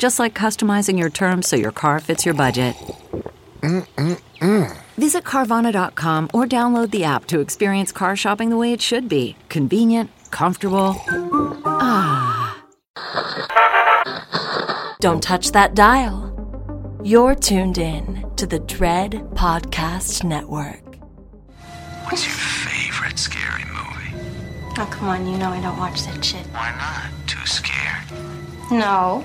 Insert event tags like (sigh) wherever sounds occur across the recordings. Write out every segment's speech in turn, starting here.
Just like customizing your terms so your car fits your budget. Visit Carvana.com or download the app to experience car shopping the way it should be convenient, comfortable. Ah. Don't touch that dial. You're tuned in to the Dread Podcast Network. What's your favorite scary movie? Oh, come on, you know I don't watch that shit. Why not? Too scared? No,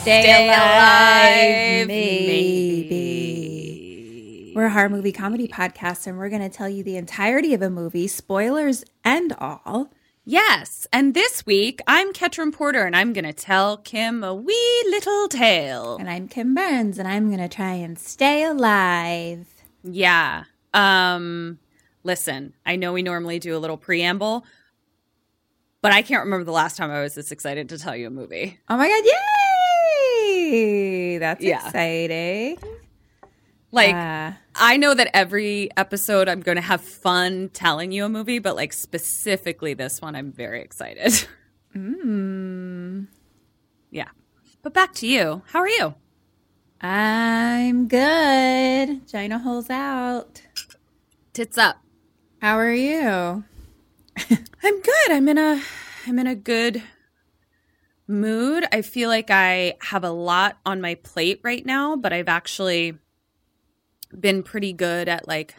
Stay, stay alive, alive, maybe. We're a horror movie comedy podcast, and we're going to tell you the entirety of a movie, spoilers and all. Yes, and this week I'm Ketram Porter, and I'm going to tell Kim a wee little tale. And I'm Kim Burns, and I'm going to try and stay alive. Yeah. Um. Listen, I know we normally do a little preamble, but I can't remember the last time I was this excited to tell you a movie. Oh my God, yay! That's Yeah. exciting. Like, Uh, I know that every episode I'm going to have fun telling you a movie, but like specifically this one, I'm very excited. (laughs) mm, yeah. But back to you. How are you? I'm good. Gina holes out. Tits up. How are you? (laughs) I'm good. I'm in a I'm in a good mood. I feel like I have a lot on my plate right now, but I've actually been pretty good at like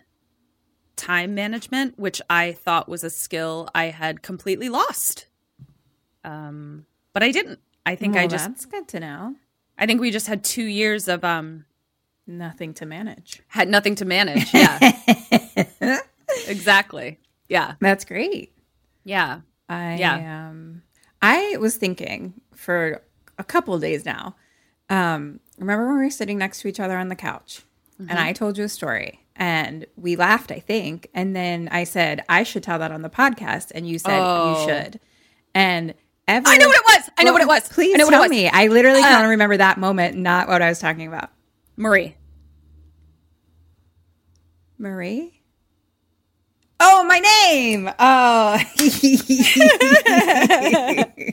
time management, which I thought was a skill I had completely lost. Um but I didn't. I think I just that's good to know. I think we just had 2 years of um Nothing to manage. had nothing to manage. (laughs) Yeah. exactly. Yeah. That's great. Yeah. I Yeah. um I was thinking for a couple days now. Um remember when we were sitting next to each other on the couch and I told you a story and we laughed, I think, and then I said I should tell that on the podcast and you said Oh. you should. And ever I know what it was. I know what it was. Please I know what it tell was. me. I literally Uh, can only remember that moment, not what I was talking about. Marie. Marie? Oh, my name. Oh.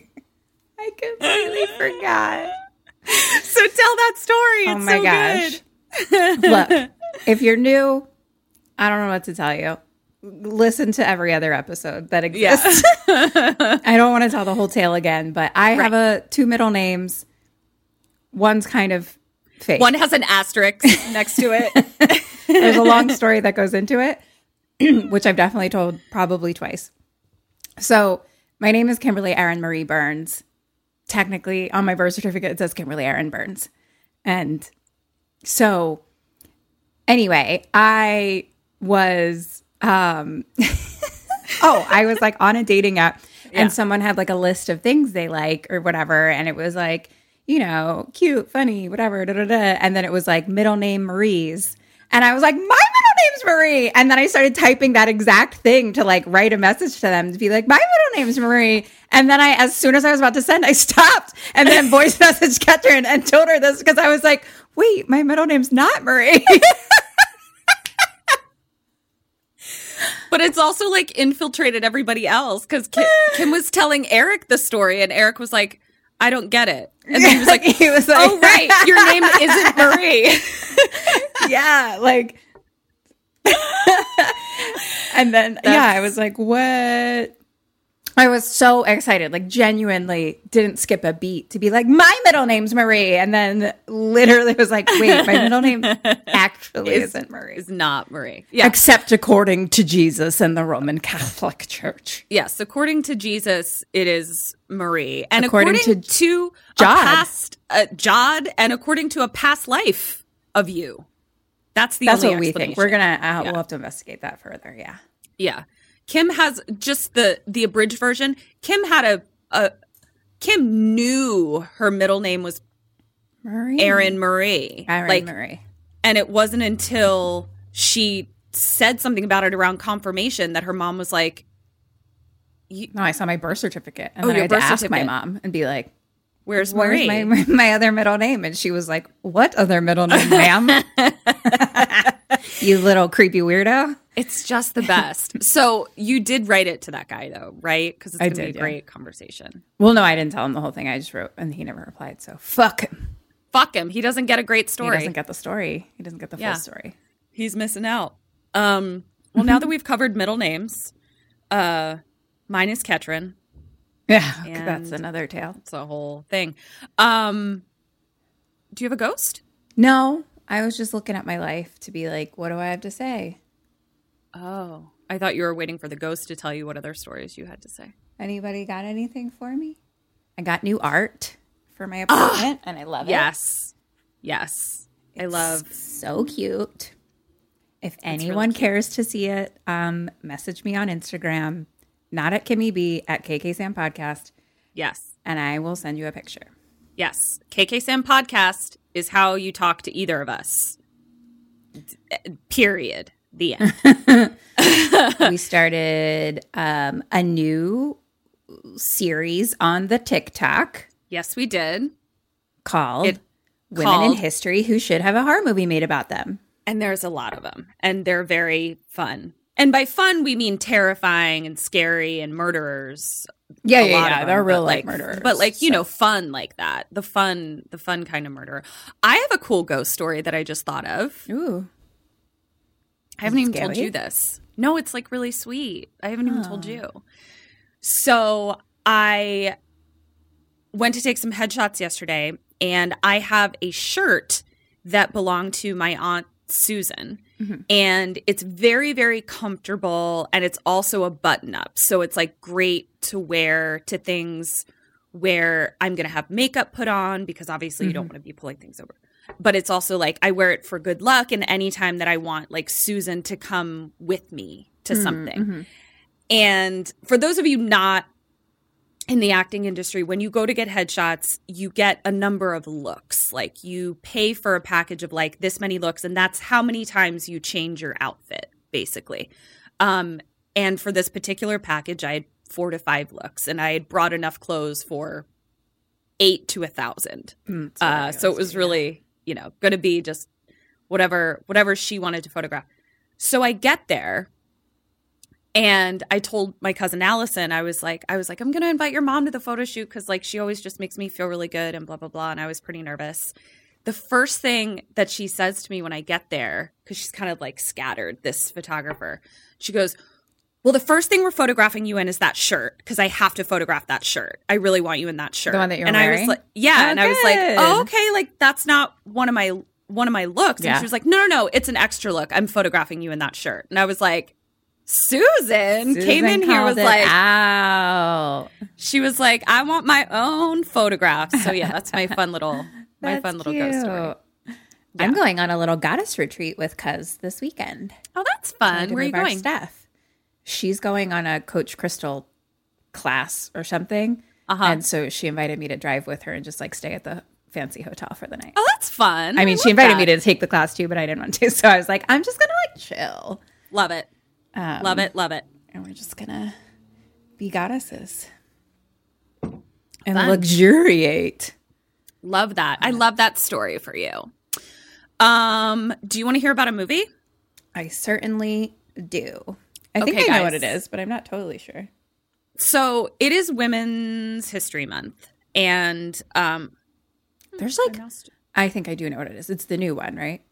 (laughs) (laughs) I completely forgot. So tell that story. Oh my so gosh. (laughs) Look, if you're new, I don't know what to tell you. Listen to every other episode that exists. (laughs) I don't want to tell the whole tale again, but I have a two middle names. One's kind of fake. One has an asterisk next to it. (laughs) There's a long story that goes into it, (clears throat) which I've definitely told probably twice. So, my name is Kimberly Aaron Marie Burns. Technically, on my birth certificate, it says Kimberly Aaron Burns. And so, anyway, I was, um, (laughs) oh, I was like on a dating app and someone had like a list of things they like or whatever. And it was like, you know, cute, funny, whatever, da da da. And then it was like middle name Marie's. And I was like, my name's Marie. And then I started typing that exact thing to like write a message to them to be like, my middle name's Marie. And then I, as soon as I was about to send, I (laughs) stopped and then voice (laughs) messaged Catherine and told her this because I was like, wait, my middle name's not Marie. (laughs) But it's also like infiltrated everybody else because Kim, Kim was telling Eric the story, and Eric was like, "I don't get it," and then he was like, he was like, "Oh right, your name isn't Marie." yeah, like. (laughs) and then yeah, I was like, what? I was so excited, like genuinely didn't skip a beat to be like, my middle name's Marie. And then literally was like, wait, my (laughs) middle name actually Is- isn't Marie. Is not Marie. Yeah. Except according to Jesus and the Roman Catholic Church. yes. According to Jesus, it is Marie, and According according, to to, a Jod. past uh, Jod, and according to a past life of you. That's the That's only what we think. We're gonna uh, Yeah. we'll have to investigate that further. Yeah. Yeah. Kim has just the the abridged version. Kim had a a Kim knew her middle name was Marie. Aaron Marie. Erin like Marie. and it wasn't until she said something about it around confirmation that her mom was like No, I saw my birth certificate, and Oh, then I had to ask my mom and be like, Where's "Where's Marie? my (laughs) my other middle name?" And she was like, "What other middle name, ma'am? (laughs) you little creepy weirdo." It's just the best. (laughs) so you did write it to that guy though, right? Because it's gonna be did, a yeah. great conversation. Well, no, I didn't tell him the whole thing. I just wrote, and he never replied. So fuck him. Fuck him. He doesn't get a great story. He doesn't get the story. He doesn't get the Yeah. full story. He's missing out. Um, well, now that we've covered middle names, uh, mine is Ketrin. (laughs) Yeah, (laughs) that's another tale. It's a whole thing. Um, do you have a ghost? No, I was just looking at my life to be like, what do I have to say? Oh, I thought you were waiting for the ghost to tell you what other stories you had to say. Anybody got anything for me? I got new art for my apartment, and I love it. Yes, yes, I love. so cute. If anyone cares to see it, um, message me on Instagram, not at Kimmy B at KK Sam Podcast, Yes, and I will send you a picture. yes. KK Sam podcast is how you talk to either of us. Period. The end. (laughs) we started um, a new series on the TikTok yes, we did. called It- Women in History Who Should Have a Horror Movie Made About Them. And there's a lot of them, and they're very fun. And by fun, we mean terrifying and scary and murderers. Yeah, yeah, yeah. They're real like, murderers. But like you so- know, fun like that. The fun, the fun kind of murderer. I have a cool ghost story that I just thought of. Ooh. I haven't even told you this. No, it's like really sweet. I haven't even told you. So I went to take some headshots yesterday, and I have a shirt that belonged to my aunt Susan. Mm-hmm. And it's very, very comfortable. And it's also a button up. So it's like great to wear to things where I'm going to have makeup put on because obviously you don't mm-hmm. want to be pulling things over. But it's also like I wear it for good luck and anytime that I want like Susan to come with me to mm, something. Mm-hmm. And for those of you not in the acting industry, when you go to get headshots, you get a number of looks. Like you pay for a package of like this many looks, and that's how many times you change your outfit, basically. Um, and for this particular package, I had four to five looks, and I had brought enough clothes for eight to a thousand. Uh, so it was really, you know, going to be just whatever whatever she wanted to photograph. So I get there and I told my cousin Allison, I was like, I was like, I'm gonna invite your mom to the photo shoot because like she always just makes me feel really good and blah blah blah. And I was pretty nervous. The first thing that she says to me when I get there, because she's kind of like scattered, this photographer, she goes, Well, the first thing we're photographing you in is that shirt because I have to photograph that shirt. I really want you in that shirt. The one that you're and I was like, Yeah. Oh, and I was like. Oh, okay, like that's not one of my one of my looks. And she was like, No, no, no, it's an extra look. I'm photographing you in that shirt. And I was like, Susan, came in here was like out. she was like, I want my own photographs. So yeah, that's my fun little (laughs) my fun little ghost story. cute. I'm going on a little goddess retreat with Cuz this weekend. Oh, that's fun. Where are you going? Staff. She's going on a Coach Crystal class or something, Uh-huh. and so she invited me to drive with her and just like stay at the fancy hotel for the night. Oh, that's fun. I mean, love she invited that. me to take the class too, but I didn't want to, (laughs) so I was like, I'm just gonna like chill, love it. Um, Love it. Love it. and we're just gonna be goddesses and Fun. luxuriate. Love that. I love that story for you. Um, do you want to hear about a movie? I certainly do. I think Okay, I know what it is, but I'm not totally sure. So it is Women's History Month, and um, There's like, I think I do know what it is. It's the new one, right?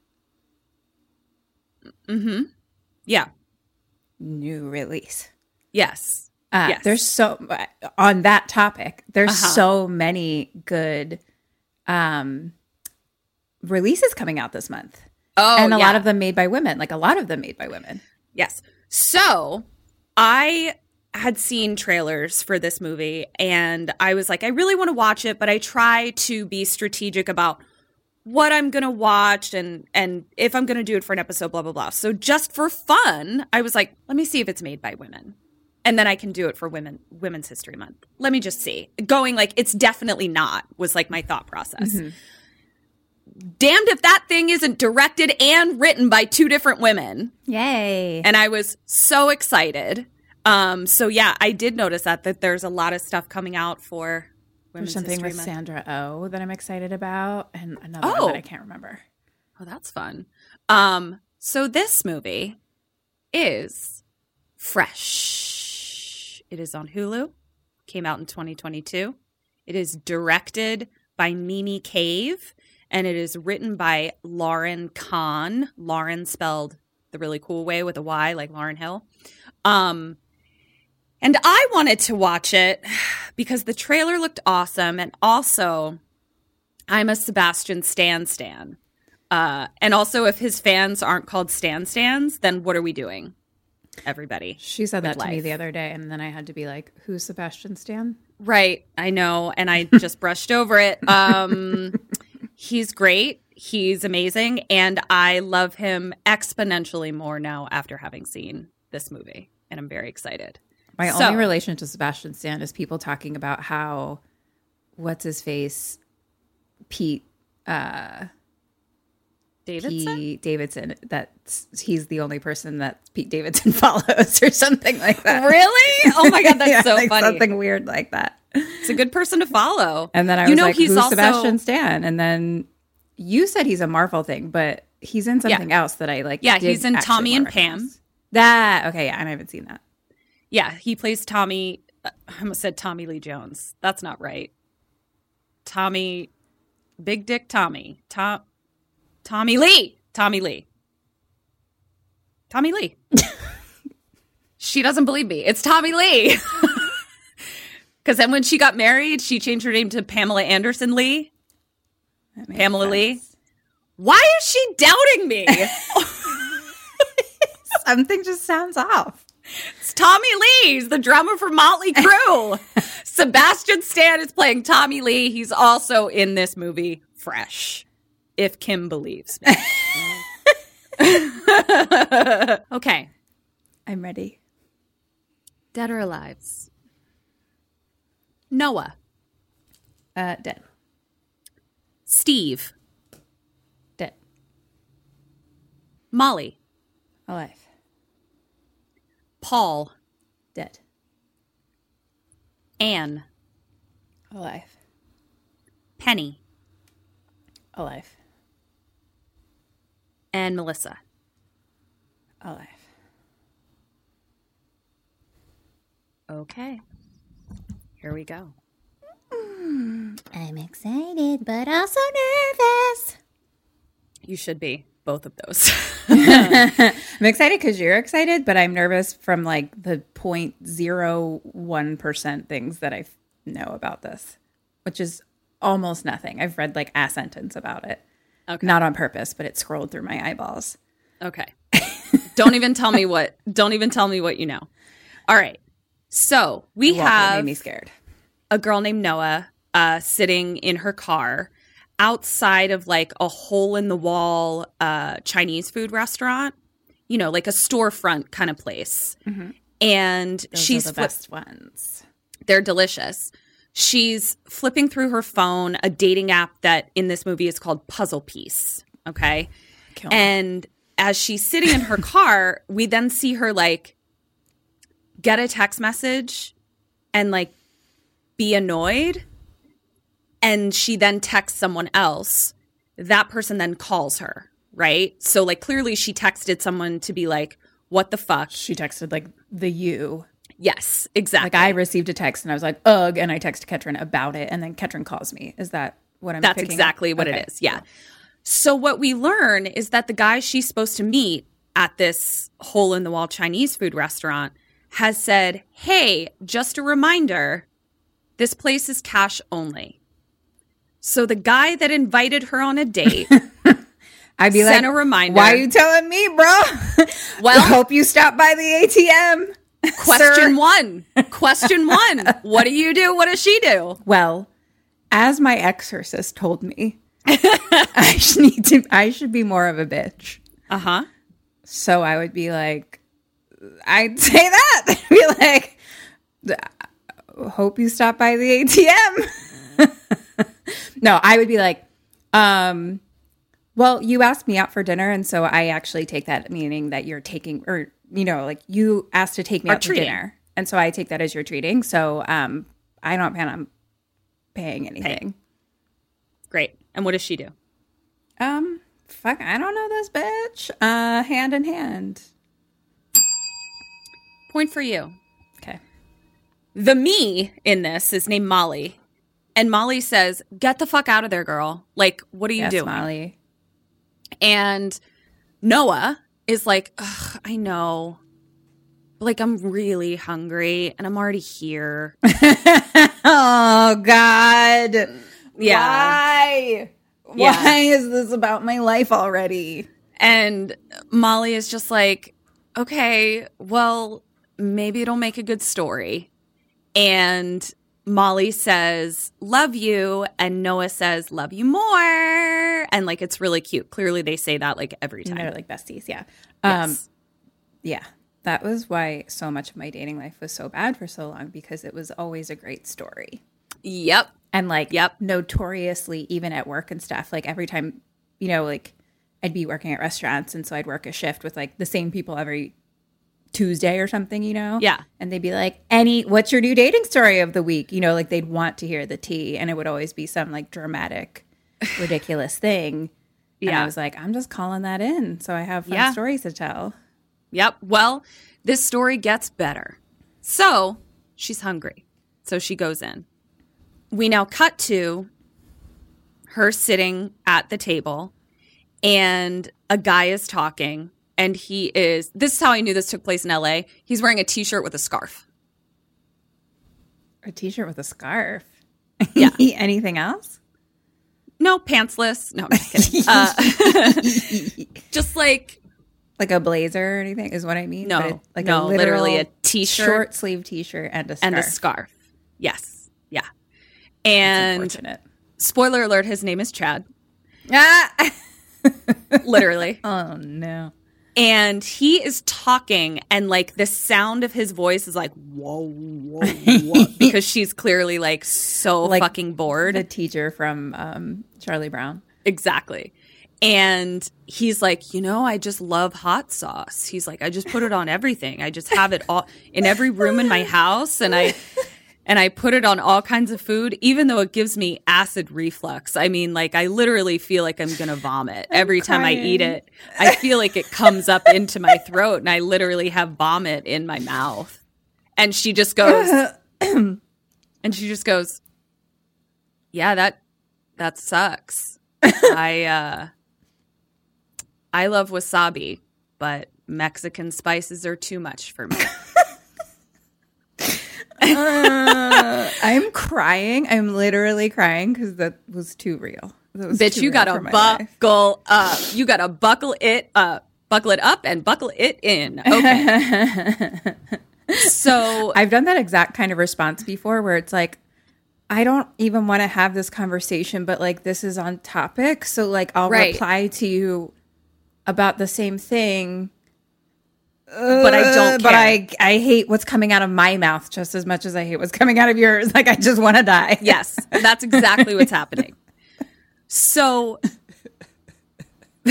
Mm-hmm. Yeah, New release. yes, Uh, Yes. There's so on that topic. There's Uh-huh. so many good um, releases coming out this month, oh, and a yeah. lot of them made by women. Like a lot of them made by women. Yes. So I had seen trailers for this movie and I was like, I really want to watch it, but I try to be strategic about what I'm gonna watch and and if I'm gonna do it for an episode, blah blah blah. So just for fun, I was like, let me see if it's made by women. And then I can do it for women Women's History Month. Let me just see. Going like it's definitely not was like my thought process. Damned if that thing isn't directed and written by two different women Yay! and I was so excited. Um, so yeah, I did notice that that there's a lot of stuff coming out for There's something History with Month. Sandra Oh that I'm excited about, and another Oh. one that I can't remember. Oh, that's fun. Um, so this movie is fresh. It is on Hulu. Came out in 2022. It is directed by Mimi Cave, and it is written by Lauryn Kahn. Lauryn spelled the really cool way with a Y, like Lauryn Hill. Um, and I wanted to watch it because the trailer looked awesome, and also I'm a Sebastian Stan Stan. Uh, and also, if his fans aren't called Stan Stans, then what are we doing? Everybody. She said that With to me the other day, and then I had to be like, "Who's Sebastian Stan?" Right. I know. And I (laughs) just brushed over it. Um, he's great. He's amazing. And I love him exponentially more now after having seen this movie. And I'm very excited. My So- only relation to Sebastian Stan is people talking about how what's his face, Pete Davidson? Pete Davidson. That he's the only person that Pete Davidson (laughs) follows, or something like that. Really? Oh my God, that's (laughs) Yeah, so like funny. Something weird like that. It's a good person to follow. And then I you was know, like, he's "Who's also, Sebastian Stan?" And then you said he's a Marvel thing, but he's in something else that I like. Yeah, he's in Tommy and Pam. That okay? Yeah, I haven't seen that. Yeah, he plays Tommy. uh, I almost said Tommy Lee Jones. That's not right. Tommy, Big Dick Tommy. Tom, Tommy Lee. Tommy Lee. Tommy Lee. (laughs) she doesn't believe me. It's Tommy Lee. (laughs) Because then when she got married, she changed her name to Pamela Anderson Lee. Pamela Lee. Why is she doubting me? (laughs) Something just sounds off. It's Tommy Lee. He's the drummer for Motley Crue. (laughs) Sebastian Stan is playing Tommy Lee. He's also in this movie, Fresh, if Kim believes me. (laughs) okay. I'm ready. Dead or alive? Noah. Uh, dead. Steve. Dead. Molly. Alive. Paul. Dead. Anne. Alive. Penny. Alive. And Melissa. Alive. Okay. Here we go. Mm, I'm excited, but also nervous. You should be. Both of those. (laughs) (laughs) I'm excited because you're excited, but I'm nervous from like the 0.01% things that I know about this, which is almost nothing. I've read like a sentence about it. Okay. Not on purpose, but it scrolled through my eyeballs. Okay. don't even tell me what don't even tell me what you know. All right. So we Well, have made me scared. a girl named Noah uh, sitting in her car outside of like a hole in the wall uh, Chinese food restaurant, you know, like a storefront kind of place. And Those she's the best ones. they're delicious. She's flipping through her phone a dating app that in this movie is called Puzzle Piece. Okay. Kill me. And as she's sitting in her (laughs) car, we then see her like get a text message and like be annoyed. And she then texts someone else. That person then calls her right? So like clearly she texted someone to be like, "What the fuck?" She texted like the you. Yes, exactly. Like I received a text and I was like, ugh, and I text Ketrin about it, and then Ketrin calls me. Is that what I'm? That's picking up? exactly what Okay. it is. Yeah. So what we learn is that the guy she's supposed to meet at this hole in the wall Chinese food restaurant has said, "Hey, just a reminder, this place is cash only." So the guy that invited her on a date (laughs) I'd be Send like, a reminder. Why are you telling me, bro? (laughs) Well- (laughs) hope you stop by the ATM. Question one. Question one. What do you do? What does she do? Well, as my exorcist told me, I should need to. I should be more of a bitch. Uh huh. So I would be like, I'd say that. I'd be like, hope you stop by the ATM. No, I would be like, um, well, you asked me out for dinner, and so I actually take that meaning that you're taking, or you know, like you asked to take me out treating. to dinner, and so I take that as you're treating. So, um, I don't plan on paying anything. Great. And what does she do? Um, fuck, I don't know this bitch. Uh, hand in hand. Point for you. Okay. The me in this is named Molly. And Molly says, Get the fuck out of there, girl. Like, what are you Yes, doing? Molly. And Noah is like, Ugh, I know. Like, I'm really hungry and I'm already here. (laughs) Oh God. Yeah. Why? Yeah. Why is this about my life already? And Molly is just like, okay, well, maybe it'll make a good story. And Molly says, love you. And Noah says, love you more. And like, it's really cute. Clearly, they say that like every And time. they're like besties, yeah. Um Yes. yeah. That was why so much of my dating life was so bad for so long because it was always a great story. Yep. And like Yep. notoriously even at work and stuff, like every time, you know, like I'd be working at restaurants and so I'd work a shift with like the same people every Tuesday or something, you know? Yeah. And they'd be like, Any what's your new dating story of the week? You know, like they'd want to hear the tea and it would always be some like dramatic, (laughs) ridiculous thing. And Yeah. I was like, I'm just calling that in. So I have fun Yeah. stories to tell. Yep. Well, this story gets better. So she's hungry. So she goes in. We now cut to her sitting at the table, and a guy is talking. And he is, this is how I knew this took place in LA. He's wearing a t shirt with a scarf. A t shirt with a scarf. Yeah. (laughs) Anything else? No, pantsless. No, I'm just kidding. (laughs) uh, (laughs) just like, Like a blazer or anything is what I mean. No, it- like no, a literally a t-shirt short sleeve t shirt, and a scarf. and a scarf. Yes. Yeah. And spoiler alert, his name is Chad. Ah! Literally. oh no. And he is talking and like the sound of his voice is like whoa whoa whoa (laughs) because she's clearly like so Like fucking bored. The teacher from um, Charlie Brown. exactly. And he's like you know i just love hot sauce. He's like i just put it on everything. I just have it all in every room in my (laughs) house and i and i put it on all kinds of food even though it gives me acid reflux. I mean like i literally feel like i'm gonna vomit. Every time i eat it i feel like it comes up into my throat and i literally have vomit in my mouth. And she just goes (coughs) and she just goes yeah that that sucks. (laughs) I uh i love wasabi but mexican spices are too much for me (laughs) Uh, I'm crying. I'm literally crying because that was too real. That was bitch too you real gotta my life. buckle up you gotta buckle it up buckle it up and buckle it in okay (laughs) so I've done that exact kind of response before where it's like, I don't even want to have this conversation, but like this is on topic. So like I'll Right. reply to you about the same thing. But i uh, don't but. I I hate what's coming out of my mouth just as much as I hate what's coming out of yours. (laughs) Like I just want to die. (laughs) Yes, that's exactly what's happening. So (laughs)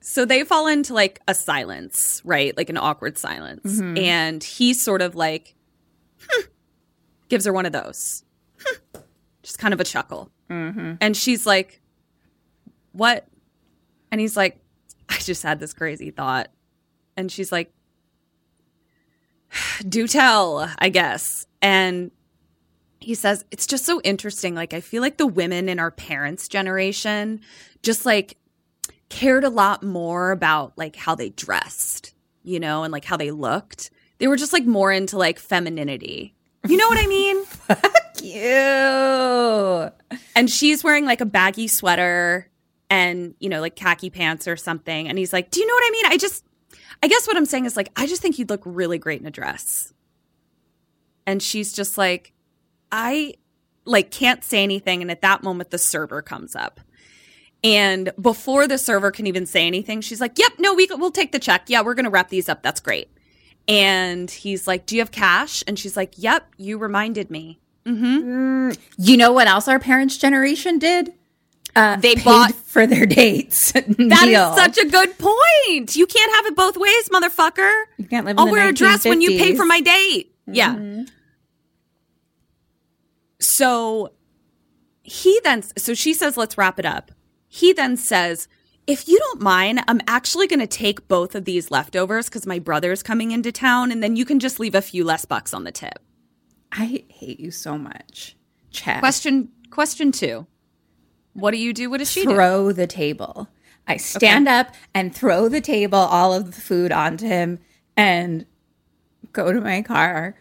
So they fall into like a silence, right? Like an awkward silence. And he sort of like "Hmm," gives her one of those. "Hmm," Just kind of a chuckle. And she's like, What? And he's like, I just had this crazy thought. And she's like, do tell, I guess. And he says, it's just so interesting. Like, I feel like the women in our parents' generation just like cared a lot more about like how they dressed, you know, and like how they looked. They were just like more into like femininity. You know what I mean? (laughs) You. and she's wearing like a baggy sweater and you know like khaki pants or something and he's like do you know what i mean i just i guess what i'm saying is like i just think you'd look really great in a dress. And she's just like i like can't say anything. And at that moment the server comes up. And before the server can even say anything she's like yep no we, we'll take the check. Yeah we're gonna wrap these up. That's great. And he's like do you have cash? And she's like yep you reminded me. Mm-hmm. Mm, you know what else our parents' generation did? Uh, They paid bought- for their dates. (laughs) That is such a good point. You can't have it both ways, motherfucker. You can't live I'll the wear a dress when you pay for my date. Yeah. So he then, so she says, let's wrap it up. He then says, if you don't mind, I'm actually going to take both of these leftovers because my brother's coming into town, and then you can just leave a few less bucks on the tip. I hate you so much. Chad. Question question two. What do you do? What does she do? throw the table. I stand up and throw the table, all of the food onto him, and go to my car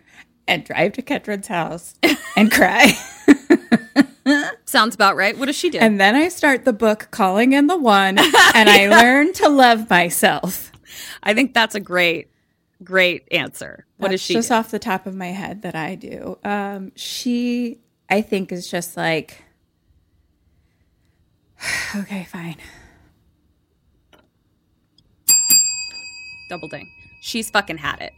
and drive to Ketron's house (laughs) and cry. (laughs) Sounds about right. What does she do? and then I start the book Calling in the One, (laughs) and I learn to love myself. I think that's a great, great answer. What does she just do? off the top of my head that I do. Um, she, I think, is just like, (sighs) okay, fine. double ding. She's fucking had it.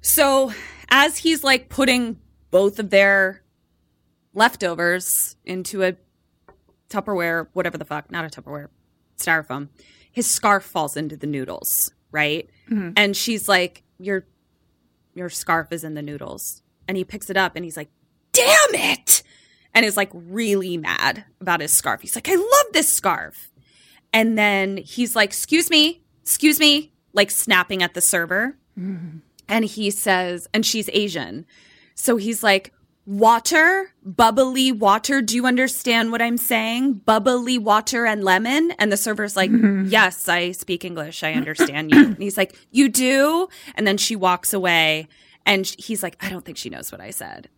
So, as he's like putting both of their leftovers into a Tupperware, whatever the fuck, not a Tupperware, styrofoam, his scarf falls into the noodles, right? Mm-hmm. And she's like, "Your your scarf is in the noodles." And he picks it up and he's like, "Damn it!" And is like really mad about his scarf. He's like, "I love this scarf." And then he's like, Excuse me, excuse me, like snapping at the server. Mm-hmm. And he says, and she's Asian. So he's like, Water, bubbly water. Do you understand what I'm saying? Bubbly water and lemon. And the server's like, mm-hmm. Yes, I speak English. I understand you. And he's like, You do? And then she walks away. And he's like, I don't think she knows what I said.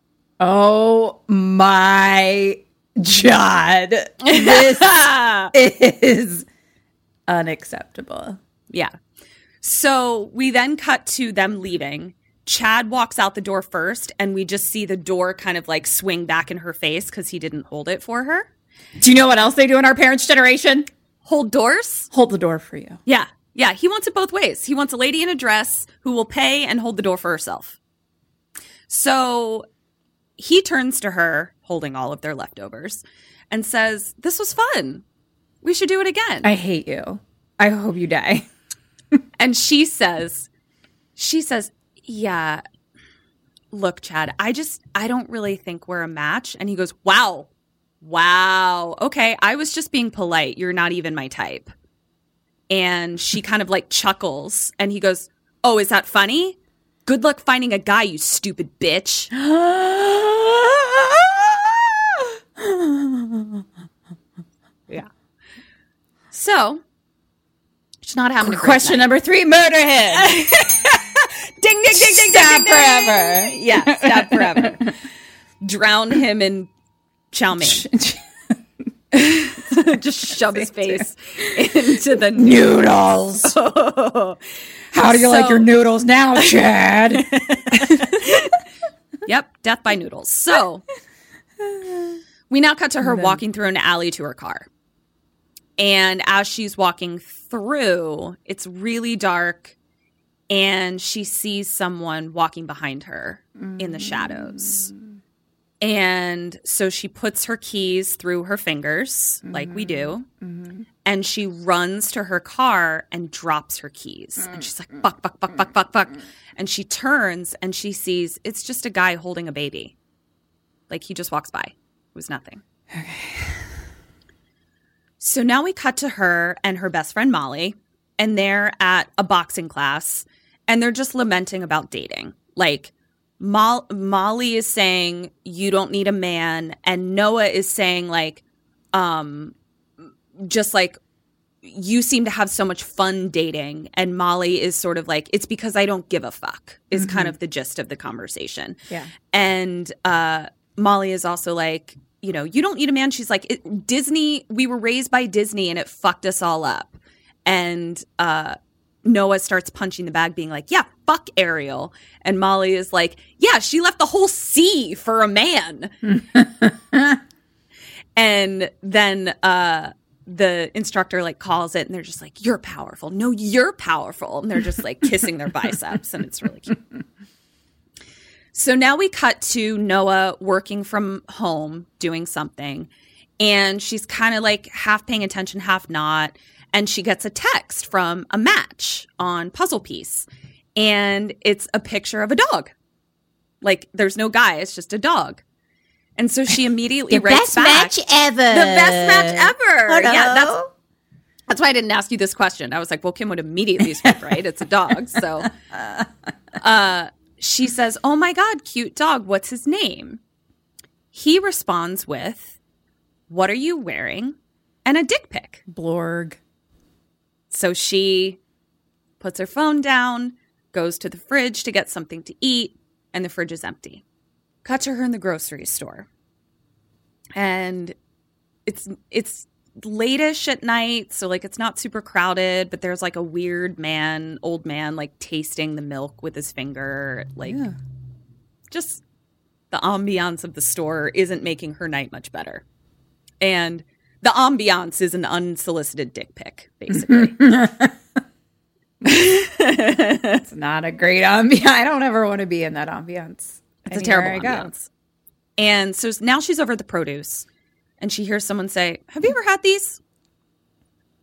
Oh my God. This (laughs) is unacceptable. Yeah. So we then cut to them leaving. Chad walks out the door first, and we just see the door kind of like swing back in her face because he didn't hold it for her. Do you know what else they do in our parents' generation? Hold doors? Hold the door for you. Yeah. Yeah. He wants it both ways. He wants a lady in a dress who will pay and hold the door for herself. So he turns to her, holding all of their leftovers, and says, This was fun. We should do it again. I hate you. I hope you die. (laughs) And she says, she says, yeah, look, Chad, I just, I don't really think we're a match. And he goes, wow, wow. Okay. I was just being polite. You're not even my type. And she kind of like chuckles and he goes, oh, is that funny? Good luck finding a guy, you stupid bitch. (gasps) yeah. So, she's not a Question number three murder him. (laughs) ding ding ding ding Stab ding, ding, forever. ding. Yeah, stab forever. (laughs) Drown him in chow mein. (laughs) (laughs) Just (laughs) shove his face into the (laughs) noodles. How do you like your noodles now, Chad? Yep, death by noodles. So we now cut to her walking through an alley to her car. And as she's walking through, it's really dark and she sees someone walking behind her in the shadows. Mm. And so she puts her keys through her fingers, like we do, mm-hmm. Mm-hmm. and she runs to her car and drops her keys. And she's like, fuck, fuck, fuck, fuck, fuck, fuck. Mm-hmm. And she turns and she sees it's just a guy holding a baby. Like he just walks by. It was nothing. Okay. So now we cut to her and her best friend Molly, and they're at a boxing class and they're just lamenting about dating. Like, Mo- Molly is saying, You don't need a man. And Noah is saying, like, um, just like, you seem to have so much fun dating. And Molly is sort of like, It's because I don't give a fuck, is kind of the gist of the conversation. Yeah. And uh, Molly is also like, you know, you don't need a man. She's like, it, Disney, we were raised by Disney and it fucked us all up. And uh, Noah starts punching the bag, being like, yeah, fuck Ariel. And Molly is like, yeah, she left the whole sea for a man. (laughs) and then uh, the instructor like calls it and they're just like, you're powerful. No, you're powerful. And they're just like (laughs) kissing their biceps and it's really cute. So now we cut to Noah working from home doing something. And she's kind of like half paying attention, half not. And she gets a text from a match on Puzzle Piece. And it's a picture of a dog. Like there's no guy, it's just a dog. And so she immediately (laughs) The writes best back, match ever. The best match ever. Hello? Yeah, that's that's why I didn't ask you this question. I was like, well, Kim would immediately swipe (laughs) right. It's a dog. So (laughs) uh, she says, Oh my God, cute dog. What's his name? He responds with, What are you wearing? And a dick pic. Blorg. So she puts her phone down, goes to the fridge to get something to eat, and the fridge is empty. Cut to her in the grocery store. And it's it's latish at night, so like it's not super crowded, but there's like a weird man, old man, like tasting the milk with his finger. Like just the ambiance of the store isn't making her night much better. And the ambiance is an unsolicited dick pic, basically. (laughs) It's not a great ambiance. I don't ever want to be in that ambiance. It's a terrible ambiance. And so now she's over at the produce and she hears someone say, Have you ever had these?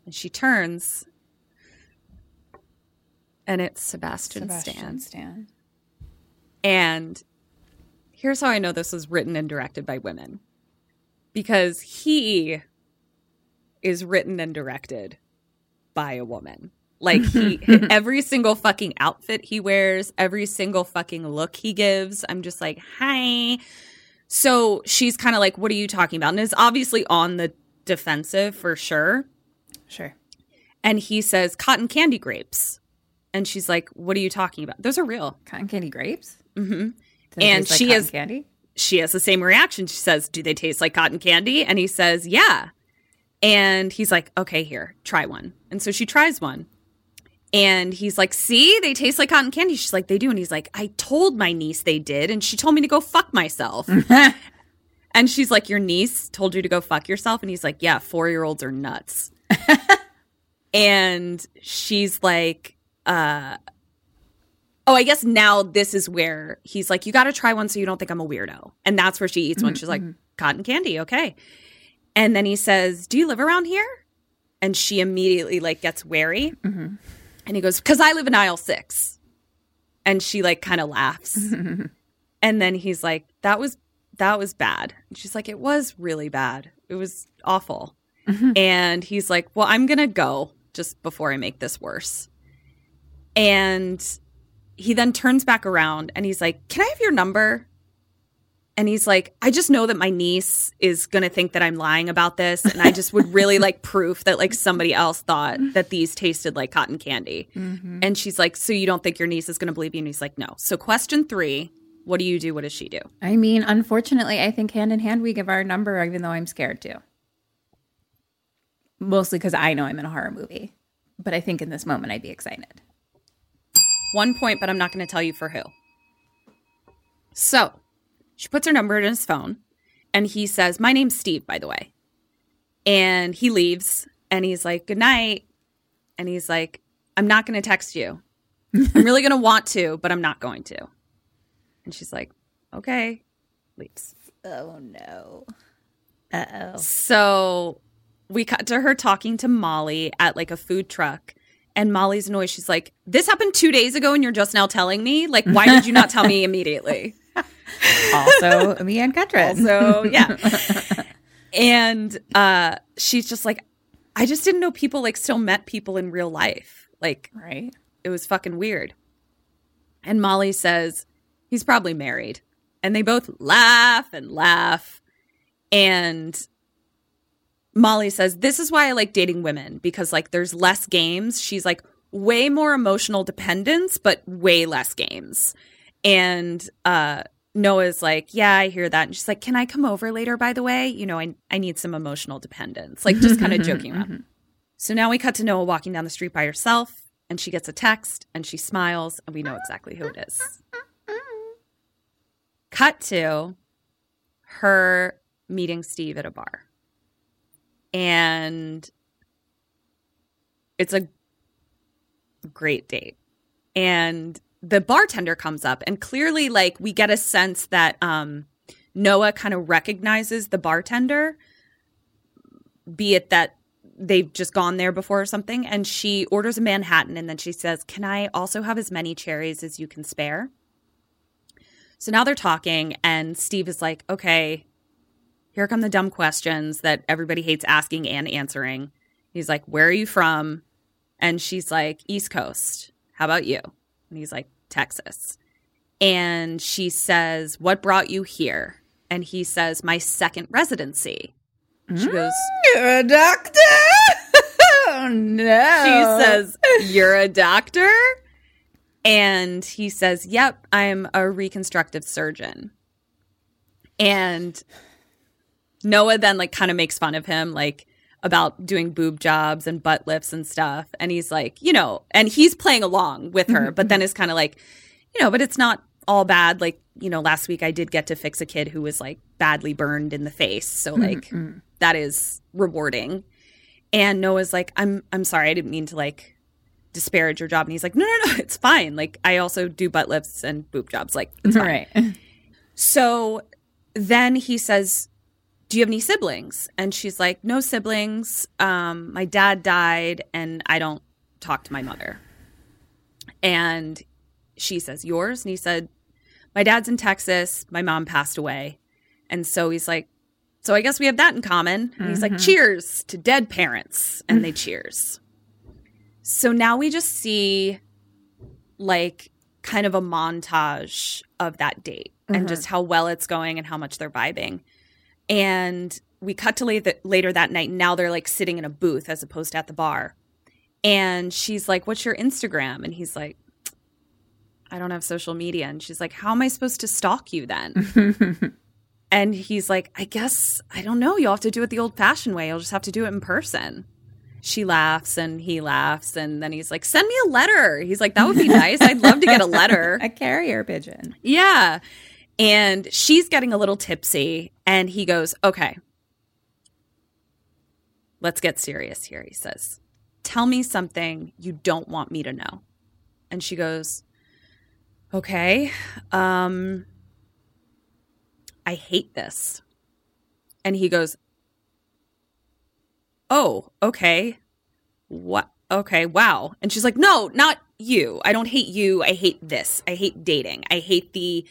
And she turns and it's Sebastian, Sebastian Stan. Stan. And here's how I know this was written and directed by women because he is written and directed by a woman. Like (laughs) he every single fucking outfit he wears, every single fucking look he gives, I'm just like, "Hi." So she's kind of like, "What are you talking about?" And is obviously on the defensive for sure. Sure. And he says, "Cotton candy grapes." And she's like, "What are you talking about? Those are real." Cotton candy grapes? Mhm. And like she is- candy. she has the same reaction. She says, Do they taste like cotton candy? And he says, Yeah. And he's like, Okay, here, try one. And so she tries one. And he's like, See, they taste like cotton candy. She's like, They do. And he's like, I told my niece they did. And she told me to go fuck myself. (laughs) and she's like, Your niece told you to go fuck yourself? And he's like, Yeah, four year olds are nuts. (laughs) and she's like, uh, Oh, I guess now this is where he's like, you got to try one so you don't think I'm a weirdo. And that's where she eats one. Mm-hmm, she's like, mm-hmm. cotton candy, okay. And then he says, Do you live around here? And she immediately like gets wary. Mm-hmm. And he goes, Because I live in aisle six. And she like kind of laughs. and then he's like, That was that was bad. And she's like, It was really bad. It was awful. Mm-hmm. And he's like, Well, I'm gonna go just before I make this worse. And he then turns back around and he's like, Can I have your number? And he's like, I just know that my niece is going to think that I'm lying about this. And I just would really (laughs) like proof that like somebody else thought that these tasted like cotton candy. Mm-hmm. And she's like, So you don't think your niece is going to believe you? And he's like, No. So question three What do you do? What does she do? I mean, unfortunately, I think hand in hand we give our number, even though I'm scared to. Mostly because I know I'm in a horror movie. But I think in this moment I'd be excited. One point, but I'm not going to tell you for who. So she puts her number in his phone and he says, My name's Steve, by the way. And he leaves and he's like, Good night. And he's like, I'm not going to text you. I'm really going to want to, but I'm not going to. And she's like, Okay. Leaves. Oh no. Uh oh. So we cut to her talking to Molly at like a food truck. And Molly's annoyed. She's like, This happened two days ago and you're just now telling me? Like, why did you not tell me (laughs) immediately? Also, me and Katrin. So, yeah. (laughs) and uh, she's just like, I just didn't know people like still met people in real life. Like Right. it was fucking weird. And Molly says he's probably married. And they both laugh and laugh. And Molly says, This is why I like dating women because, like, there's less games. She's like, way more emotional dependence, but way less games. And uh, Noah's like, Yeah, I hear that. And she's like, Can I come over later, by the way? You know, I, I need some emotional dependence. Like, just kind of (laughs) joking around. So now we cut to Noah walking down the street by herself, and she gets a text and she smiles, and we know exactly who it is. Cut to her meeting Steve at a bar. And it's a great date. And the bartender comes up, and clearly, like, we get a sense that um, Noah kind of recognizes the bartender, be it that they've just gone there before or something. And she orders a Manhattan, and then she says, Can I also have as many cherries as you can spare? So now they're talking, and Steve is like, Okay, here come the dumb questions that everybody hates asking and answering. He's like, Where are you from? And she's like, East Coast. How about you? And he's like, Texas. And she says, What brought you here? And he says, My second residency. She goes, mm, You're a doctor. (laughs) oh no. She says, You're a doctor? And he says, Yep, I'm a reconstructive surgeon. And Noah then like kind of makes fun of him, like about doing boob jobs and butt lifts and stuff. And he's like, you know, and he's playing along with her, but then (laughs) is kind of like, you know, but it's not all bad. Like, you know, last week I did get to fix a kid who was like badly burned in the face. So mm, like mm. that is rewarding. And Noah's like, I'm I'm sorry, I didn't mean to like disparage your job. And he's like, No, no, no, (laughs) it's fine. Like I also do butt lifts and boob jobs. Like it's fine. right. (laughs) So then he says, Do you have any siblings? And she's like, No siblings. Um, my dad died and I don't talk to my mother. And she says, Yours? And he said, My dad's in Texas. My mom passed away. And so he's like, So I guess we have that in common. And he's like, Cheers to dead parents. And they cheers. So now we just see like kind of a montage of that date and just how well it's going and how much they're vibing. And we cut to later, later that night. And now they're like sitting in a booth as opposed to at the bar. And she's like, What's your Instagram? And he's like, I don't have social media. And she's like, How am I supposed to stalk you then? (laughs) and he's like, I guess, I don't know. You'll have to do it the old fashioned way. You'll just have to do it in person. She laughs and he laughs. And then he's like, Send me a letter. He's like, That would be (laughs) nice. I'd love to get a letter. a carrier pigeon. Yeah. And she's getting a little tipsy. And he goes, Okay, let's get serious here. He says, Tell me something you don't want me to know. And she goes, Okay, um, I hate this. And he goes, Oh, okay. What? Okay, wow. And she's like, No, not you. I don't hate you. I hate this. I hate dating. I hate the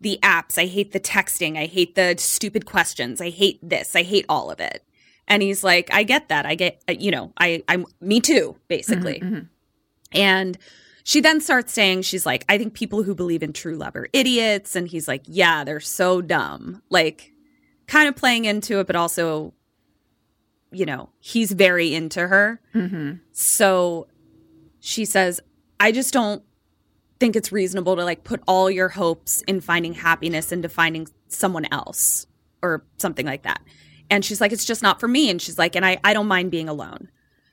the apps. I hate the texting. I hate the stupid questions. I hate this. I hate all of it. And he's like, I get that. I get, uh, you know, I, I'm me too, basically. Mm-hmm, mm-hmm. And she then starts saying, she's like, I think people who believe in true love are idiots. And he's like, yeah, they're so dumb. Like, kind of playing into it, but also, you know, he's very into her. Mm-hmm. So she says, I just don't think it's reasonable to like put all your hopes in finding happiness into finding someone else or something like that. And she's like, it's just not for me. And she's like, and I, I don't mind being alone.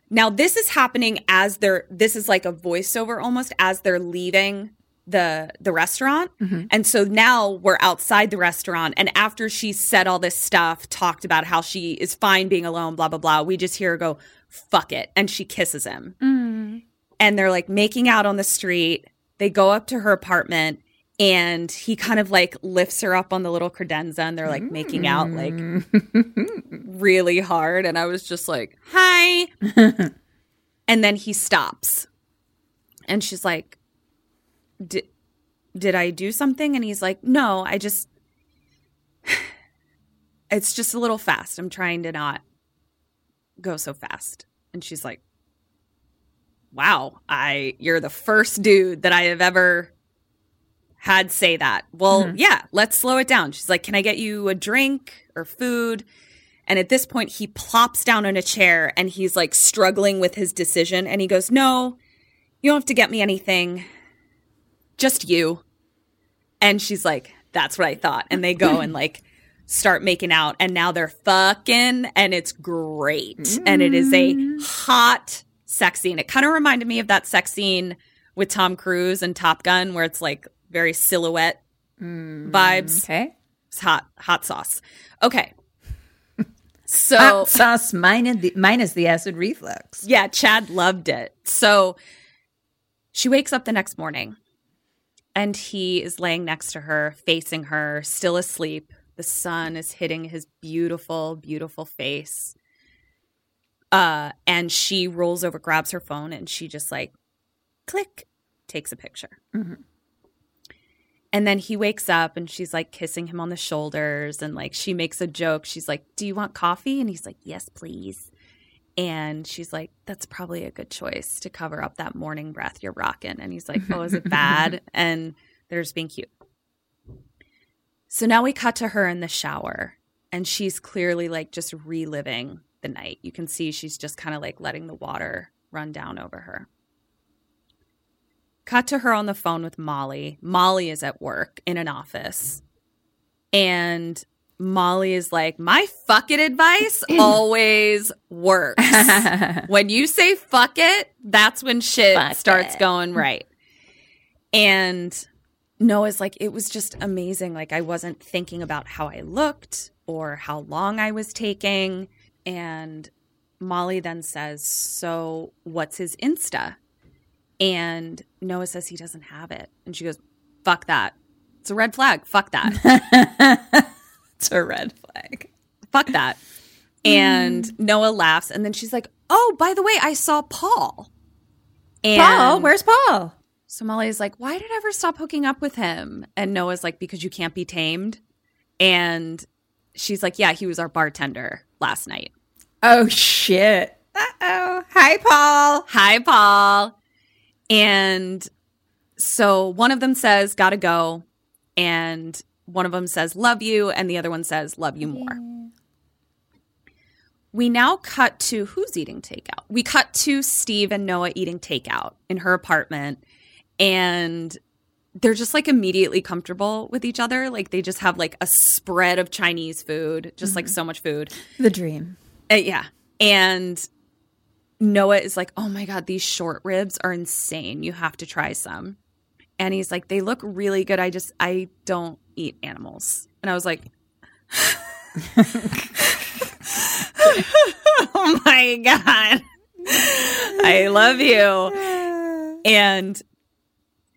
Now this is happening as they're this is like a voiceover almost as they're leaving the the restaurant. Mm-hmm. And so now we're outside the restaurant and after she said all this stuff, talked about how she is fine being alone, blah blah blah, we just hear her go, fuck it. And she kisses him. Mm. And they're like making out on the street. They go up to her apartment and he kind of like lifts her up on the little credenza and they're like making out like mm. (laughs) really hard. And i was just like hi. (laughs) And then he stops. And she's like did did i do something? And he's like no i just (sighs) it's just a little fast. I'm trying to not go so fast. And she's like, Wow, I you're the first dude that I have ever had say that. Well, mm-hmm. yeah, let's slow it down. She's like, Can I get you a drink or food? And at this point, he plops down in a chair and he's like struggling with his decision. And he goes, No, you don't have to get me anything. Just you. And she's like, That's what I thought. And they go and like start making out. And now they're fucking and it's great. And it is a mm. hot sex scene. It kind of reminded me of that sex scene with Tom Cruise and Top Gun where it's like very silhouette mm, vibes. Okay. It's hot, hot sauce. Okay. (laughs) So Hot sauce minus the, minus the acid reflux. yeah, Chad loved it. So she wakes up the next morning and he is laying next to her, facing her, still asleep. The sun is hitting his beautiful, beautiful face. Uh, and she rolls over, grabs her phone, and she just like click, takes a picture. And then he wakes up and she's like kissing him on the shoulders and like she makes a joke. She's like, Do you want coffee? And he's like, Yes, please. And she's like, That's probably a good choice to cover up that morning breath you're rocking. And he's like, Oh, is it (laughs) bad? and they're just being cute. So now we cut to her in the shower and she's clearly like just reliving the night. You can see she's just kind of like letting the water run down over her. Cut to her on the phone with Molly. Molly is at work in an office. And Molly is like, My fuck it advice (laughs) always works. (laughs) when you say fuck it, that's when shit Fuck starts it. going right. And Noah's like, It was just amazing. Like, I wasn't thinking about how I looked or how long I was taking. And Molly then says, So what's his Insta? And Noah says he doesn't have it. And she goes, Fuck that. It's a red flag. Fuck that. (laughs) It's a red flag. Fuck that. And hmm. Noah laughs. And then she's like, Oh, by the way, I saw Paul. And Paul, where's Paul? so Molly's like, Why did I ever stop hooking up with him? And Noah's like, Because you can't be tamed. And she's like, Yeah, he was our bartender last night. Oh shit. Uh oh. Hi, Paul. Hi, Paul. And so one of them says, Gotta go. And one of them says, Love you. And the other one says, Love you more. We now cut to who's eating takeout? We cut to Steve and Noah eating takeout in her apartment. And they're just like immediately comfortable with each other. Like they just have like a spread of Chinese food, just like so much food. The dream. Uh, yeah. And Noah is like, oh my God, these short ribs are insane. You have to try some. And he's like, they look really good. I just, I don't eat animals. And I was like, (laughs) oh my God. I love you. (laughs) And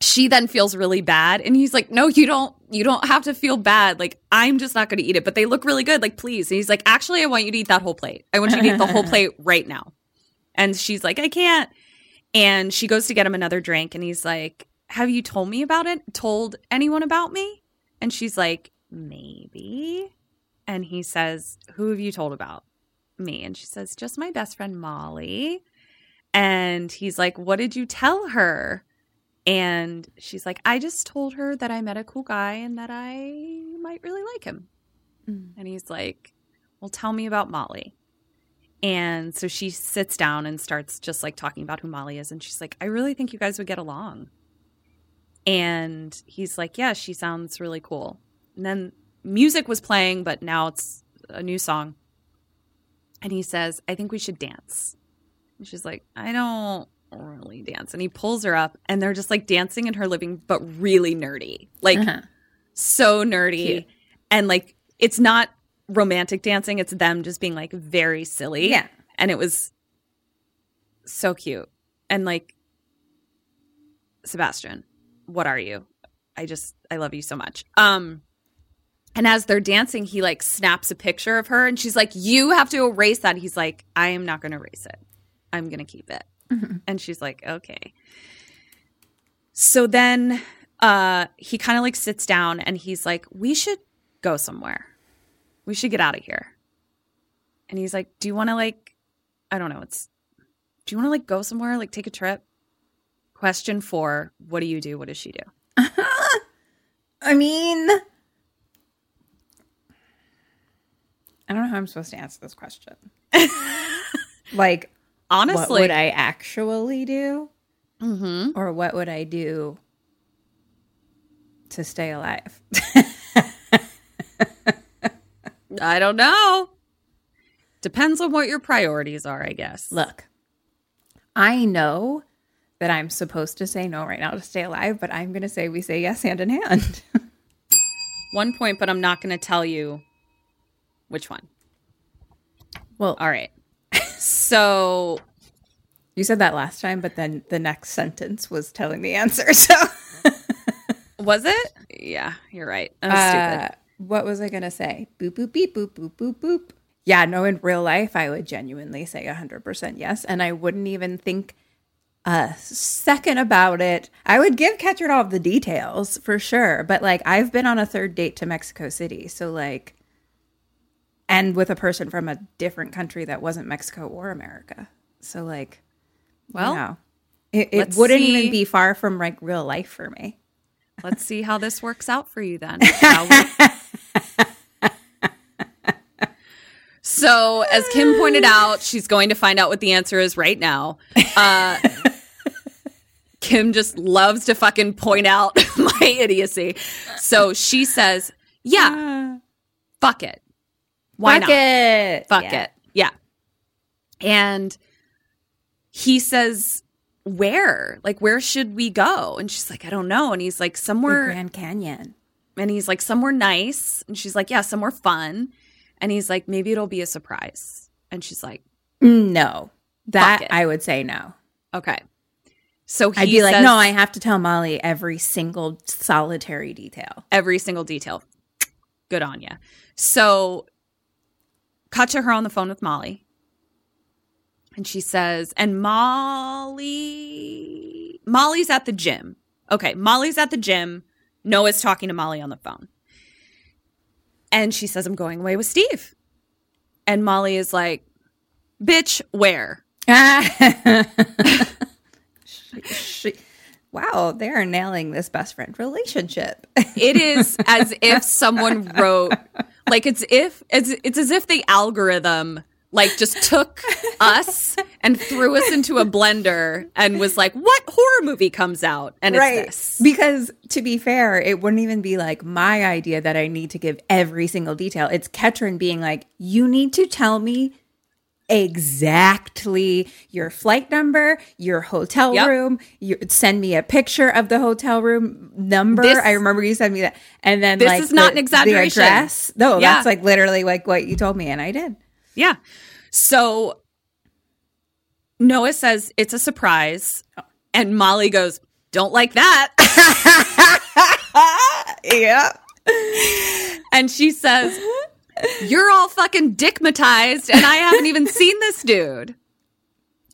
she then feels really bad. And he's like no you don't you don't have to feel bad. Like i'm just not going to eat it but they look really good. Like please. And he's like actually i want you to eat that whole plate. I want you to eat the whole (laughs) plate right now. And she's like i can't. And she goes to get him another drink. And he's like have you told me about it told anyone about me? And she's like maybe. And he says who have you told about me? And she says just my best friend molly. And he's like what did you tell her and she's like, I just told her that I met a cool guy and that I might really like him. Mm. And he's like, Well, tell me about Molly. And so she sits down and starts just like talking about who Molly is. And she's like, I really think you guys would get along. And he's like, Yeah, she sounds really cool. And then music was playing, but now it's a new song. And he says, I think we should dance. And she's like, I don't really dance. And he pulls her up and they're just like dancing in her living, but really nerdy. Like Uh-huh. so nerdy. Cute. And like it's not romantic dancing, it's them just being like very silly. Yeah. And it was so cute. And like Sebastian, what are you? I just I love you so much. Um and as they're dancing, he like snaps a picture of her and she's like, You have to erase that. He's like, I am not gonna erase it. I'm gonna keep it. And she's like, Okay. So then uh he kind of like sits down and he's like, We should go somewhere. We should get out of here. And he's like, Do you wanna like I don't know, it's Do you want to like go somewhere, like take a trip? Question four What do you do? What does she do? (laughs) I mean, I don't know how I'm supposed to answer this question. (laughs) like, Honestly, what would I actually do? Mm-hmm. Or what would I do to stay alive? I don't know. Depends on what your priorities are, I guess. Look, I know that I'm supposed to say no right now to stay alive, but I'm going to say we say yes hand in hand. (laughs) One point, but I'm not going to tell you which one. well, All right. So you said that last time, but then the next sentence was telling the answer. (laughs) So, was it? Yeah, you're right. Uh, stupid. what was I going to say? Boop, boop, beep, boop, boop, boop, boop. Yeah, no, in real life, I would genuinely say 100% yes. And I wouldn't even think a second about it. I would give Catherine all the details for sure. But like, I've been on a third date to Mexico City. So, like, and with a person from a different country that wasn't Mexico or America. So, like, Well, wow. It, it wouldn't see. even be far from like real life for me. let's see how this works out for you then. (laughs) so, as Kim pointed out, she's going to find out what the answer is right now. Uh, Kim just loves to fucking point out (laughs) my idiocy. So she says, Yeah, fuck it. Why Fuck not? it. Fuck Yeah. it. Yeah. And he says, Where? Like, where should we go? And she's like, I don't know. And he's like, The Somewhere. Grand Canyon. and he's like, Somewhere nice. And she's like, Yeah, somewhere fun. And he's like, Maybe it'll be a surprise. And she's like, No. That. I would say no. Okay. So he I'd be like, says no, I have to tell Molly every single solitary detail. every single detail. Good on you. So, cut to her on the phone with Molly. And she says, and Molly, Molly's at the gym. Okay, Molly's at the gym. Noah's talking to Molly on the phone. And she says, I'm going away with Steve. And Molly is like, bitch, where? She- (laughs) wow, they are nailing this best friend relationship. It is as if someone wrote like it's if it's it's as if the algorithm like just took us and threw us into a blender and was like, "What horror movie comes out?" And it's this. Because to be fair, it wouldn't even be like my idea that I need to give every single detail. It's Ketrin being like, you need to tell me exactly your flight number, your hotel Yep. room, you send me a picture of the hotel room number. This- I remember you sent me that. And then This like is not the- an exaggeration. The address. No, Yeah. that's like literally like what you told me and I did. Yeah. So Noah says it's a surprise, and Molly goes, "Don't like that." (laughs) Yeah. and she says, (laughs) "You're all fucking dickmatized, and I haven't even (laughs) seen this dude."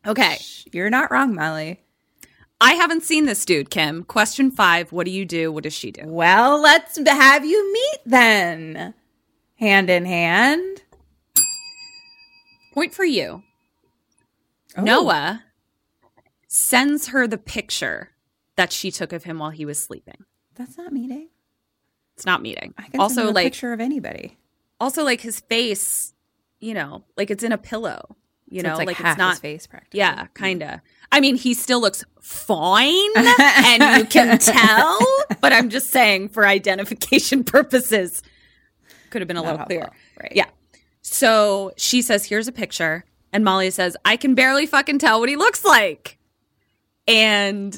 Okay. You're not wrong, Molly. I haven't seen this dude, Kim. Question five What do you do? What does she do? Well, let's have you meet then. Hand in hand. Point for you. Oh. Noah sends her the picture that she took of him while he was sleeping. That's not meeting. It's not meeting. I can Also, send a like, picture of anybody. Also like his face, you know, like it's in a pillow. You So know, it's like, like it's not. his face practically. Yeah, kind of. I mean, he still looks fine, (laughs) and you can tell. But I'm just saying, for identification (laughs) purposes, could have been a Not little clearer. right. Yeah. So she says, "Here's a picture," and Molly says, "I can barely fucking tell what he looks like." And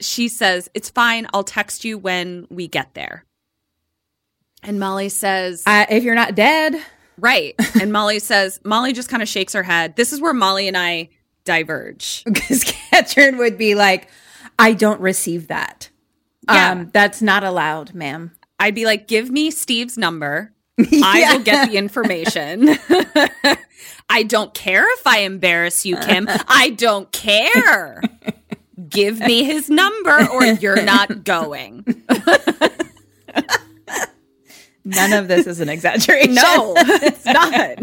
she says, "It's fine. I'll text you when we get there." And Molly says, Uh, if you're not dead, Right. (laughs) And Molly says, Molly just kind of shakes her head. This is where Molly and I diverge. (laughs) because Catherine would be like, I don't receive that. Yeah. Um, that's not allowed, ma'am. I'd be like, give me Steve's number. (laughs) I will get the information. I don't care if I embarrass you, Kim. I don't care. Give me his number or you're not going. None of this is an exaggeration. No, it's (laughs) not.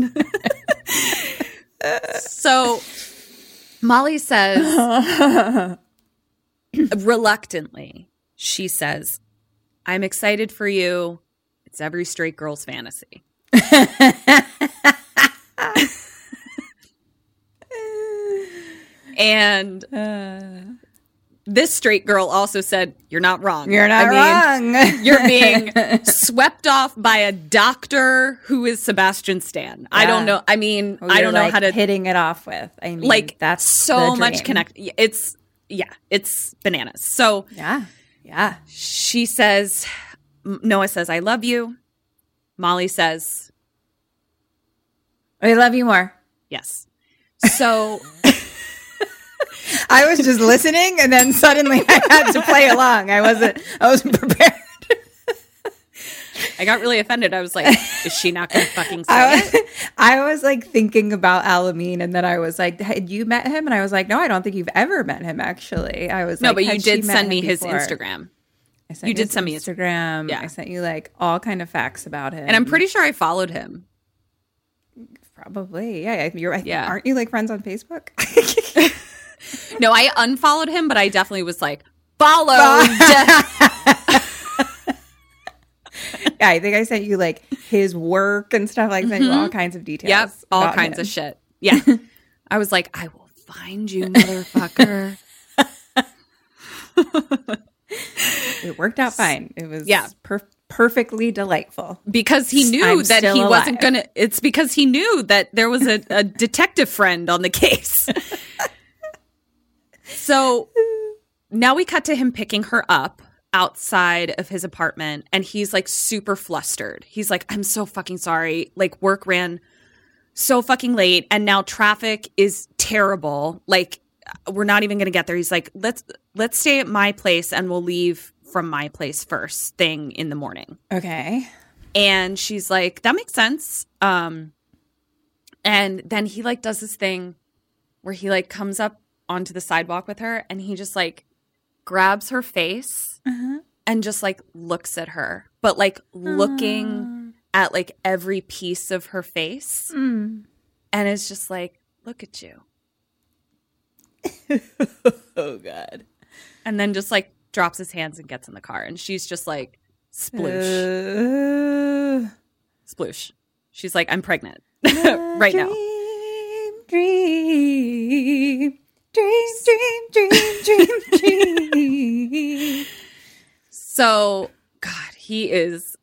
so Molly says, reluctantly, she says, I'm excited for you. It's every straight girl's fantasy. (laughs) and uh. This straight girl also said, You're not wrong. You're not I mean, wrong. (laughs) You're being swept off by a doctor who is Sebastian Stan. I don't know. I mean, Who I don't know how to hitting it off with. I mean, like that's so much connect. It's yeah, it's bananas. So Yeah, yeah. she says, Noah says, I love you. Molly says, I love you more. yes. So (laughs) I was just listening, and then suddenly I had to play along. I wasn't. I wasn't prepared. I got really offended. I was like, is she not going to fucking say I it? was, I was like thinking about Alameen, and then I was like, "Had you met him?" And I was like, "No, I don't think you've ever met him." Actually, I was No, like, but you did send me his before?" Instagram. I sent you did send me his- Instagram. Yeah. I sent you like all kind of facts about him, And I'm pretty sure I followed him. probably yeah. You're Yeah. Aren't you like friends on Facebook? (laughs) (laughs) No, I unfollowed him, but I definitely was like, followed. (laughs) yeah, I think I sent you like his work and stuff. Like sent you mm-hmm. all kinds of details. yep, all kinds him. of shit. Yeah. (laughs) I was like, I will find you, motherfucker. (laughs) It worked out fine. It was Yeah. per- perfectly delightful. because he knew I'm that he wasn't gonna it's because he knew that there was a, a detective friend on the case so now we cut to him picking her up outside of his apartment and he's like super flustered. He's like i'm so fucking sorry. Like work ran so fucking late and now traffic is terrible. Like we're not even gonna get there. He's like let's let's stay at my place and we'll leave from my place first thing in the morning. Okay. and she's like that makes sense. Um and then he like does this thing where he like comes up onto the sidewalk with her and he just like grabs her face uh-huh. and just like looks at her but like looking ah. at like every piece of her face mm. and is just like look at you. (laughs) Oh God. and then just like drops his hands and gets in the car and she's just like sploosh. Uh, sploosh. She's like i'm pregnant. (laughs) Right now. Dream, dream, dream, dream, dream, (laughs) dream. So, God, he is.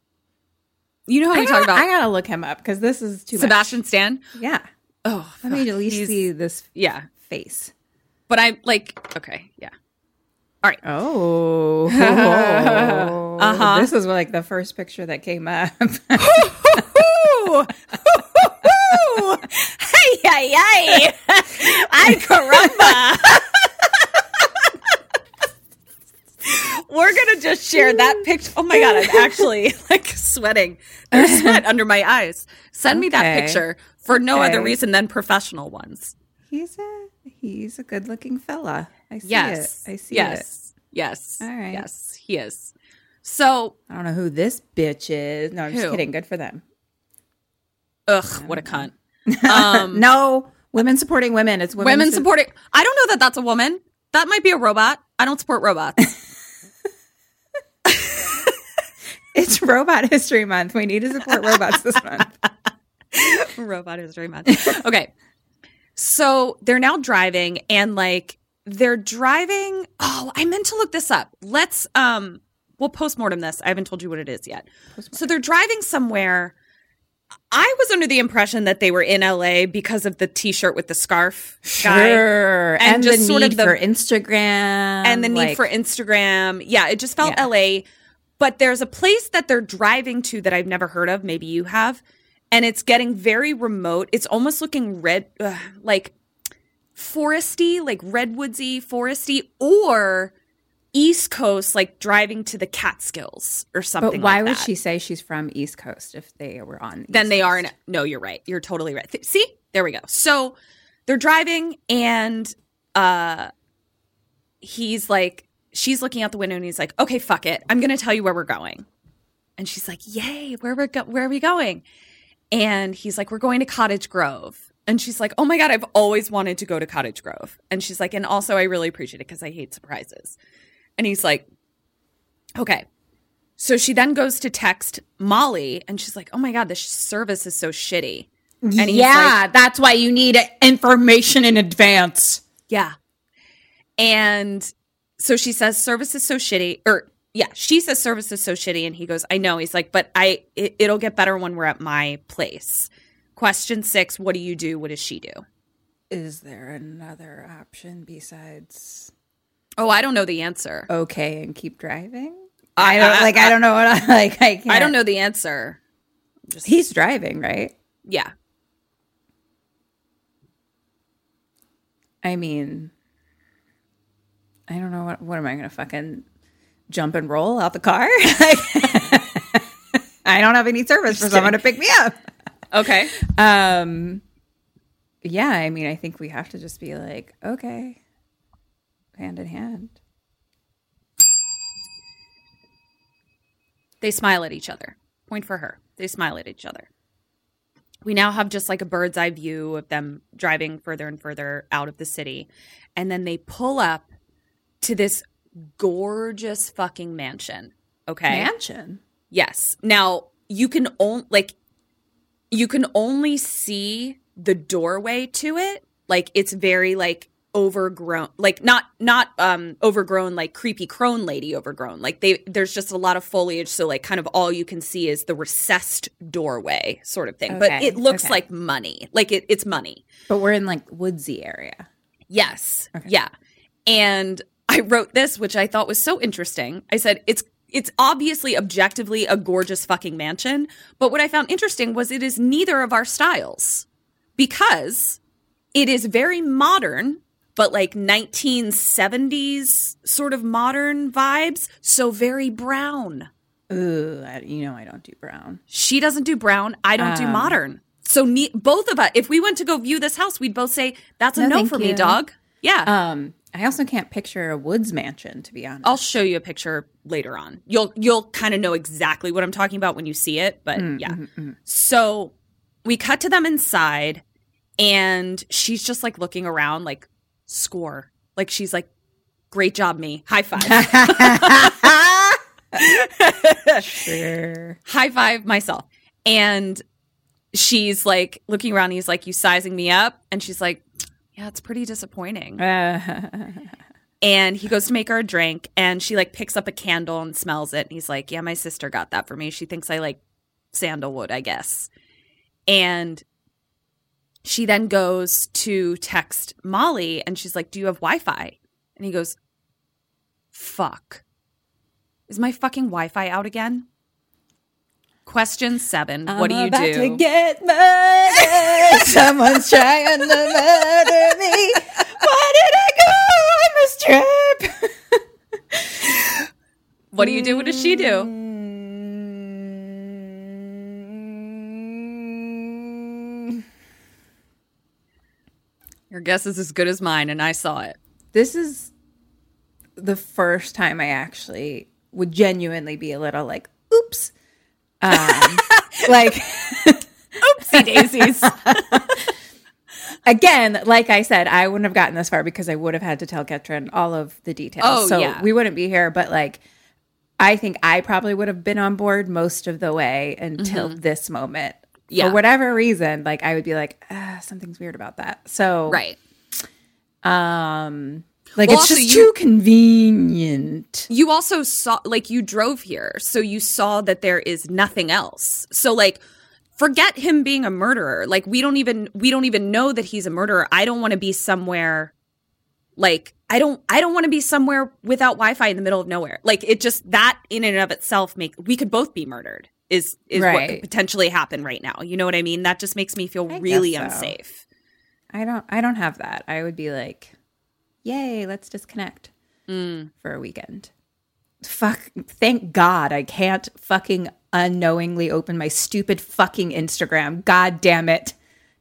You know how I we gotta, talk about I gotta look him up because this is too Sebastian Stan? Yeah, Oh, let me fuck, at least see this Yeah, face. but I'm like. Okay, yeah. All right. Oh, (laughs) (laughs) Uh-huh. This is like the first picture that came up. Ooh. hey, hey, hey! Ay, caramba! We're gonna just share that picture. Oh my god, I'm actually like sweating. There's sweat under my eyes. Send me that picture for no other reason than professional ones. he's a he's a good looking fella. I see Yes. it. I see it. yes. Yes. All right. Yes, he is. So, I don't know who this bitch is. No, I'm just kidding. Good for them. Ugh, what a cunt. (laughs) Um, no, women supporting women. It's women, women su- supporting. I don't know that that's a woman. That might be a robot. I don't support robots. (laughs) It's Robot History Month. We need to support robots this month. (laughs) robot history month. Okay. So they're now driving and like they're driving. Oh, I meant to look this up. Let's um we'll postmortem this. I haven't told you what it is yet. So they're driving somewhere. I was under the impression that they were in LA because of the t-shirt with the scarf guy Sure. And And, just the sort need of the- for Instagram. and the need like- for Instagram. Yeah, it just felt Yeah. LA. But there's a place that they're driving to that I've never heard of. Maybe you have. And it's getting very remote. It's almost looking red, uh, like foresty, like redwoodsy, foresty, or East Coast, like driving to the Catskills or something. But why like would she say she's from East Coast if they were on? then East they are Coast? in no you're right you're totally right Th- see there we go so they're driving and uh he's like she's looking out the window and he's like okay fuck it i'm gonna tell you where we're going and she's like yay where we're go- where are we going and he's like we're going to cottage grove And she's like, "Oh my god, I've always wanted to go to Cottage Grove." And she's like, "And also I really appreciate it cuz I hate surprises." And he's like, "Okay." So she then goes to text Molly and she's like, "Oh my god, this service is so shitty." And he's yeah, like, that's why you need information in advance. Yeah. And so she says service is so shitty or yeah, she says service is so shitty and he goes, "I know." He's like, "But I it, it'll get better when we're at my place." Question 6, what do you do? What does she do? Is there another option besides Oh, I don't know the answer. okay and keep driving? I don't like. I don't know what I (laughs) like. I, can't. I don't know the answer. Just, He's driving, right? Yeah. I mean, I don't know what. What am I going to fucking jump and roll out the car? (laughs) I don't have any service for someone to pick me up. Okay. Um, yeah, I mean, I think we have to just be like, okay, hand in hand. They smile at each other. Point for her. They smile at each other. We now have just like a bird's eye view of them driving further and further out of the city. And then they pull up to this gorgeous fucking mansion. Okay. Mansion. Yes. Now you can only like you can only see the doorway to it. Like it's very like overgrown like not not um overgrown like creepy crone lady overgrown like they there's just a lot of foliage so like kind of all you can see is the recessed doorway sort of thing but it looks okay. like money like it, it's money But we're in like woodsy area. Yes. Yeah. And I wrote this, which I thought was so interesting. I said, it's it's obviously objectively a gorgeous fucking mansion, but what I found interesting was it is neither of our styles because it is very modern, but like 1970s sort of modern vibes, so very brown. Ooh, I, you know I don't do brown. She doesn't do brown, I don't do Um, modern. So ne- both of us, if we went to go view this house, we'd both say that's a No, no, for me, dog. Yeah. Um, I also can't picture a woods mansion to be honest. I'll show you a picture later on. You'll you'll kind of know exactly what I'm talking about when you see it, but Mm, yeah. mm-hmm, So we cut to them inside and she's just like looking around like score. Like she's like great job me. High five. (laughs) (laughs) sure. High five myself. And she's like looking around he's like you sizing me up and she's like yeah, it's pretty disappointing. (laughs) And he goes to make her a drink and she like picks up a candle and smells it. And he's like, Yeah, my sister got that for me. She thinks I like sandalwood, I guess. And she then goes to text Molly and she's like, Do you have Wi Fi? And he goes, Fuck. Is my fucking Wi Fi out again? Question seven. what do I'm you about do? To get murdered. (laughs) Someone's trying to murder me. Why did I go on this trip? what do you do? What does she do? Hmm. Your guess is as good as mine, and I saw it. This is the first time I actually would genuinely be a little like, oops. Um, (laughs) like, Oopsie daisies. (laughs) again, like I said, I wouldn't have gotten this far because I would have had to tell Ketrin all of the details. Oh, so yeah. we wouldn't be here. But like, I think I probably would have been on board most of the way until this moment. Yeah. For whatever reason, like I would be like, ah, something's weird about that. So right. um, like Well, it's just you- too convenient. You also saw, like, you drove here, so you saw that there is nothing else. So, like, forget him being a murderer. Like, we don't even we don't even know that he's a murderer. I don't want to be somewhere. Like, I don't I don't want to be somewhere without Wi-Fi in the middle of nowhere. Like, it just that in and of itself make we could both be murdered. Is is what could potentially happen right now. You know what I mean? That just makes me feel I really so. unsafe. I don't I don't have that. I would be like, yay, let's disconnect for a weekend. Fuck thank God I can't fucking unknowingly open my stupid fucking Instagram. God damn it.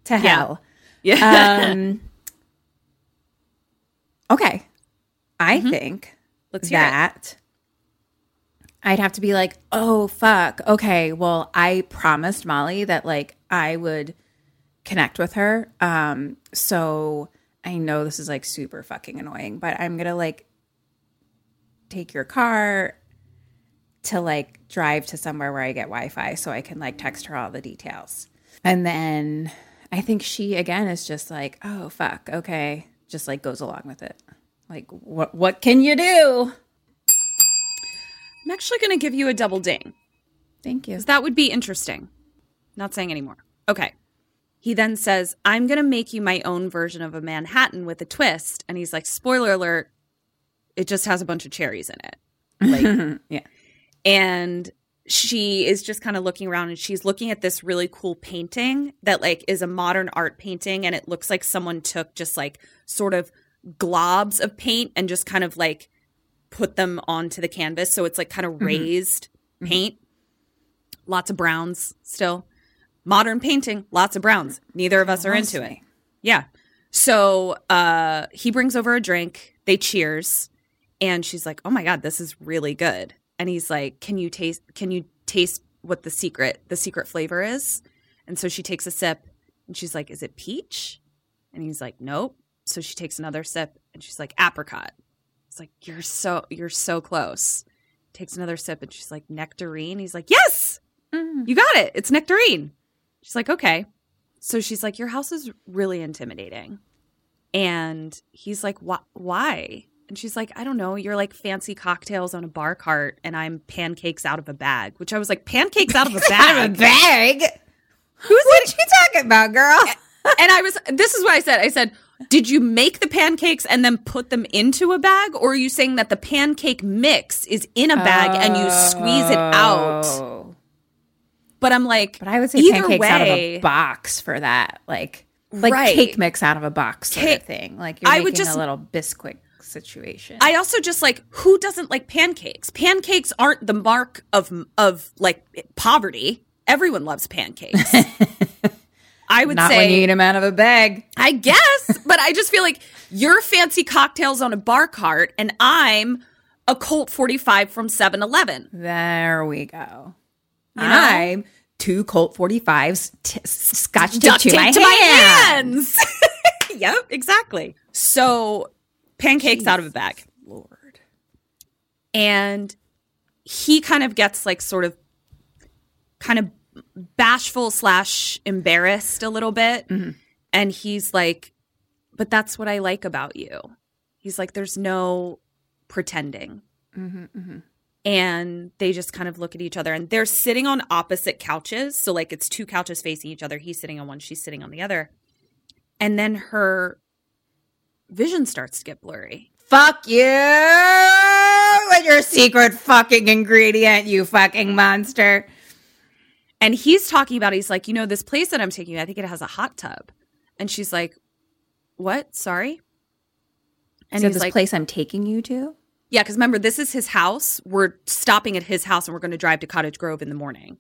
To hell. Yeah. Um (laughs) Okay. I think Mm-hmm. Let's hear it. that I'd have to be like, oh fuck, okay, well, I promised Molly that like I would connect with her. Um, so I know this is like super fucking annoying, but I'm gonna like take your car to like drive to somewhere where I get Wi-Fi so I can like text her all the details. And then I think she again is just like, oh fuck, okay, just like goes along with it. Like what what can you do? I'm actually going to give you a double ding. Thank you. That would be interesting. Not saying anymore. Okay. He then says, I'm going to make you my own version of a Manhattan with a twist. And he's like, spoiler alert, it just has a bunch of cherries in it. Like, (laughs) Yeah. and she is just kind of looking around and she's looking at this really cool painting that like is a modern art painting and it looks like someone took just like sort of globs of paint and just kind of like put them onto the canvas so it's like kind of raised paint. Lots of browns still. Modern painting lots of browns. Neither of us are into it. Yeah. So uh he brings over a drink. They cheers. And she's like oh my god this is really good. And he's like can you taste can you taste what the secret the secret flavor is? And so she takes a sip and she's like is it peach? And he's like nope. So she takes another sip and she's like apricot it's like you're so you're so close. Takes another sip and she's like nectarine? He's like yes mm. you got it. It's nectarine. She's like okay. So she's like your house is really intimidating. And he's like why? And she's like i don't know. You're like fancy cocktails on a bar cart and i'm pancakes out of a bag which i was like pancakes out of a bag (laughs) out of a bag. Who's what you talking about, girl? (laughs) and I was this is what I said. I said, "Did you make the pancakes and then put them into a bag or are you saying that the pancake mix is in a bag and you squeeze it out?" Oh. But I'm like, But I would say either pancakes out of a box for that, like like Right. cake mix out of a box sort Ca- of thing. Like you're I making would just- a little biscuit situation. I also just like who doesn't like pancakes? Pancakes aren't the mark of of like poverty. Everyone loves pancakes. (laughs) I would Not say when you eat them out of a bag. I guess, (laughs) but I just feel like you're fancy cocktails on a bar cart and I'm a Colt 45 from 7-Eleven. There we go. You know? I'm two Colt 45s, t- scotch to, my, to hand. hands. (laughs) yep, exactly. So pancakes out of a bag. Lord. And he kind of gets like sort of kind of bashful slash embarrassed a little bit. Mm-hmm. And he's like, but that's what I like about you. He's like, there's no pretending. Mm-hmm, mm-hmm. And they just kind of look at each other and they're sitting on opposite couches. So, like, it's two couches facing each other. He's sitting on one, she's sitting on the other. And then her vision starts to get blurry. Fuck you with your secret fucking ingredient, you fucking monster. And he's talking about, he's like, you know, this place that I'm taking you, I think it has a hot tub. And she's like, what? Sorry? And so he's this like, place I'm taking you to? yeah, because remember, this is his house. We're stopping at his house and we're going to drive to Cottage Grove in the morning.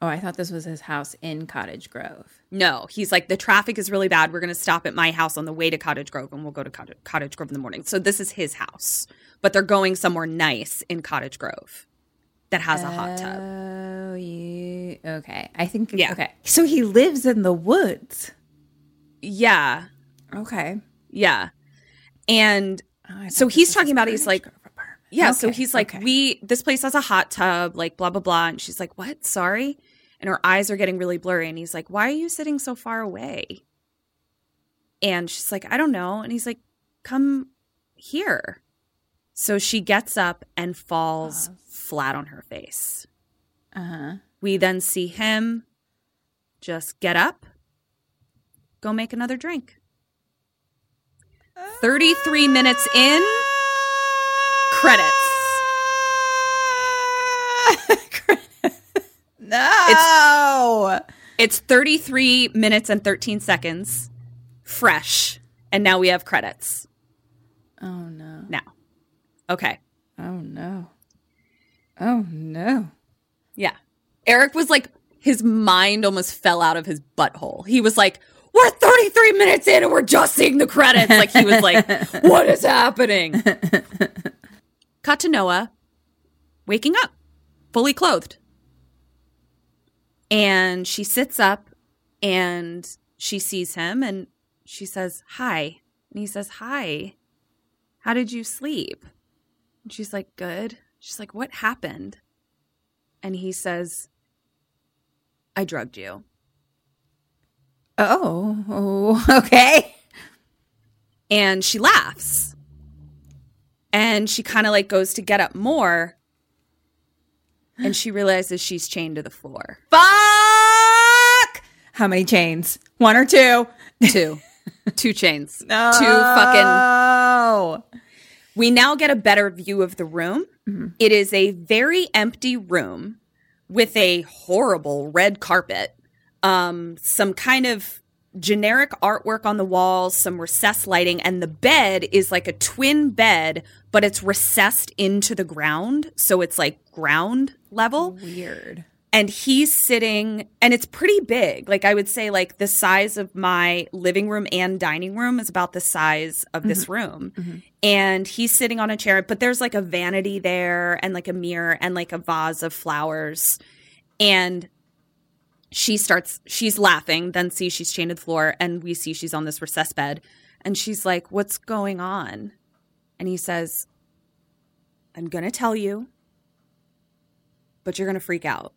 Oh, I thought this was his house in Cottage Grove. No, he's like, the traffic is really bad. We're going to stop at my house on the way to Cottage Grove and we'll go to Cottage, Cottage Grove in the morning. So this is his house, but they're going somewhere nice in Cottage Grove that has a hot tub. Oh, you okay? I think Yeah. Okay, so he lives in the woods. Yeah. Okay. Yeah. And Oh, So he's talking about he's like. Yeah, so he's like, okay. we this place has a hot tub, like blah blah blah, and she's like, what? Sorry, and her eyes are getting really blurry, and he's like, why are you sitting so far away? And she's like, I don't know, and he's like, come here. So she gets up and falls flat on her face. Uh-huh. We then see him just get up, go make another drink. 33 minutes in, credits. (laughs) no. It's 33 minutes and 13 seconds, fresh. And now we have credits. oh no. Now. Okay. Oh no. Oh no. Yeah. Eric was like, his mind almost fell out of his butthole. He was like, we're 33 minutes in and we're just seeing the credits. Like, he was like, (laughs) what is happening? (laughs) Cut to Noah waking up, fully clothed. And she sits up and she sees him and she says, Hi. And he says, Hi. How did you sleep? And she's like, Good. She's like, What happened? And he says, I drugged you. Oh, oh, (laughs) okay. And she laughs. And she kind of like goes to get up more. And she realizes she's chained to the floor. Fuck! How many chains? One or two? Two. (laughs) Two chains. No. Two fucking. (laughs) We now get a better view of the room. It is a very empty room with a horrible red carpet, um, some kind of generic artwork on the walls, some recessed lighting, and the bed is like a twin bed, but it's recessed into the ground. So it's like ground level Weird. And he's sitting and it's pretty big. Like i would say like the size of my living room and dining room is about the size of this mm-hmm. room. Mm-hmm. And he's sitting on a chair but there's like a vanity there and like a mirror and like a vase of flowers. And she starts she's laughing then see she's chained to the floor and we see she's on this recess bed. And she's like what's going on? And he says i'm gonna tell you but you're going to freak out.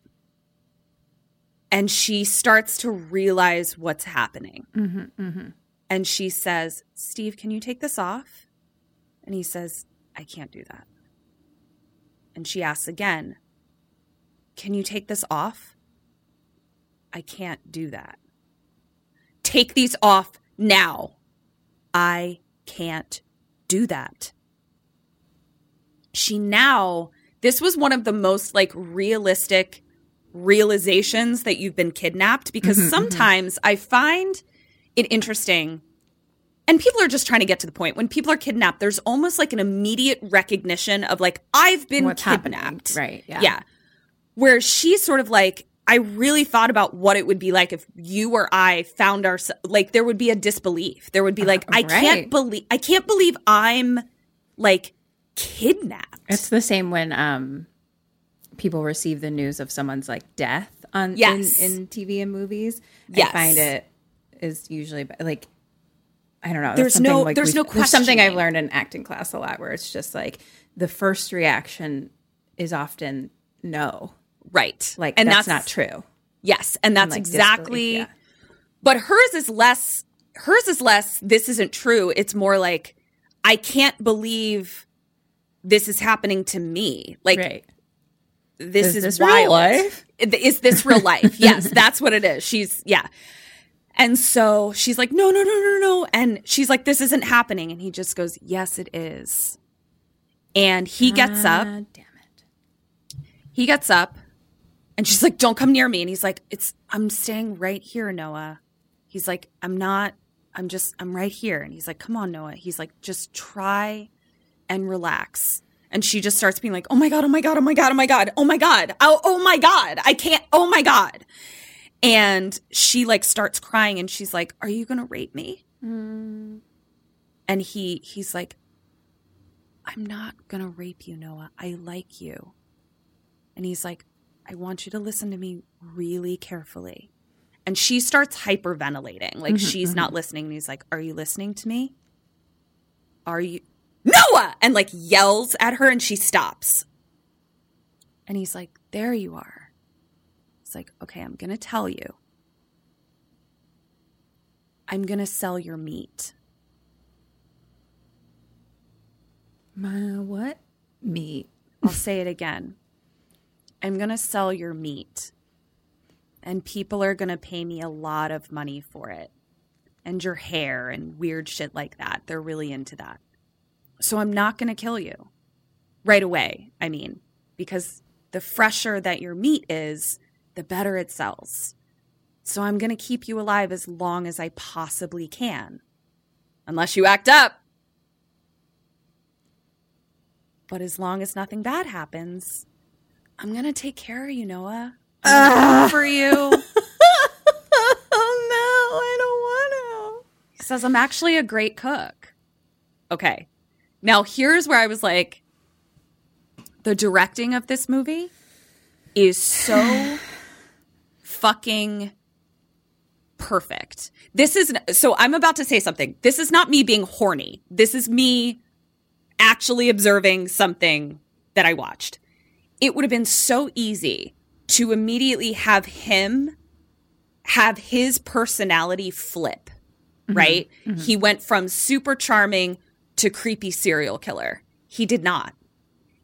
And she starts to realize what's happening. Mm-hmm, mm-hmm. And she says, Steve, can you take this off? And he says, I can't do that. And she asks again, Can you take this off? I can't do that. Take these off now. I can't do that. She now, this was one of the most like realistic realizations that you've been kidnapped because mm-hmm, mm-hmm. sometimes I find it interesting and people are just trying to get to the point. When people are kidnapped there's almost like an immediate recognition of like i've been What's happening, kidnapped. Right, yeah. yeah. Where she's sort of like i really thought about what it would be like if you or i found ourselves like there would be a disbelief. There would be like uh, i right. can't believe i can't believe i'm like kidnapped. It's the same when um people receive the news of someone's like death on Yes. in, in TV and movies. Yes. I find it is usually like I don't know. There's no- like, there's no something I've learned in acting class a lot where it's just like the first reaction is often no. right Like and that's, that's, not true. yes and that's like, exactly disbelief, but hers is less hers is less this isn't true it's more like i can't believe this is happening to me like right. This Is is, this wild. real life? Is this real life? (laughs) yes, that's what it is. She's yeah. And so she's like, no, no, no, no, no. And she's like, this isn't happening. And he just goes, yes, it is. And he gets up. Ah, damn it. He gets up and she's like, don't come near me. And he's like, it's, I'm staying right here, Noah. He's like, I'm not, I'm just, I'm right here. And he's like, come on, Noah. He's like, just try and relax. And she just starts being like, oh my God, oh my God, oh my God, oh my God, oh my God, oh, oh my God, I can't, oh my God. And she like starts crying and she's like, are you going to rape me? Mm. And he, he's like, I'm not going to rape you, Noah. I like you. And he's like, I want you to listen to me really carefully. And she starts hyperventilating, like mm-hmm, she's not mm-hmm. listening. And he's like, Are you listening to me? Are you Noah? And like yells at her and she stops. And he's like, There you are. It's like, Okay, I'm going to tell you. I'm going to sell your meat. My what? Meat. I'll say it again. I'm going to sell your meat. And people are going to pay me a lot of money for it. And your hair and weird shit like that. They're really into that. So I'm not going to kill you right away. I mean, because the fresher that your meat is, the better it sells. So I'm going to keep you alive as long as I possibly can. Unless you act up. But as long as nothing bad happens, I'm going to take care of you, Noah. I'm gonna for you. (laughs) oh no, I don't want to. He says, I'm actually a great cook. Okay. Now, here's where I was like, the directing of this movie is so (sighs) fucking perfect. This is so I'm about to say something. This is not me being horny. This is me actually observing something that I watched. It would have been so easy to immediately have him have his personality flip, mm-hmm. right? Mm-hmm. He went from super charming to creepy serial killer. He did not.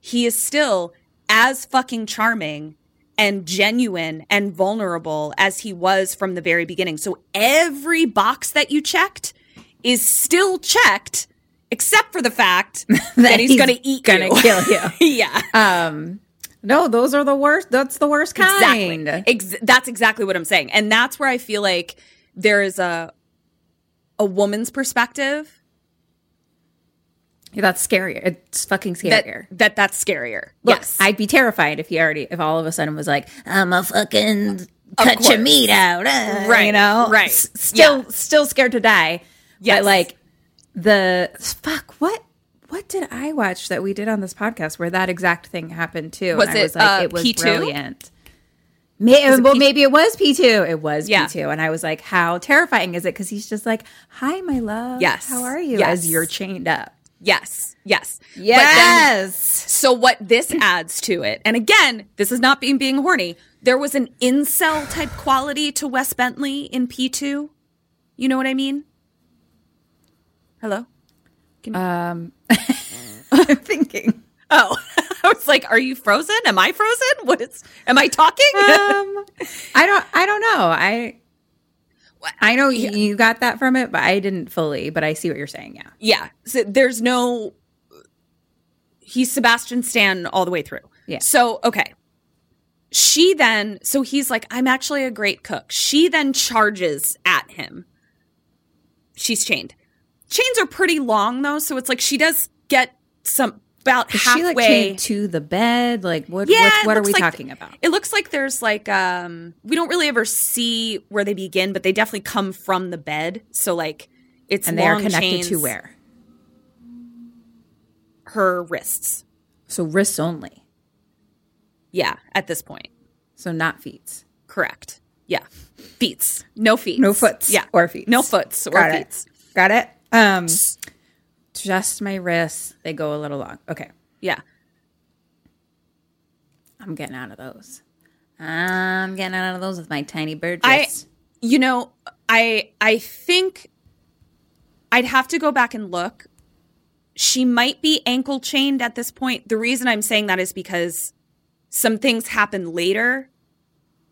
He is still as fucking charming and genuine and vulnerable as he was from the very beginning. So every box that you checked is still checked, except for the fact (laughs) that, he's, he's going to eat gonna you. kill you. (laughs) yeah. Um, no, those are the worst. That's the worst kind. Exactly. Ex- that's exactly what I'm saying. And that's where I feel like there is a a woman's perspective that's scarier. It's fucking scarier. that that's scarier. Look, yes. I'd be terrified if he already, if all of a sudden was like, I'm a fucking cut your meat out, uh, Right, You know, right. S- still, Yeah. still scared to die. Yes. But like the fuck, what, what did I watch that we did on this podcast where that exact thing happened too? Was and I it, was like, uh, it was P2? brilliant. May, well, maybe it was P two. It was Yeah. P two, and I was like, "How terrifying is it?" Because he's just like, "Hi, my love. Yes. how are you?" Yes. As you're chained up. Yes. Yes. But then- Yes. So what this adds to it, and again, this is not being being horny. There was an incel type quality to Wes Bentley in P two. You know what I mean? Hello. Um, (laughs) I'm thinking. Oh, (laughs) I was like, "Are you frozen? Am I frozen? What is? Am I talking?" um, I don't. I don't know. I. I know you you got that from it, but I didn't fully. But I see what you're saying. Yeah. yeah. So there's no. He's Sebastian Stan all the way through. Yeah. So okay. She then, so he's like, I'm actually a great cook. She then charges at him. She's chained. Chains are pretty long though, so it's like she does get some about Is halfway she like chained to the bed? Like what? yeah, what, what are we like- talking about? It looks like there's like um we don't really ever see where they begin, but they definitely come from the bed. So like it's And they are connected chains, to where? her wrists. So wrists only. Yeah, at this point. So not feet. Correct. Yeah. Feets. No feet. No foots. Yeah. Or feet. No foots or Got it. feet. Got it. Um, just my wrists. They go a little long. Okay. Yeah. I'm getting out of those. I'm getting out of those with my tiny bird I you know, I I think I'd have to go back and look. She might be ankle chained at this point. The reason I'm saying that is because some things happen later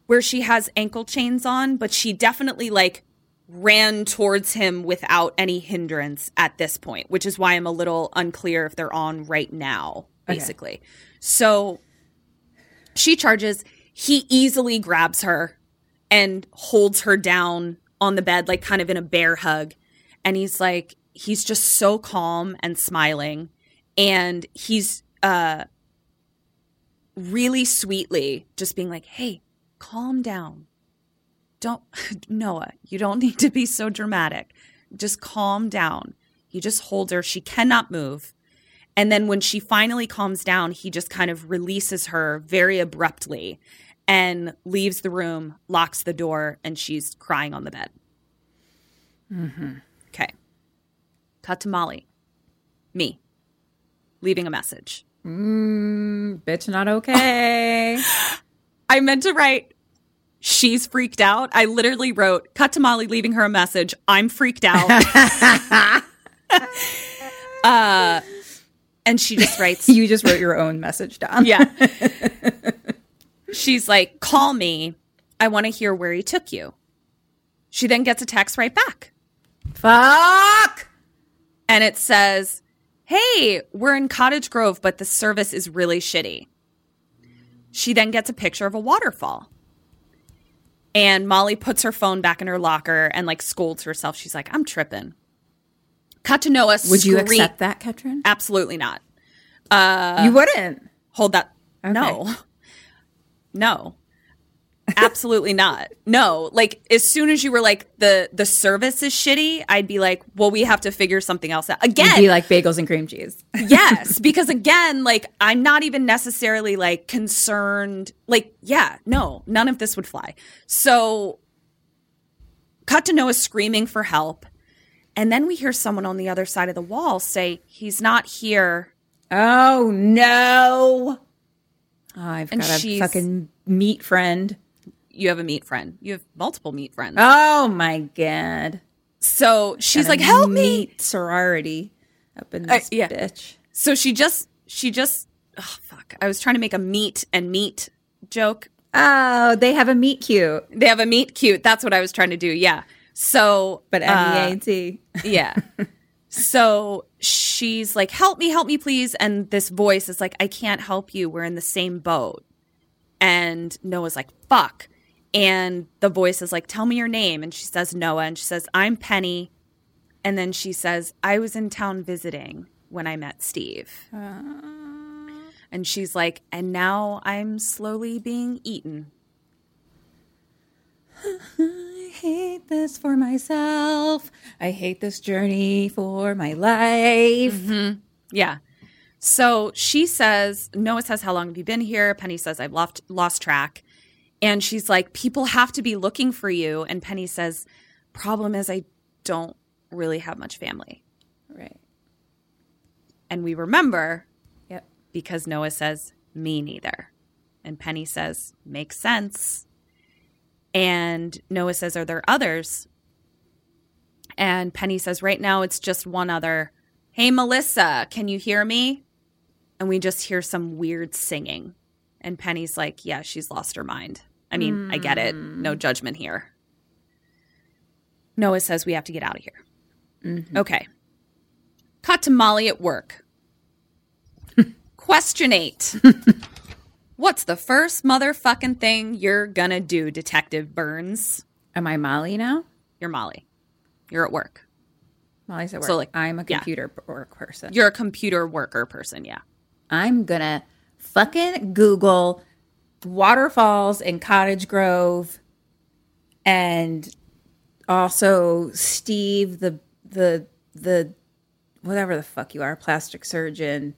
where she has ankle chains on, but she definitely like ran towards him without any hindrance at this point, which is why I'm a little unclear if they're on right now, basically. So she charges, he easily grabs her and holds her down on the bed, like kind of in a bear hug. And he's like, he's just so calm and smiling. And he's uh really sweetly just being like, hey, calm down. Don't, (laughs) Noah, you don't need to be so dramatic. Just calm down. He just holds her. She cannot move. And then when she finally calms down, he just kind of releases her very abruptly and leaves the room, locks the door, and she's crying on the bed. Mm-hmm. Okay. Cut to Molly. Me. Leaving a message. Mm, Bitch, not okay. (gasps) I meant to write, she's freaked out. I literally wrote, cut to Molly leaving her a message. I'm freaked out. (laughs) (laughs) uh, and she just (laughs) writes, you just wrote your own message down. yeah. She's like, call me. I want to hear where he took you. She then gets a text right back. Fuck. And it says, Hey, we're in Cottage Grove, but the service is really shitty. She then gets a picture of a waterfall. And Molly puts her phone back in her locker and like scolds herself. She's like, I'm tripping. Cut to Noah. Would you accept that, Katrin? Absolutely not. Uh, you wouldn't. Hold that. No. (laughs) No. Absolutely not. No. Like as soon as you were like the the service is shitty, I'd be like, well, we have to figure something else out. Again, You'd be like bagels and cream cheese. yes, because again, like I'm not even necessarily like concerned. Like, yeah, no, none of this would fly. So cut to Noah screaming for help. And then we hear someone on the other side of the wall say, He's not here. Oh no. Oh, I've And got a fucking meat friend. You have a meat friend. You have multiple meat friends. Oh my god. so she's like, Help me. sorority up in this yeah. bitch. So she just, she just, oh, fuck. I was trying to make a meat and meat joke. Oh, they have a meat cute, They have a meat cute. That's what I was trying to do. Yeah. So, but uh, M E A T. (laughs) yeah. So she's like, help me, help me, please. And this voice is like, I can't help you. We're in the same boat. And Noah's like, fuck. And the voice is like, tell me your name. And she says, Noah. And she says, I'm Penny. And then she says, I was in town visiting when I met Steve. And she's like, and now I'm slowly being eaten. (laughs) I hate this for myself. I hate this journey for my life. Mm-hmm. Yeah. So she says, Noah says, How long have you been here? Penny says, I've lost, lost track. And she's like, People have to be looking for you. And Penny says, Problem is, I don't really have much family. Right. And we remember Yep. because Noah says, Me neither. And Penny says, Makes sense. And Noah says, Are there others? And Penny says, Right now it's just one other. Hey, Melissa, can you hear me? And we just hear some weird singing. And Penny's like, Yeah, she's lost her mind. I mean, I get it. No hmm. judgment here. Noah says, We have to get out of here. Mm-hmm. Okay. Cut to Molly at work. (laughs) Question eight. (laughs) What's the first motherfucking thing you're gonna do, Detective Burns? Am I Molly now? You're Molly. You're at work. Molly's at work. So, like, I'm a yeah. computer work person. You're a computer worker person, yeah. I'm gonna fucking Google waterfalls in Cottage Grove and also Steve the the the whatever the fuck you are, plastic surgeon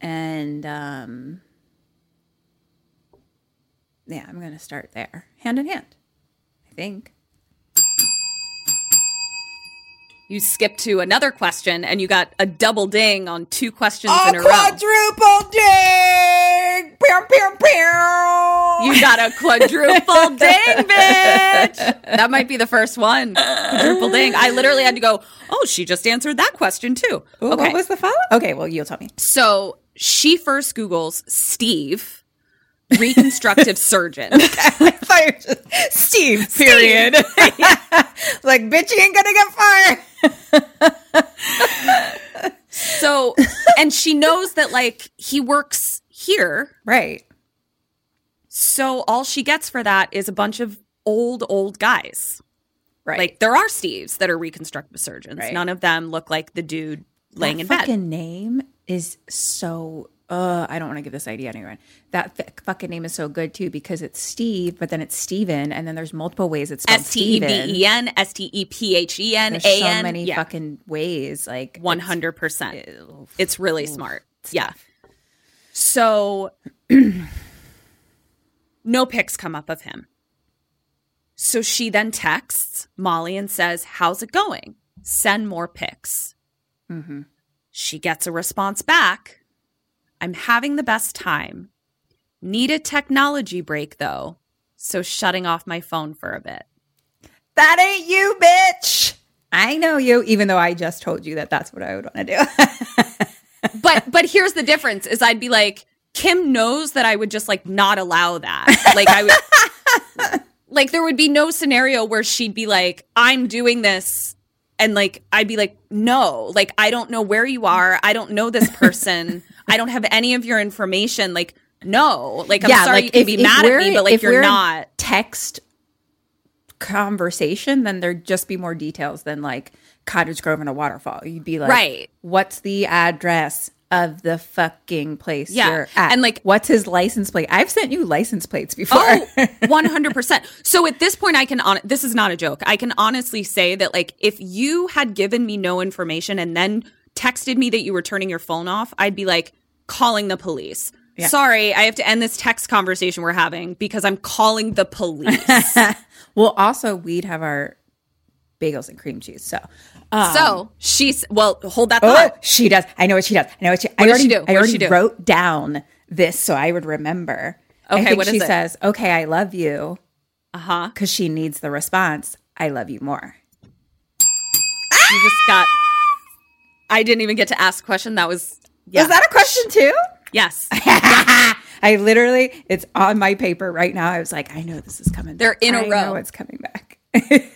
and um yeah, I'm gonna start there. Hand in hand. I think. You skipped to another question and you got a double ding on two questions in a row. quadruple ding! Pew, pew, pew! You got a (laughs) quadruple ding, (laughs) bitch. That might be the first one. Quadruple ding. I literally had to go, oh, she just answered that question too. Ooh, okay. What was the follow? Okay, well, you'll tell me. So she first Googles Steve, reconstructive (laughs) surgeon. fired. Steve, period. (laughs) (laughs) like, bitch, you ain't gonna get fired. So, and she knows that like he works here. Right. So all she gets for that is a bunch of old, old guys. Right. Like there are Steves that are reconstructive surgeons. Right. None of them look like the dude laying that in bed. fucking name is so. Uh, I don't want to give this idea to anyone. That f- fucking name is so good too because it's Steve, but then it's Steven, and then there's multiple ways it's spelled S T E V. E N, S T E P H E N, so many Yeah, fucking ways. Like hundred percent. It's really smart. Yeah. So (clears throat) no pics come up of him. So she then texts Molly and says, How's it going? Send more pics. She gets a response back. I'm having the best time. Need a technology break though. So shutting off my phone for a bit. That ain't you, bitch. I know you, even though I just told you that that's what I would want to do. (laughs) but but here's the difference is I'd be like Kim knows that I would just like not allow that. Like I would (laughs) like there would be no scenario where she'd be like I'm doing this and like I'd be like no, like I don't know where you are. I don't know this person. I don't have any of your information. Like no. Like I'm sorry you can if- be if mad at me but like if you're not. text conversation, then there'd just be more details than like Cottage Grove and a waterfall. You'd be like, Right. What's the address of the fucking place Yeah. you're at? And, like- what's his license plate? I've sent you license plates before. Oh, (laughs) 100%. So at this point, I can, on- this is not a joke. I can honestly say that, like, if you had given me no information and then texted me that you were turning your phone off, I'd be like, calling the police. Sorry, I have to end this text conversation we're having because I'm calling the police. (laughs) well, also we'd have our bagels and cream cheese. So, um, so she's well, hold that oh, thought. she does. I know what she does. I know what she. I does already, she do? I What already she do? wrote down this so I would remember. I Okay, think what is she says? Okay, I love you Uh huh. because she needs the response. I love you more. You just got. I didn't even get to ask a question. That was. Yeah. Was that a question too? Yes. (laughs) I literally, it's on my paper right now. I was like, I know this is coming. They're back. in a I row. know it's coming back. (laughs)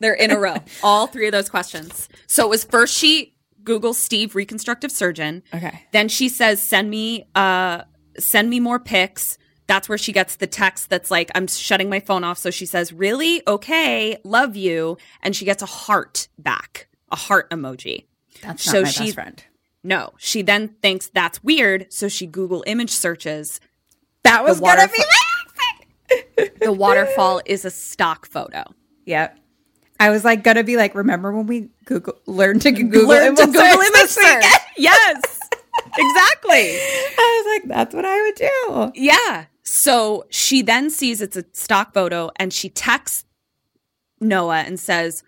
They're in a row. All three of those questions. So it was first she Googles Steve reconstructive surgeon. Okay. Then she says, send me uh send me more pics. That's where she gets the text that's like, I'm shutting my phone off. So she says, Really? Okay, love you. And she gets a heart back, a heart emoji. That's So not my she- best friend. No. She then thinks that's weird. So she Google image searches. That was The gonna be The waterfall is a stock photo. Yep. I was like gonna be like, remember when we Google learned to Google Learn to Google image search. (laughs) Yes. exactly. (laughs) I was like, that's what I would do. Yeah. So she then sees it's a stock photo and she texts Noah and says,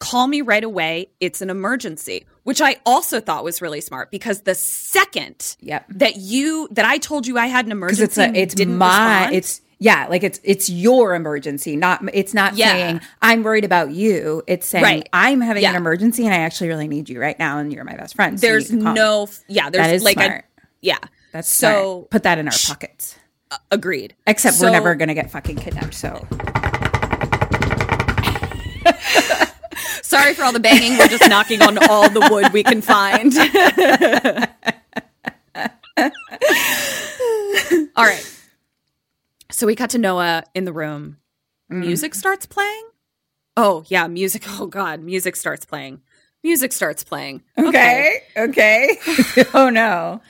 Call me right away. It's an emergency, which I also thought was really smart because the second Yep. that you that I told you I had an emergency, it's a, it's didn't my, respond, it's yeah, like it's it's your emergency, not it's not Yeah. saying I'm worried about you. It's saying Right. I'm having an emergency and I actually really need you right now, and you're my best friend. so there's need to call me. no yeah, there's That is like smart. a yeah. That's so smart. put that in our pockets. Uh, agreed. Except So- we're never gonna get fucking kidnapped. So Sorry for all the banging. We're just knocking on all the wood we can find. all right. So we cut to Noah in the room. Mm. Music starts playing. Oh, yeah, music. Oh, God. Music starts playing. Music starts playing. okay, okay. (sighs) oh no,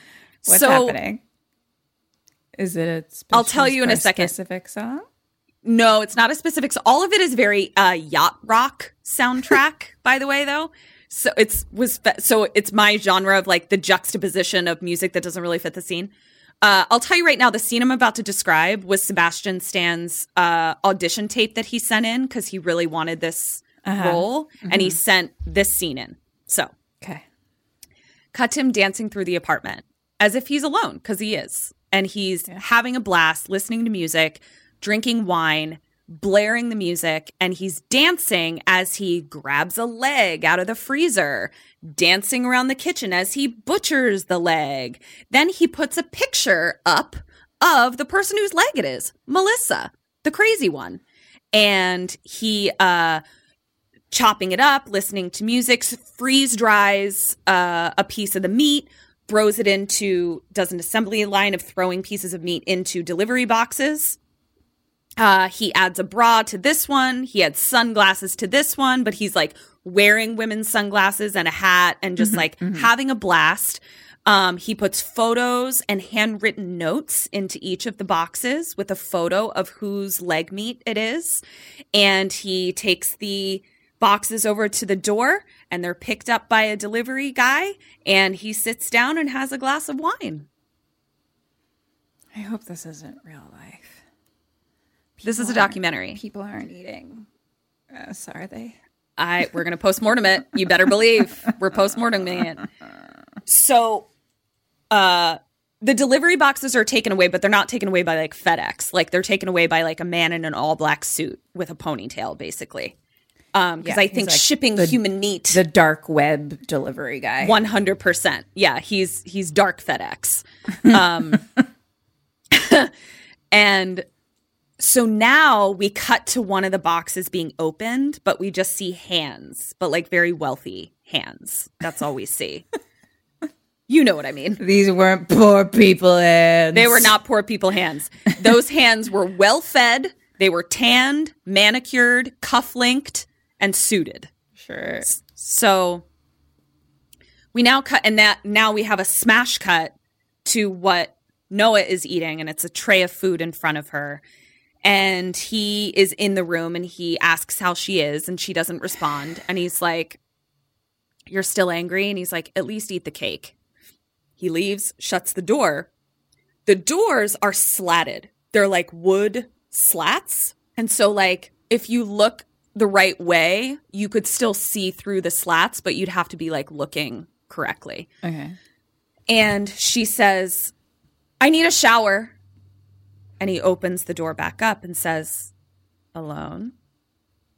what's So- happening? Is it a I'll tell you in a second. Specific song. No, it's not a specific. So all of it is very uh, yacht rock soundtrack. (laughs) by the way, though, so it's was so it's my genre of like the juxtaposition of music that doesn't really fit the scene. Uh, I'll tell you right now, the scene I'm about to describe was Sebastian Stan's uh, audition tape that he sent in because he really wanted this role, and he sent this scene in. So Okay. cut him dancing through the apartment as if he's alone because he is and he's having a blast listening to music drinking wine blaring the music and he's dancing as he grabs a leg out of the freezer dancing around the kitchen as he butchers the leg then he puts a picture up of the person whose leg it is melissa the crazy one and he uh chopping it up, listening to music, freeze dries uh, a piece of the meat, throws it into, does an assembly line of throwing pieces of meat into delivery boxes. Uh, he adds a bra to this one. He adds sunglasses to this one, but he's like wearing women's sunglasses and a hat and just like having a blast. Um, he puts photos and handwritten notes into each of the boxes with a photo of whose leg meat it is. And he takes the boxes over to the door and they're picked up by a delivery guy and he sits down and has a glass of wine. I hope this isn't real life. This is a documentary. People aren't eating. Uh, so are they? I we're gonna postmortem it. You better believe we're postmorteming it. So, uh, the delivery boxes are taken away, but they're not taken away by like FedEx. Like they're taken away by like a man in an all black suit with a ponytail, basically. Um, because Yeah, I think like shipping the- human meat The dark web delivery guy. one hundred percent. Yeah, he's he's dark FedEx. (laughs) Um, (laughs) and so now we cut to one of the boxes being opened, but we just see hands, but like very wealthy hands. That's all we see. (laughs) you know what I mean. These weren't poor people hands. They were not poor people hands. Those (laughs) hands were well fed. They were tanned, manicured, cuff linked, and suited. Sure. So we now cut, and that now we have a smash cut to what Noah is eating, and it's a tray of food in front of her. And he is in the room and he asks how she is, and she doesn't respond. And he's like, You're still angry? And he's like, At least eat the cake. He leaves, shuts the door. The doors are slatted, they're like wood slats. And so, like, if you look the right way, you could still see through the slats, but you'd have to be like looking correctly. Okay. And she says, I need a shower. And he opens the door back up and says, Alone.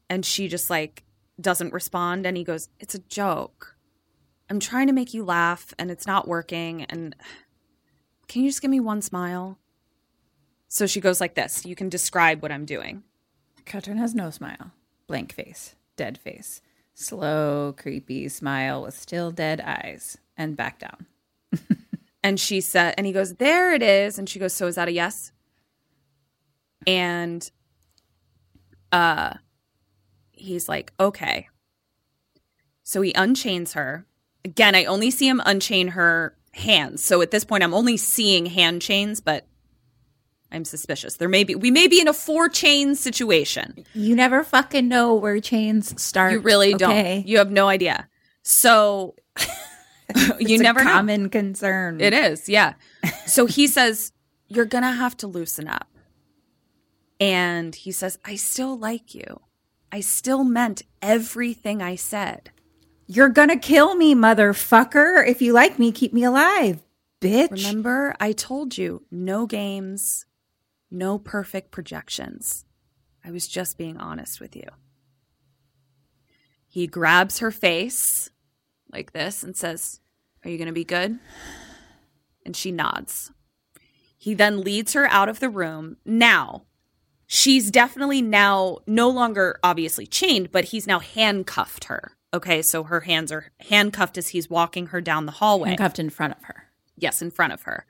And she just like doesn't respond. And he goes, It's a joke. I'm trying to make you laugh and it's not working. And (sighs) can you just give me one smile? So she goes like this. You can describe what I'm doing. Katrin has no smile. Blank face. Dead face. Slow, creepy smile with still dead eyes. And back down. (laughs) And she said, and he goes, There it is. And she goes, So is that a yes? And uh he's like, Okay. So he unchains her. Again, I only see him unchain her hands. So at this point I'm only seeing hand chains, but I'm suspicious. There may be we may be in a four chain situation. You never fucking know where chains start. You really okay? don't. You have no idea. So (laughs) you It's a never know. common concern. It is, yeah. So he says, You're going to have to loosen up. And he says, I still like you. I still meant everything I said. You're gonna kill me, motherfucker. If you like me, keep me alive, bitch. Remember, I told you no games, no perfect projections. I was just being honest with you. He grabs her face like this and says, Are you going to be good? And she nods. He then leads her out of the room. Now, she's definitely now no longer obviously chained, but he's now handcuffed her. Okay, so her hands are handcuffed as he's walking her down the hallway. Handcuffed in front of her. Yes, in front of her.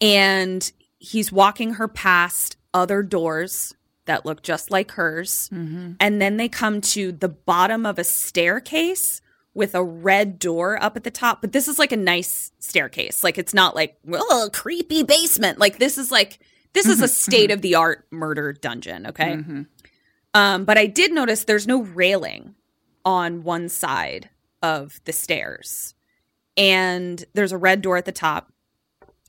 And he's walking her past other doors that look just like hers. Mm-hmm. And then they come to the bottom of a staircase with a red door up at the top. But this is like a nice staircase. Like it's not like, well, a creepy basement. Like this is like, this is a mm-hmm. mm-hmm. state of the art murder dungeon. Okay. Mm-hmm. Um, but I did notice there's no railing on one side of the stairs and there's a red door at the top.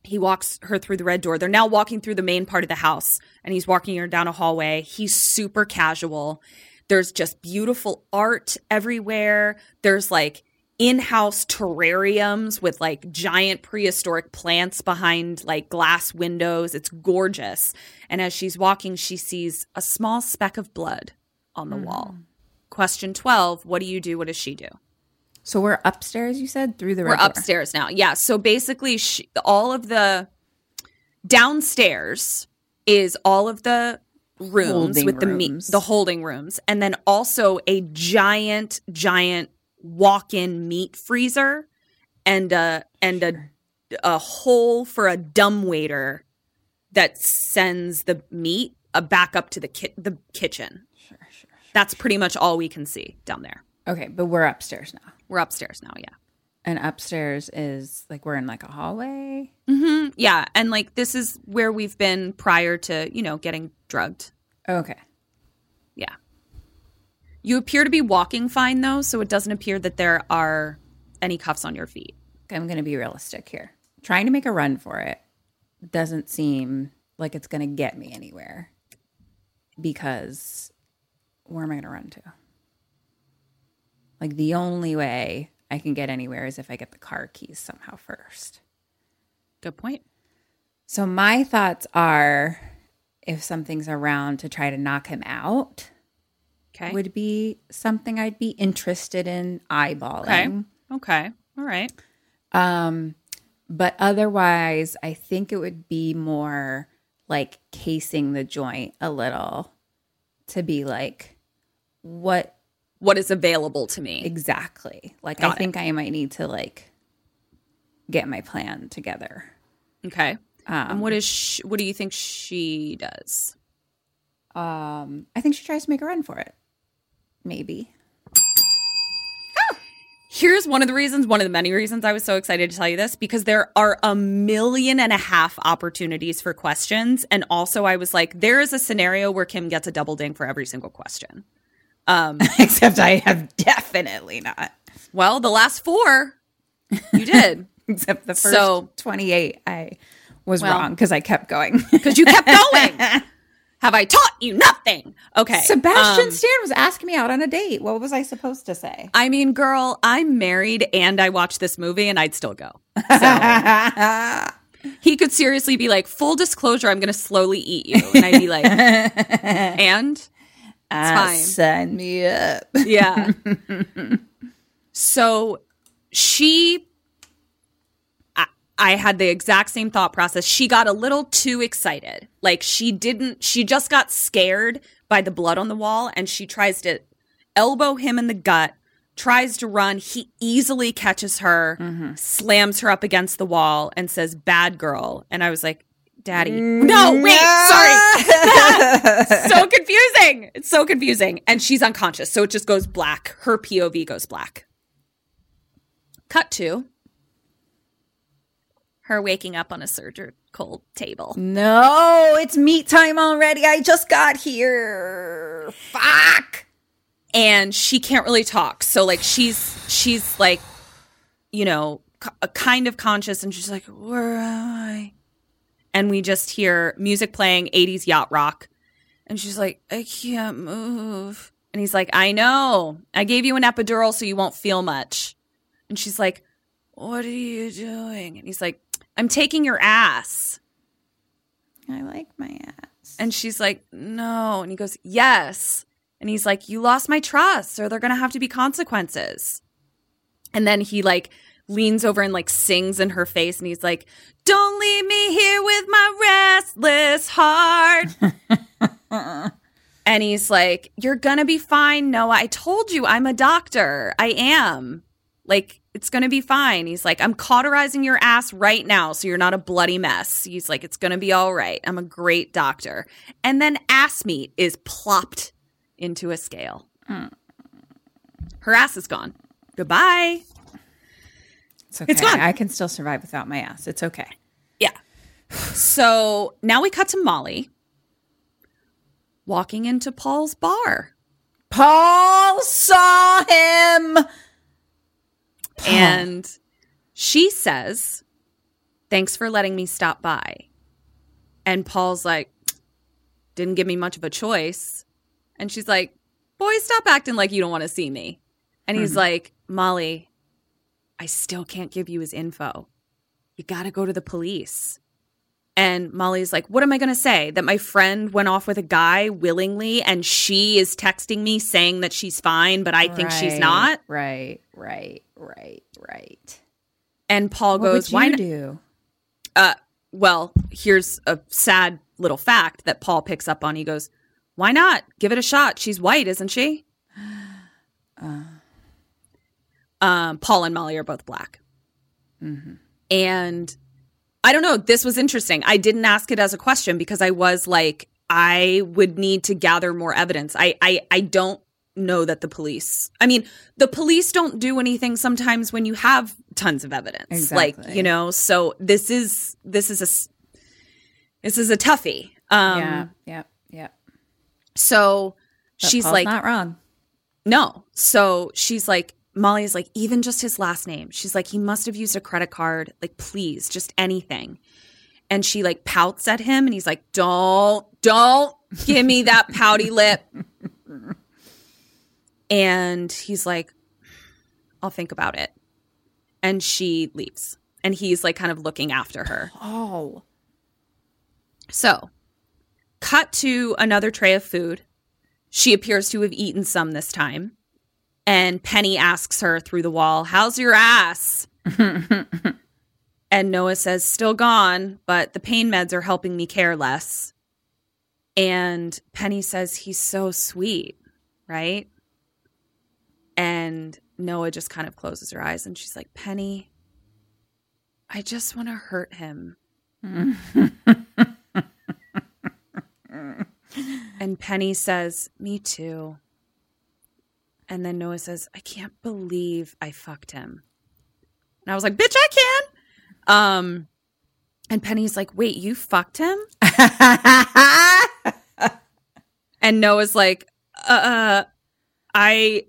He walks her through the red door. They're now walking through the main part of the house and he's walking her down a hallway. He's super casual. There's just beautiful art everywhere. There's like in-house terrariums with like giant prehistoric plants behind like glass windows. It's gorgeous. And as she's walking, she sees a small speck of blood on the wall. Mm. Question 12, what do you do? What does she do? So we're upstairs, you said, through the We're door. upstairs now. Yeah. So basically, she, all of the downstairs is all of the rooms Holding with the meat, the holding rooms, and then also a giant, giant walk-in meat freezer, and a and a a hole for a dumbwaiter that sends the meat uh, back up to the ki- the kitchen. Sure, sure. That's pretty much all we can see down there. Okay, but we're upstairs now. We're upstairs now. Yeah. And upstairs is like we're in like a hallway. Yeah, and like this is where we've been prior to, you know, getting drugged. Okay. You appear to be walking fine though, so it doesn't appear that there are any cuffs on your feet. I'm going to be realistic here. Trying to make a run for it doesn't seem like it's going to get me anywhere because where am I going to run to? Like the only way I can get anywhere is if I get the car keys somehow first. Good point. So my thoughts are if something's around to try to knock him out Okay. would be something I'd be interested in eyeballing. Okay. Okay. All right. Um, but otherwise, I think it would be more like casing the joint a little to be like, what What is available to me? exactly? Like, Got I it. think I might need to like get my plan together. Okay. Um, and what is sh- what do you think she does? um, I think she tries to make a run for it. Maybe. Oh! Here's one of the reasons, one of the many reasons I was so excited to tell you this because there are a million and a half opportunities for questions. And also, I was like, there is a scenario where Kim gets a double ding for every single question. Um, (laughs) Except I have definitely not. Well, the last four, you did (laughs) Except the first So- 28, I was Well- wrong because I kept going. (laughs) because you kept going. Have I taught you nothing? Okay. Sebastian um, Stan was asking me out on a date. What was I supposed to say? I mean, girl, I'm married and I watched this movie and I'd still go. (laughs) he could seriously be like, full disclosure, I'm going to slowly eat you. And I'd be like, (laughs) and? It's fine. Sign me up. Yeah. (laughs) so she, I, had the exact same thought process. She got a little too excited. Like she didn't, she just got scared by the blood on the wall and she tries to elbow him in the gut, tries to run. He easily catches her, mm-hmm. slams her up against the wall and says, bad girl. And I was like, Daddy. Mm-hmm. No, wait, sorry. (laughs) so confusing. It's so confusing. And she's unconscious. So it just goes black. Her POV goes black. Cut to her waking up on a surgical table. No, it's meat time already. I just got here. Fuck. And she can't really talk. So like she's she's like you know, a uh, kind of conscious and she's like, "Where am I?" And we just hear music playing 80s yacht rock. And she's like, "I can't move." And he's like, "I know. I gave you an epidural so you won't feel much." And she's like, "What are you doing?" And he's like, "I'm taking your ass." I like my ass. And she's like, no. And he goes, yes. And he's like, you lost my trust, or they're going to have to be consequences. And then he like leans over and like sings in her face and he's like, don't leave me here with my restless heart. (laughs) and he's like, you're going to be fine, Noah. I told you I'm a doctor. I am. Like, it's going to be fine. He's like, I'm cauterizing your ass right now so you're not a bloody mess. He's like, it's going to be all right. I'm a great doctor. And then ass meat is plopped into a scale. Mm. Her ass is gone. Goodbye. It's okay. It's gone. I can still survive without my ass. It's okay. Yeah. So now we cut to Molly walking into Paul's bar. Paul saw him. And she says, Thanks for letting me stop by. And Paul's like, Didn't give me much of a choice. And she's like, Boy, stop acting like you don't want to see me. And he's mm-hmm. like, Molly, I still can't give you his info. You got to go to the police. And Molly's like, What am I going to say? That my friend went off with a guy willingly and she is texting me saying that she's fine, but I think she's not? Right, right, right, right. And Paul What goes, Why not? do? Uh, well, here's a sad little fact that Paul picks up on. He goes, "Why not? Give it a shot. She's white, isn't she?" (gasps) Uh, Um, Paul and Molly are both black, Mm-hmm. and I don't know. This was interesting. I didn't ask it as a question because I was like, I would need to gather more evidence. I, I, I don't know that the police. I mean, the police don't do anything sometimes when you have tons of evidence. Exactly. Like you know. So this is this is a this is a toughie. Um, yeah, yeah, yeah. So But she's Paul's like, not wrong. no. So she's like, Molly's like, even just his last name. She's like, he must have used a credit card. Like, please, just anything. And she like pouts at him and he's like, don't, don't give me that pouty lip. And he's like, I'll think about it. And she leaves. And he's like kind of looking after her. Oh, So, cut to another tray of food. She appears to have eaten some this time. And Penny asks her through the wall, How's your ass? (laughs) and Noah says, Still gone, but the pain meds are helping me care less. And Penny says, He's so sweet, right? And Noah just kind of closes her eyes and she's like, Penny, I just want to hurt him. (laughs) And Penny says, Me too. And then Noah says, I can't believe I fucked him. And I was like, Bitch, I can. Um, and Penny's like, Wait, you fucked him? (laughs) and Noah's like, Uh, uh I,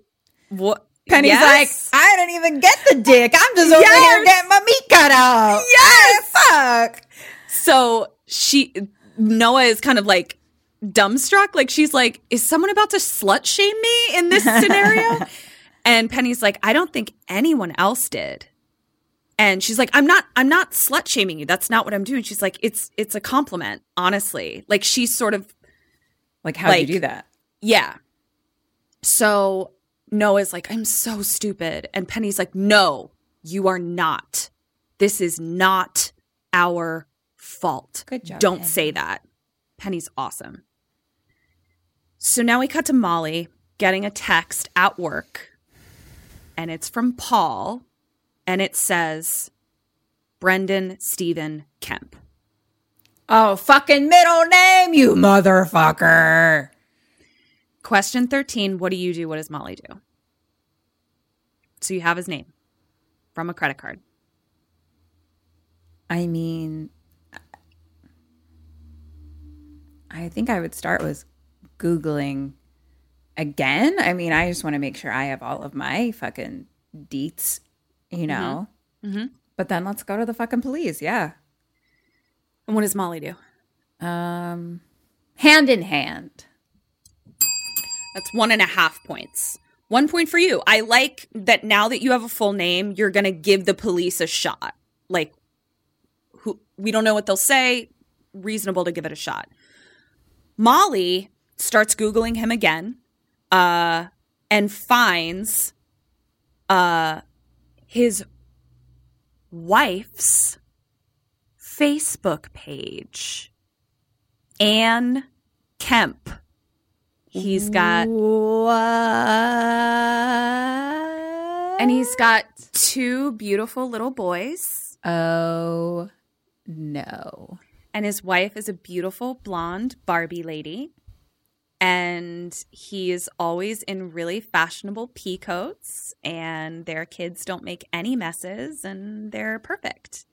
what? Penny's Yes. like, I didn't even get the dick. I'm just over here getting my meat cut out. Yes! fuck. So she, Noah is kind of like dumbstruck. Like she's like, is someone about to slut shame me in this scenario? (laughs) and Penny's like, I don't think anyone else did. And she's like, I'm not, I'm not slut shaming you. That's not what I'm doing. She's like, it's, it's a compliment, honestly. Like she's sort of, Like, how do you do that? yeah. So Noah's like, I'm so stupid. And Penny's like, no, you are not. This is not our fault. Good job, Don't Penny. say that. Penny's awesome. So now we cut to Molly getting a text at work, and it's from Paul, and it says, Brendan Stephen Kemp. Oh, fucking middle name, you motherfucker. Question 13 What do you do? What does Molly do? So you have his name from a credit card. I mean, I think I would start with Googling again. I mean, I just want to make sure I have all of my fucking deets, you know? But then let's go to the fucking police. Yeah. And what does Molly do? Um, hand in hand. That's one and a half points. One point for you. I like that now that you have a full name, you're going to give the police a shot. Like, who we don't know what they'll say. Reasonable to give it a shot. Molly starts Googling him again uh, and finds uh, his wife's Facebook page. Anne Kemp. He's got What? and he's got two beautiful little boys Oh, no. and his wife is a beautiful blonde Barbie lady. And he's always in really fashionable pea coats, and their kids don't make any messes, and they're perfect.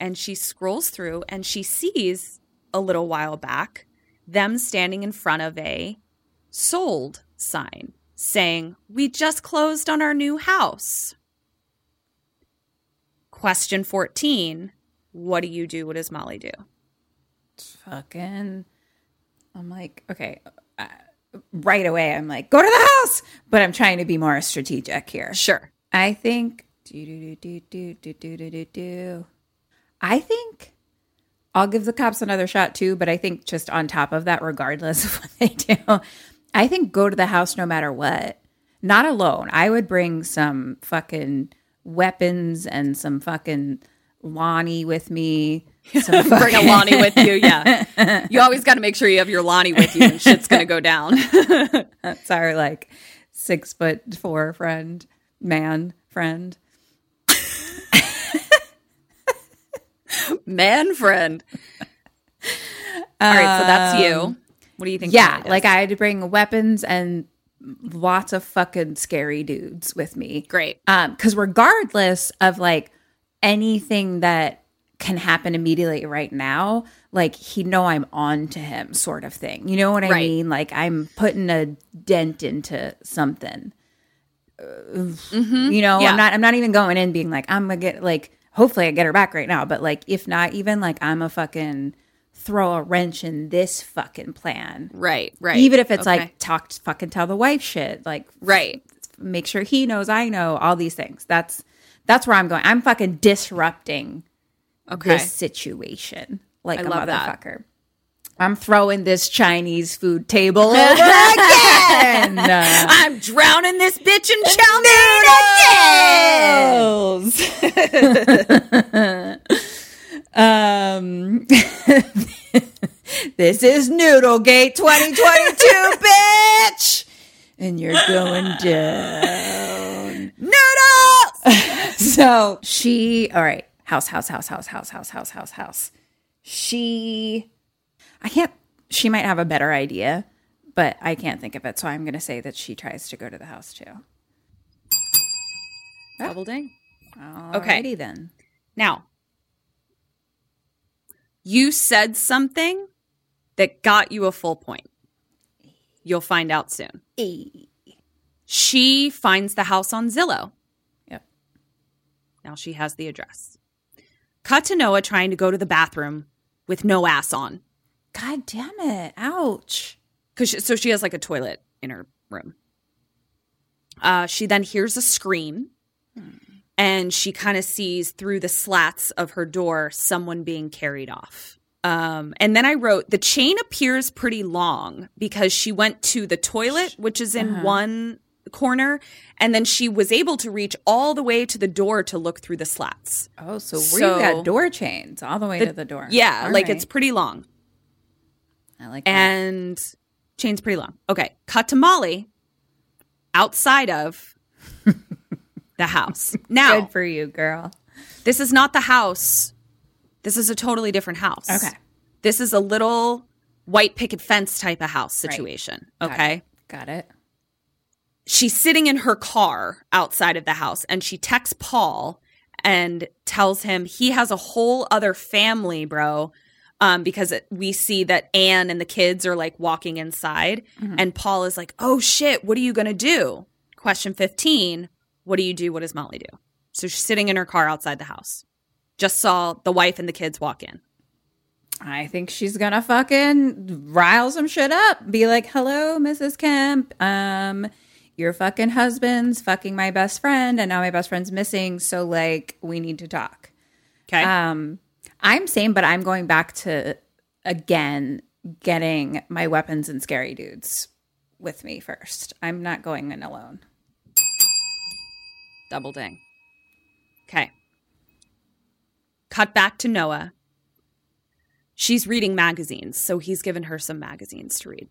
And she scrolls through and she sees a little while back them standing in front of a sold sign saying, We just closed on our new house. Question 14 What do you do? What does Molly do? fucking i'm like okay uh, right away I'm like, go to the house, but I'm trying to be more strategic here. Sure. I think. I think I'll give the cops another shot too, but I think just on top of that, regardless (laughs) of what they do, I think go to the house no matter what. Not alone. I would bring some fucking weapons and some fucking Lonnie with me (laughs) some Bring a Lonnie with you. Yeah. (laughs) You always got to make sure you have your Lonnie with you when shit's going to go down. (laughs) That's our like six foot four friend, man friend. Man friend. All right. So that's you. What do you think? Yeah, like I had to bring weapons and lots of fucking scary dudes with me. Great. Um, because regardless of like anything that can happen immediately right now, like he'd know I'm on to him, sort of thing. You know what I Right. mean? Like I'm putting a dent into something. Uh, You know, Yeah. I'm not. I'm not even going in being like I'm gonna get like. Hopefully, I get her back right now. But like, if not, even like I'm a fucking throw a wrench in this fucking plan. Right. Right. Even if it's Okay. like talk, fucking tell the wife shit. Like right. make sure he knows I know all these things. That's that's where I'm going. I'm fucking disrupting Okay. this situation like I a love that. motherfucker. I'm throwing this Chinese food table (laughs) over again. (laughs) I'm drowning this bitch in chow mein. (laughs) um, this is Noodlegate 2022, bitch, and you're going down. Noodles. so she, all right, house, house, house, house, house, house, house, house, house. She, I can't. She might have a better idea, but I can't think of it. So I'm going to say that she tries to go to the house too. Oh. Double ding. Okay, then. Now, you said something that got you a full point. You'll find out soon. She finds the house on Zillow. Yep. Now she has the address. Cut to Noah trying to go to the bathroom with no ass on. God damn it. Ouch. because so she has like a toilet in her room. Uh, she then hears a scream, and she kind of sees through the slats of her door someone being carried off. Um, and then I wrote the chain appears pretty long because she went to the toilet, which is in one corner, and then she was able to reach all the way to the door to look through the slats. Oh, so, So- we got door chains all the way to the door. Yeah, All like right. it's pretty long. I like that. and chain's pretty long. Okay, cut to Molly outside of the house. (laughs) Now, Good for you, girl. this is not the house. This is a totally different house. Okay. This is a little white picket fence type of house situation. Got Okay. it. Got it. She's sitting in her car outside of the house and she texts Paul and tells him he has a whole other family, bro. Um, because it, we see that Anne and the kids are like walking inside, and Paul is like, "Oh shit, what are you gonna do?" Question fifteen: What do you do? What does Molly do? So she's sitting in her car outside the house. Just saw the wife and the kids walk in. I think she's gonna fucking rile some shit up. Be like, "Hello, Mrs. Kemp. Um, your fucking husband's fucking my best friend, and now my best friend's missing. So like, we need to talk." Okay. Um, I'm same, but I'm going back to again getting my weapons and scary dudes with me first. I'm not going in alone. Double ding. Okay. Cut back to Noah. She's reading magazines, so he's given her some magazines to read.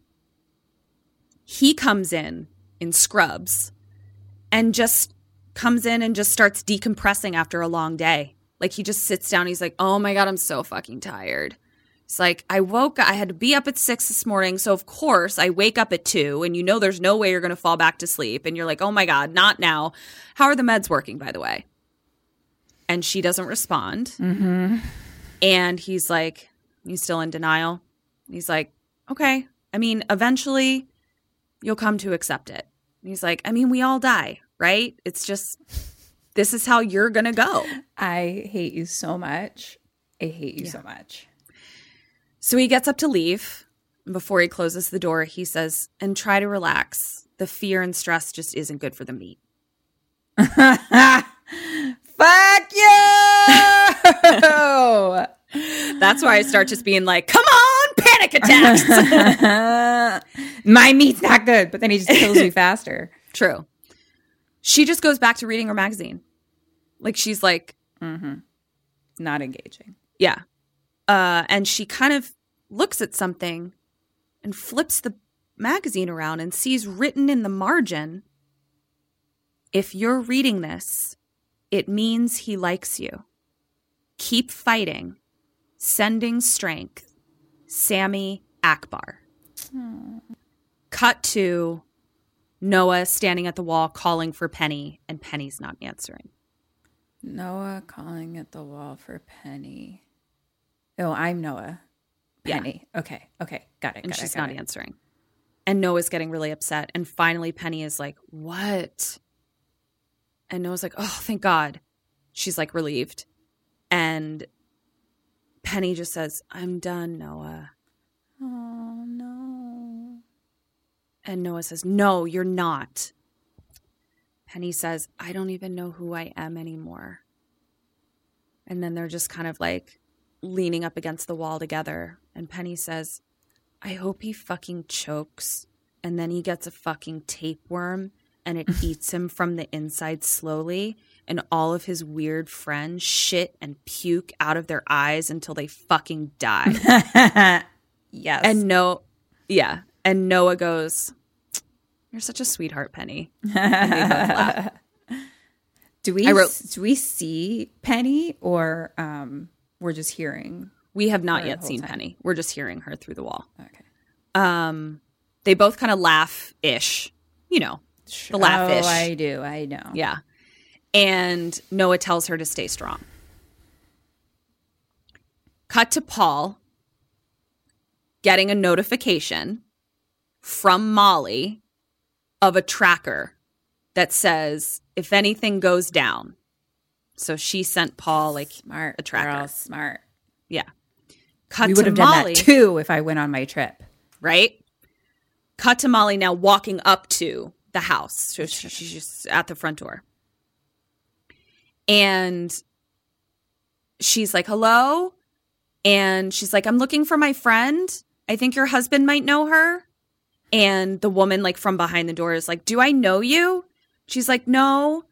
He comes in in scrubs and just comes in and just starts decompressing after a long day. Like he just sits down. He's like, oh my God, I'm so fucking tired. It's like, I woke I had to be up at six this morning. So, of course, I wake up at two, and you know there's no way you're going to fall back to sleep. And you're like, oh my God, not now. How are the meds working, by the way? And she doesn't respond. Mm-hmm. And he's like, he's still in denial. He's like, okay. I mean, eventually you'll come to accept it. And he's like, I mean, we all die, right? It's just, this is how you're going to go. I hate you so much. I hate you so much. So he gets up to leave. And before he closes the door, he says, and try to relax. The fear and stress just isn't good for the meat. (laughs) Fuck you! (laughs) (laughs) That's why I start just being like, come on, panic attacks. (laughs) My meat's not good, but then he just kills you (laughs) faster. True. She just goes back to reading her magazine. Like she's like, mm-hmm. Not engaging. yeah. Uh, and she kind of looks at something and flips the magazine around and sees written in the margin if you're reading this, it means he likes you. Keep fighting. Sending strength. Sammy Akbar. Cut to Noah standing at the wall calling for Penny, and Penny's not answering. Noah calling at the wall for Penny. Oh, I'm Noah. Yeah. Penny. Okay. Okay. Got it. and got it, not it. answering. And Noah's getting really upset. And finally, Penny is like, What? And Noah's like, Oh, thank God. She's like relieved. And Penny just says, I'm done, Noah. Oh no. And Noah says, No, you're not. Penny says, I don't even know who I am anymore. And then they're just kind of like leaning up against the wall together. And Penny says, I hope he fucking chokes and then he gets a fucking tapeworm and it (laughs) eats him from the inside slowly. And all of his weird friends shit and puke out of their eyes until they fucking die. (laughs) yes. And no, yeah. And Noah goes, You're such a sweetheart, Penny. And they both laugh. (laughs) do we wrote- do we see Penny or um we're just hearing? We have not yet seen time. Penny. We're just hearing her through the wall. Okay. Um, they both kind of laugh ish, you know, the ish. Oh, I do. I know. Yeah. And Noah tells her to stay strong. Cut to Paul getting a notification from Molly of a tracker that says if anything goes down. So she sent Paul like Smart. a tracker. Girl, smart. Yeah. Cut we to would have done Molly, that too if I went on my trip. right? Cut to Molly now walking up to the house. So she- she's just at the front door. And she's like, hello. And she's like, I'm looking for my friend. I think your husband might know her. And the woman, like from behind the door, is like, Do I know you? She's like, No.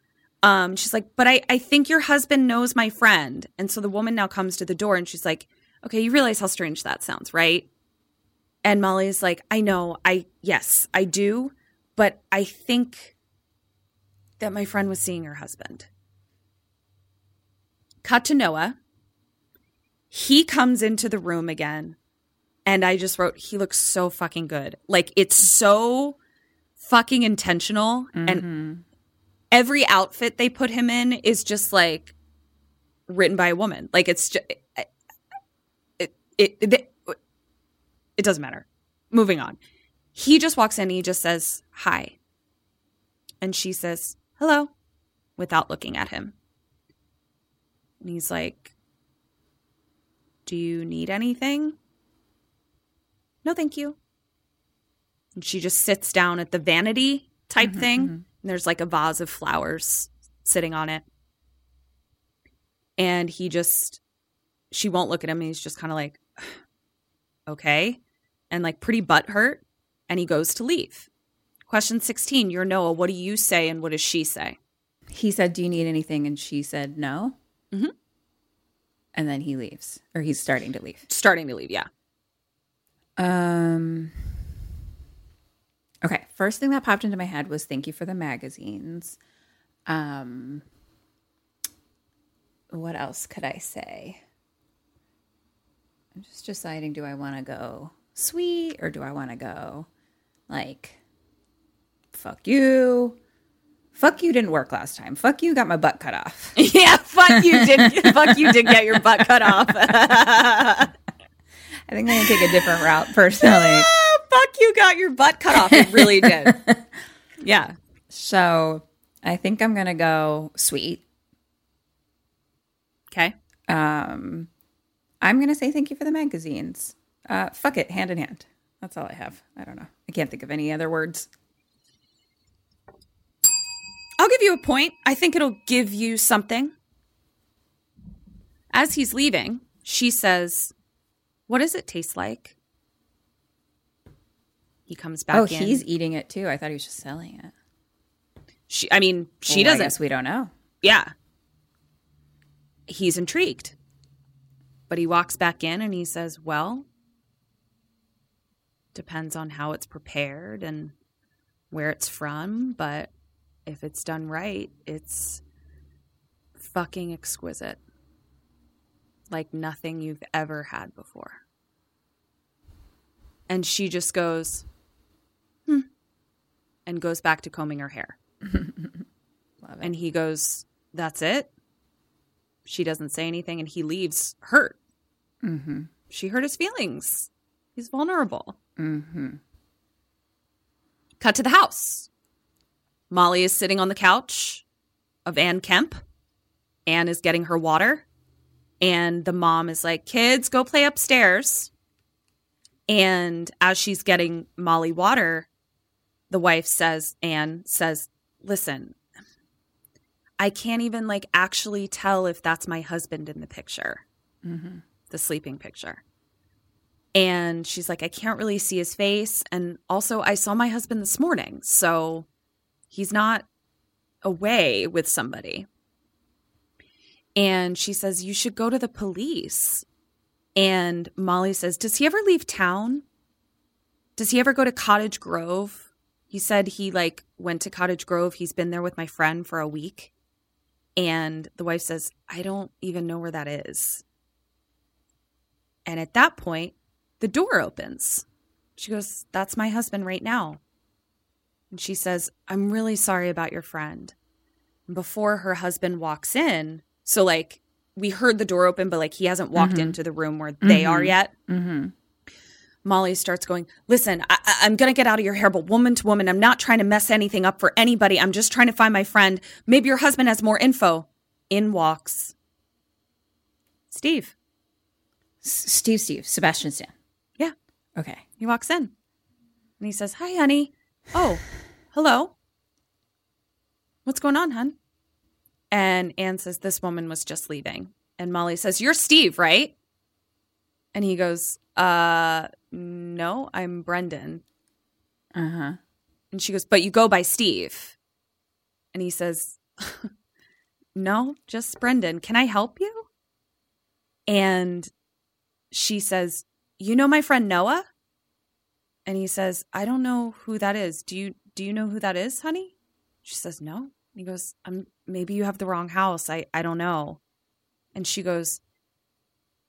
Um, she's like, But I, I think your husband knows my friend. And so the woman now comes to the door and she's like, Okay, you realize how strange that sounds, right? And Molly's like, I know, I, yes, I do. But I think that my friend was seeing her husband. Cut to Noah. He comes into the room again. And I just wrote, he looks so fucking good. Like it's so fucking intentional. And mm-hmm. every outfit they put him in is just like written by a woman. Like it's just, it, it, it, it, it doesn't matter. Moving on. He just walks in and he just says, hi. And she says, hello, without looking at him. And he's like, do you need anything? No, thank you. And she just sits down at the vanity type mm-hmm, thing. Mm-hmm. And there's like a vase of flowers sitting on it. And he just, she won't look at him. He's just kind of like, okay. And like pretty butthurt. And he goes to leave. Question 16 You're Noah. What do you say and what does she say? He said, "Do you need anything?" And she said, "No." Mhm. And then he leaves, or he's starting to leave. Starting to leave, yeah. Um. Okay, first thing that popped into my head was thank you for the magazines. Um. What else could I say? I'm just deciding: do I want to go sweet or do I want to go like fuck you? Fuck you didn't work last time. Fuck you got my butt cut off. (laughs) yeah, fuck you did. (laughs) fuck you did get your butt cut off. (laughs) I think I'm gonna take a different route personally. Ah, fuck you got your butt cut off. It really did. yeah. So I think I'm gonna go sweet. Okay. Um, I'm gonna say thank you for the magazines. Uh, fuck it, hand in hand. That's all I have. I don't know. I can't think of any other words. I'll give you a point. I think it'll give you something. As he's leaving, she says, What does it taste like? He comes back oh, in. he's eating it too. I thought he was just selling it. she I mean, she Well, doesn't guess we don't know. Yeah. He's intrigued. But he walks back in and he says, Well, depends on how it's prepared and where it's from, but if it's done right, it's fucking exquisite. Like nothing you've ever had before. And she just goes, hmm, and goes back to combing her hair. (laughs) And he goes, That's it. She doesn't say anything and he leaves hurt. mm-hmm. She hurt his feelings. He's vulnerable. Mm-hmm. Cut to the house. Molly is sitting on the couch of Ann Kemp. Anne is getting her water. And the mom is like, Kids, go play upstairs. And as she's getting Molly water, the wife says, Anne says, Listen, I can't even like actually tell if that's my husband in the picture, Mm-hmm. the sleeping picture. And she's like, I can't really see his face. And also, I saw my husband this morning. So he's not away with somebody. And she says, You should go to the police. And Molly says, Does he ever leave town? Does he ever go to Cottage Grove? He said he like went to Cottage Grove. He's been there with my friend for a week. And the wife says, I don't even know where that is. And at that point, the door opens. She goes, That's my husband right now. And she says, I'm really sorry about your friend. And before her husband walks in, so like we heard the door open, but like he hasn't walked into the room where they are yet. Mm-hmm. Molly starts going, Listen, I- I'm going to get out of your hair, but woman to woman, I'm not trying to mess anything up for anybody. I'm just trying to find my friend. Maybe your husband has more info. In walks Steve. S- Steve, Steve, Sebastian Stan. Okay. He walks in and he says, Hi, honey. Oh, hello. What's going on, hun? And Anne says, This woman was just leaving. And Molly says, You're Steve, right? And he goes, Uh, no, I'm Brendan. Uh huh. And she goes, But you go by Steve. And he says, (laughs) No, just Brendan. Can I help you? And she says, You know my friend Noah? And he says, I don't know who that is. Do you do you know who that is, honey? She says, No. He goes, I'm maybe you have the wrong house. I, I don't know. And she goes,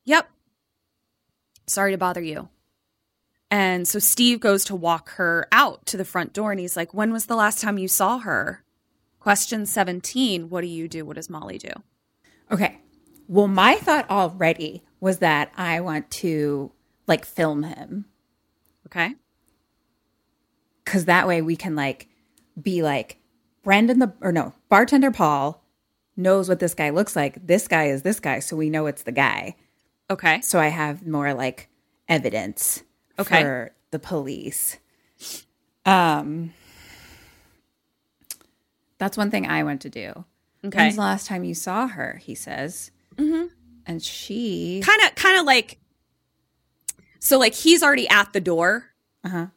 Yep. Sorry to bother you. And so Steve goes to walk her out to the front door and he's like, When was the last time you saw her? Question 17 What do you do? What does Molly do? Okay. Well, my thought already was that I want to like film him Okay. because that way we can like be like Brandon the or no bartender Paul knows what this guy looks like. This guy is this guy, so we know it's the guy. Okay. So I have more like evidence Okay. for the police. Um, that's one thing I want to do. Okay. When's the last time you saw her? He says. Mm-hmm. And she. Kind of, kind of like, so like he's already at the door Uh-huh.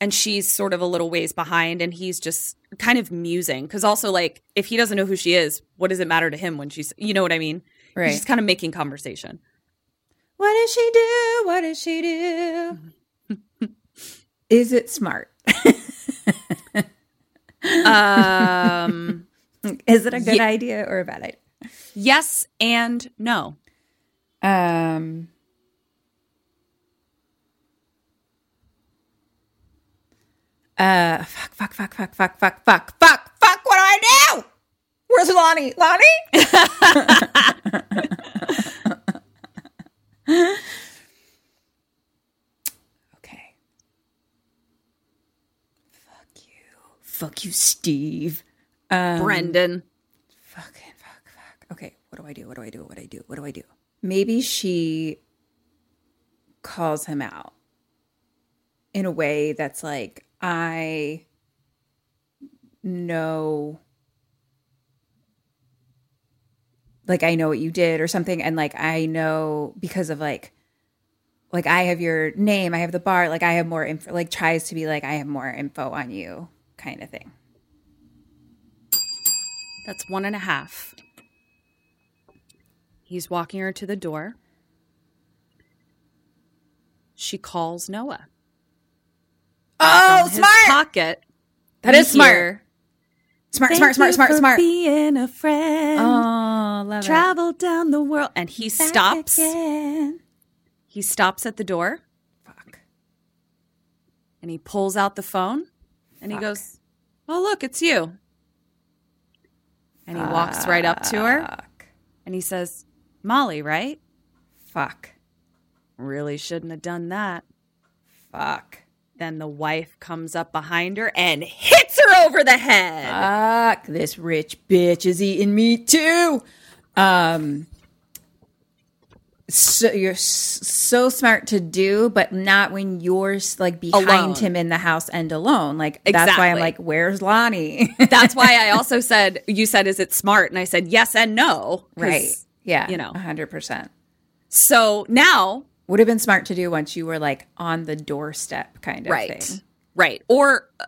and she's sort of a little ways behind and he's just kind of musing. Cause also, like, if he doesn't know who she is, what does it matter to him when she's, you know what I mean? Right. He's just kind of making conversation. What does she do? What does she do? (laughs) Is it smart? Um, (laughs) Is it a good idea or a bad idea? yes and no. Um. Uh, fuck, fuck, fuck, fuck, fuck, fuck, fuck, fuck, fuck. What do I do? Where's Lonnie? Lonnie? (laughs) okay. Fuck you. Fuck you, Steve. Um, Brendan. Fucking fuck, fuck. Okay, what do I do? What do I do? What do I do? What do I do? Maybe she calls him out in a way that's like, I know, like, I know what you did or something. And like, I know because of like, like, I have your name, I have the bar, like, I have more info, like, tries to be like, I have more info on you kind of thing. That's one and a half. He's walking her to the door. She calls Noah. Oh, his pocket. That is smart. Smart, "Thank smart, smart, smart, smart. Being a friend. Oh, love Travel down the world. And he stops. Again. He stops at the door Fuck. and he pulls out the phone and he goes, Oh, look, it's you. And he walks right up to her and he says, Molly, right? Fuck. Really shouldn't have done that. Fuck. Then the wife comes up behind her and hits her over the head. Fuck. This rich bitch is eating me too. Um. So you're so smart to do, but not when you're like behind Alone. him in the house and alone. Like that's why I'm like, "Where's Lonnie?" (laughs) That's why I also said, You said, is it smart? And I said, Yes and no. right? Yeah, you know. hundred percent. So now, Would have been smart to do once you were like on the doorstep, kind of right, thing. right. Or, uh,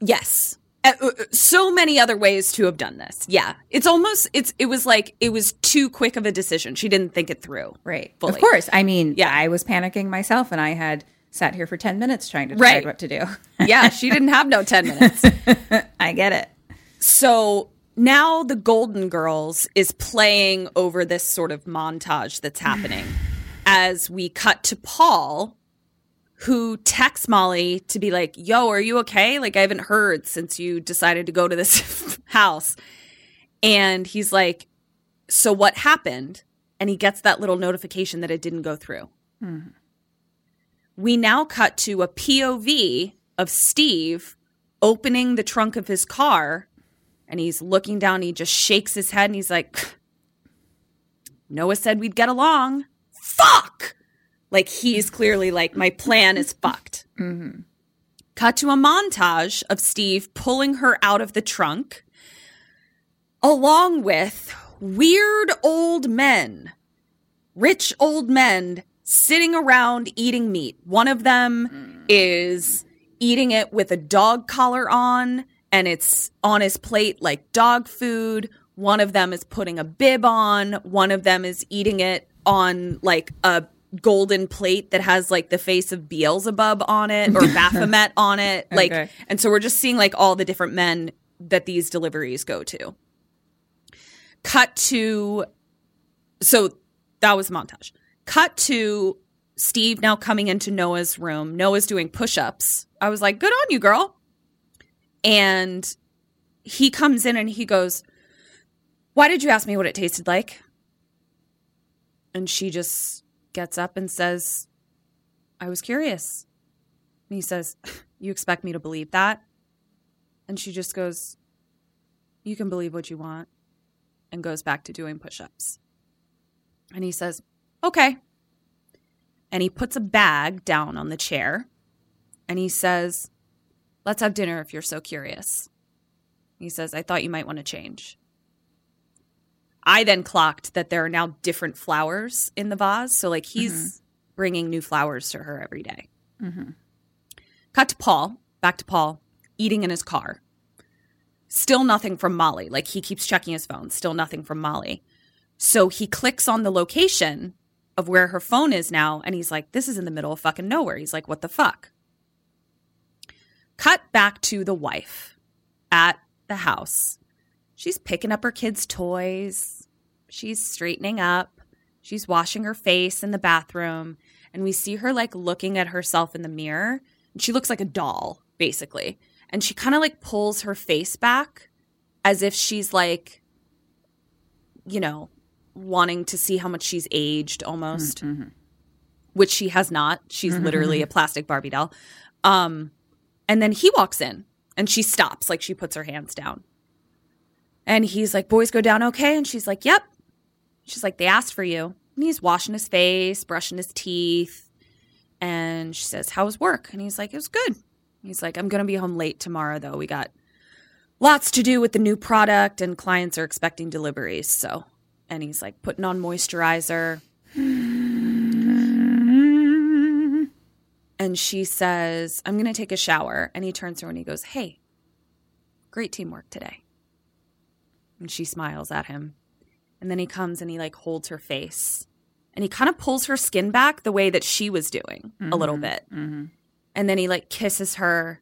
yes. Uh, uh, so many other ways to have done this. Yeah. It's almost, it's, it was like, it was too quick of a decision. She didn't think it through. Right. Fully. Of course. I mean, Yeah. I was panicking myself and I had sat here for 10 minutes trying to decide Right. what to do. Yeah. She didn't have no 10 minutes. (laughs) I get it. So now the Golden Girls is playing over this sort of montage that's happening as we cut to Paul, who texts Molly to be like, Yo, are you okay? Like, I haven't heard since you decided to go to this (laughs) house. And he's like, So what happened? And he gets that little notification that it didn't go through. We now cut to a POV of Steve opening the trunk of his car and he's looking down. And he just shakes his head and he's like, Noah said we'd get along. Fuck! Like he's clearly like, my plan is fucked. Mm-hmm. Cut to a montage of Steve pulling her out of the trunk, along with weird old men, rich old men sitting around eating meat. One of them mm. is eating it with a dog collar on, and it's on his plate like dog food. One of them is putting a bib on. One of them is eating it on like a golden plate that has like the face of Beelzebub on it or (laughs) Baphomet on it. Like, Okay. and so we're just seeing like all the different men that these deliveries go to. Cut to, so that was montage. Cut to Steve now coming into Noah's room. Noah's doing push ups. I was like, good on you, girl. And he comes in and he goes, Why did you ask me what it tasted like? And she just gets up and says, I was curious. And he says, (laughs) You expect me to believe that? And she just goes, You can believe what you want. And goes back to doing push ups. And he says, Okay. And he puts a bag down on the chair and he says, Let's have dinner if you're so curious. He says, I thought you might want to change. I then clocked that there are now different flowers in the vase. So, like, he's mm-hmm. bringing new flowers to her every day. Mm-hmm. Cut to Paul, back to Paul, eating in his car. Still nothing from Molly. Like, he keeps checking his phone. Still nothing from Molly. So he clicks on the location of where her phone is now, and he's like, This is in the middle of fucking nowhere. He's like, What the fuck? Cut back to the wife at the house. She's picking up her kids' toys. She's straightening up. She's washing her face in the bathroom. And we see her like looking at herself in the mirror. And she looks like a doll, basically. And she kind of like pulls her face back as if she's like, you know, wanting to see how much she's aged almost, mm-hmm. which she has not. She's mm-hmm. literally a mm-hmm. plastic Barbie doll. Um, and then he walks in and she stops, like she puts her hands down. And he's like, Boys go down okay? And she's like, Yep. She's like, They asked for you. And he's washing his face, brushing his teeth. And she says, How was work? And he's like, It was good. He's like, I'm going to be home late tomorrow, though. We got lots to do with the new product, and clients are expecting deliveries. So, and he's like, putting on moisturizer. And she says, I'm going to take a shower. And he turns to her and he goes, Hey, great teamwork today. And she smiles at him. And then he comes and he like holds her face and he kind of pulls her skin back the way that she was doing a little mm-hmm. bit. Mm-hmm. And then he like kisses her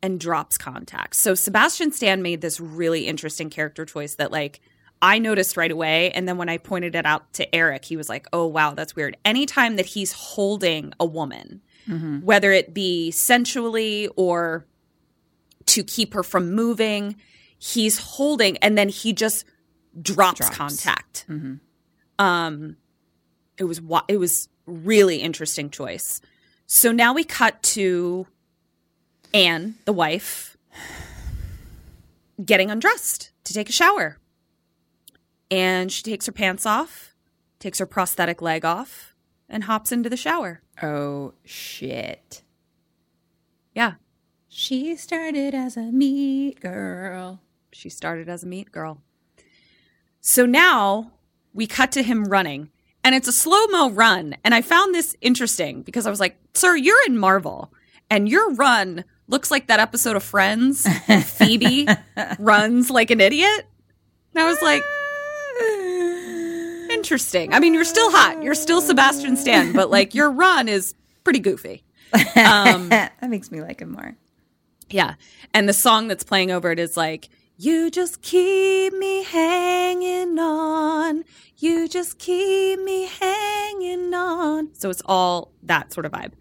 and drops contact. So Sebastian Stan made this really interesting character choice that like I noticed right away. And then when I pointed it out to Eric, he was like, oh, wow, that's weird. Anytime that he's holding a woman, whether it be sensually or to keep her from moving, he's holding and then he just drops, contact. Um, it was wa- it was really interesting choice. So now we cut to Anne, the wife, getting undressed to take a shower. And she takes her pants off, takes her prosthetic leg off, and hops into the shower. Oh shit. Yeah, She started as a meat girl. she started as a meat girl. So now we cut to him running, and it's a slow mo run. And I found this interesting because I was like, Sir, you're in Marvel, and your run looks like that episode of Friends. (laughs) Phoebe runs like an idiot. And I was like, (laughs) interesting. I mean, you're still hot. You're still Sebastian Stan, but like your (laughs) run is pretty goofy. Um, (laughs) that makes me like him more. yeah. And the song that's playing over it is like, You just keep me hanging on. You just keep me hanging on. So it's all that sort of vibe.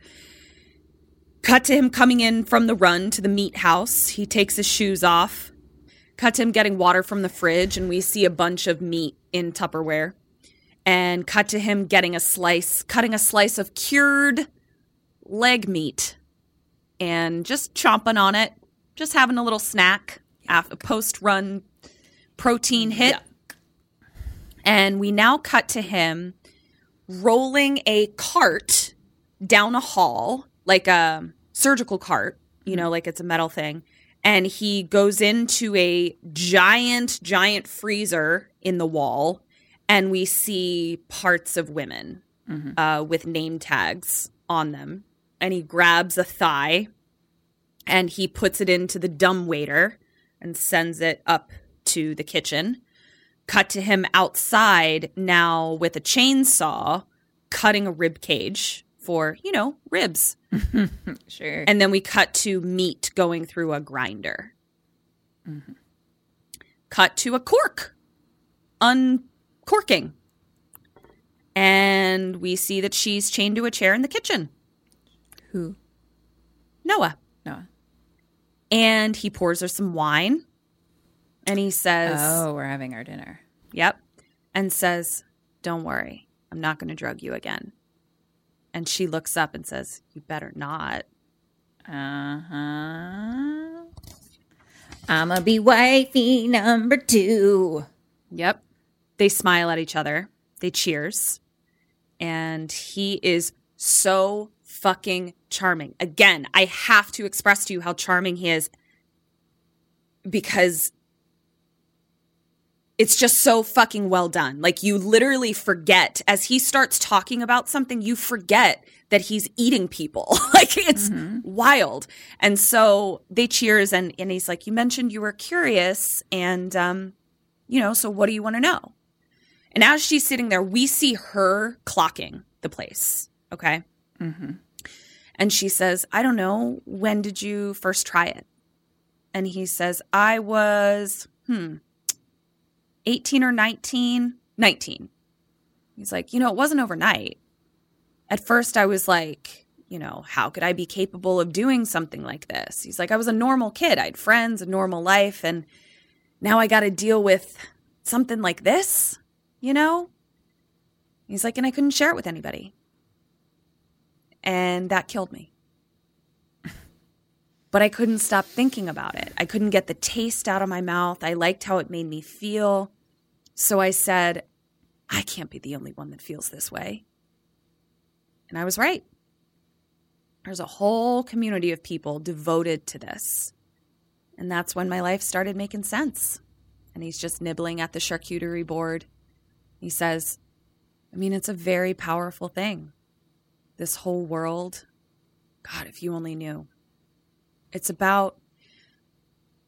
Cut to him coming in from the run to the meat house. He takes his shoes off. Cut to him getting water from the fridge, and we see a bunch of meat in Tupperware. And cut to him getting a slice, cutting a slice of cured leg meat and just chomping on it, just having a little snack, af- a post run protein hit. And we now cut to him rolling a cart down a hall, like a surgical cart, you know, mm-hmm. like it's a metal thing. And he goes into a giant, giant freezer in the wall, and we see parts of women uh, with name tags on them. And he grabs a thigh and he puts it into the dumb waiter and sends it up to the kitchen. Cut to him outside now with a chainsaw cutting a rib cage for, you know, ribs. (laughs) Sure. And then we cut to meat going through a grinder. Cut to a cork, uncorking. And we see that she's chained to a chair in the kitchen. Who? Noah. Noah. And he pours her some wine. And he says, Oh, we're having our dinner. Yep. And says, Don't worry, I'm not going to drug you again. And she looks up and says, You better not. Uh huh. I'ma be wifey number two. Yep. They smile at each other. They cheers. And he is so fucking charming. Again, I have to express to you how charming he is because it's just so fucking well done. Like you literally forget as he starts talking about something, you forget that he's eating people. (laughs) like it's wild. And so they cheers and and he's like, "You mentioned you were curious and um you know, so what do you want to know?" And as she's sitting there, we see her clocking the place. Okay. And she says, I don't know, when did you first try it? And he says, I was, hmm, 18 or 19? 19. He's like, you know, it wasn't overnight. At first, I was like, you know, how could I be capable of doing something like this? He's like, I was a normal kid. I had friends, a normal life. And now I got to deal with something like this, you know? He's like, and I couldn't share it with anybody. And that killed me. (laughs) but I couldn't stop thinking about it. I couldn't get the taste out of my mouth. I liked how it made me feel. So I said, I can't be the only one that feels this way. And I was right. There's a whole community of people devoted to this. And that's when my life started making sense. And he's just nibbling at the charcuterie board. He says, I mean, it's a very powerful thing. This whole world, God, if you only knew. It's about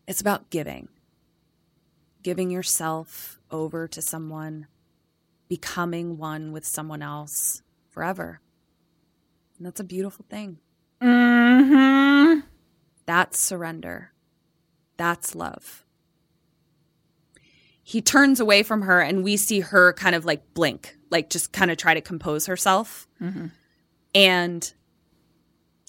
it's about giving. Giving yourself over to someone, becoming one with someone else forever. And that's a beautiful thing. Mm-hmm. That's surrender. That's love. He turns away from her, and we see her kind of like blink, like just kind of try to compose herself. Mm-hmm. And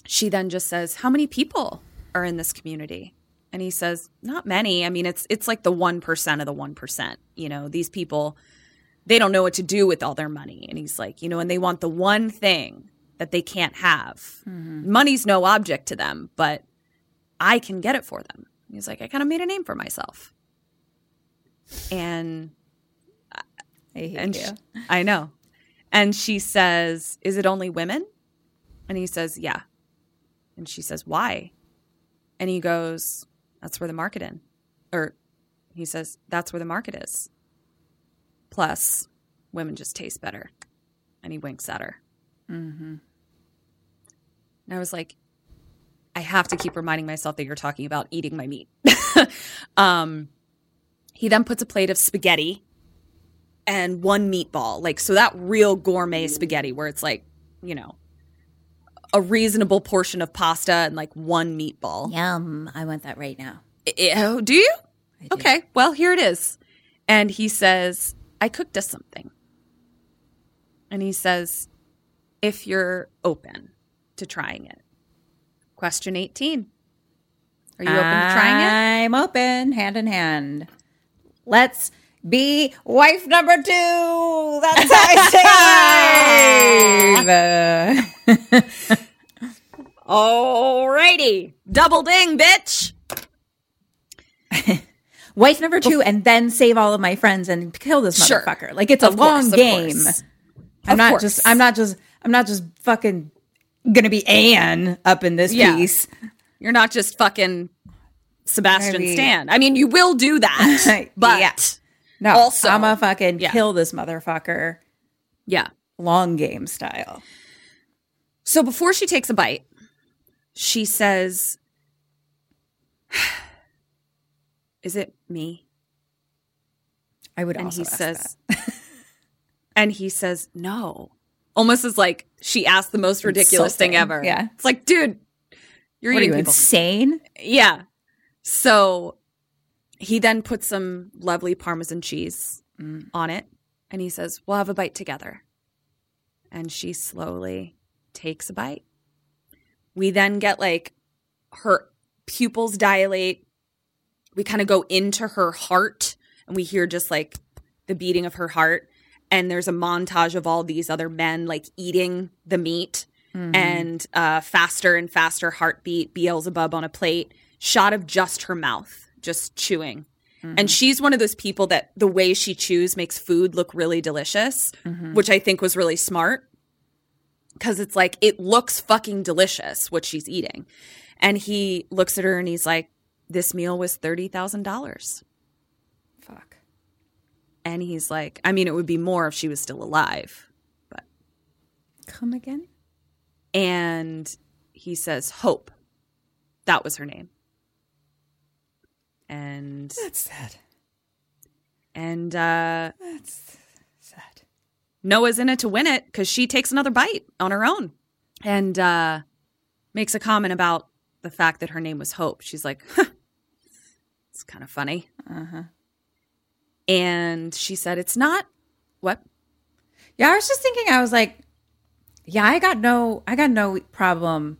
she then just says, How many people are in this community? And he says, Not many. I mean, it's it's like the one percent of the one percent. You know, these people they don't know what to do with all their money. And he's like, you know, and they want the one thing that they can't have. Mm-hmm. Money's no object to them, but I can get it for them. He's like, I kind of made a name for myself. And I hate and you. sh- I know. And she says, Is it only women? And he says, Yeah. And she says, Why? And he goes, That's where the market in. Or he says, That's where the market is. Plus, women just taste better. And he winks at her. Mm-hmm. And I was like, I have to keep reminding myself that you're talking about eating my meat. (laughs) um, he then puts a plate of spaghetti and one meatball. Like, so that real gourmet spaghetti where it's like, you know, a reasonable portion of pasta and like one meatball. Yum. I want that right now. Oh, do you? Okay, well, here it is. And he says, I cooked us something. And he says, if you're open to trying it. Question 18. Are you open to trying it? I'm open, hand in hand. Let's be wife number two. That's high (laughs) five. (laughs) Alrighty. Double ding, bitch. (laughs) wife number two, and then save all of my friends and kill this Sure. motherfucker. Like it's a Of long of game. I'm Of not course. just. I'm not just. I'm not just fucking gonna be Anne up in this Yeah. piece. You're not just fucking Sebastian Maybe- Stan. I mean, you will do that, (laughs) but Yeah. No, Also- I'm a fucking yeah. kill this motherfucker. yeah. Long game style. So before she takes a bite, she says, (sighs) "Is it me?" I would And he says, that. (laughs) and he says, "No." Almost as like she asked the most ridiculous thing ever. Yeah. it's like, dude, you're "What eating you people. insane?" Yeah. So he then puts some lovely Parmesan cheese Mm. on it and he says, We'll have a bite together. And she slowly takes a bite. We then get like her pupils dilate. We kind of go into her heart and we hear just like the beating of her heart. And there's a montage of all these other men like eating the meat and uh, faster and faster heartbeat, Beelzebub on a plate, shot of just her mouth, just chewing. Mm-hmm. And she's one of those people that the way she chews makes food look really delicious, mm-hmm. which I think was really smart because it's like it looks fucking delicious what she's eating. And he looks at her and he's like, This meal was $30,000. Fuck. And he's like, I mean, it would be more if she was still alive. But. Come again? and he says hope that was her name and That's sad. and uh That's sad. noah's in it to win it because she takes another bite on her own and uh makes a comment about the fact that her name was hope she's like huh, it's kind of funny Uh-huh. and she said it's not what Yeah, I was just thinking. I was like, yeah, I got no, I got no problem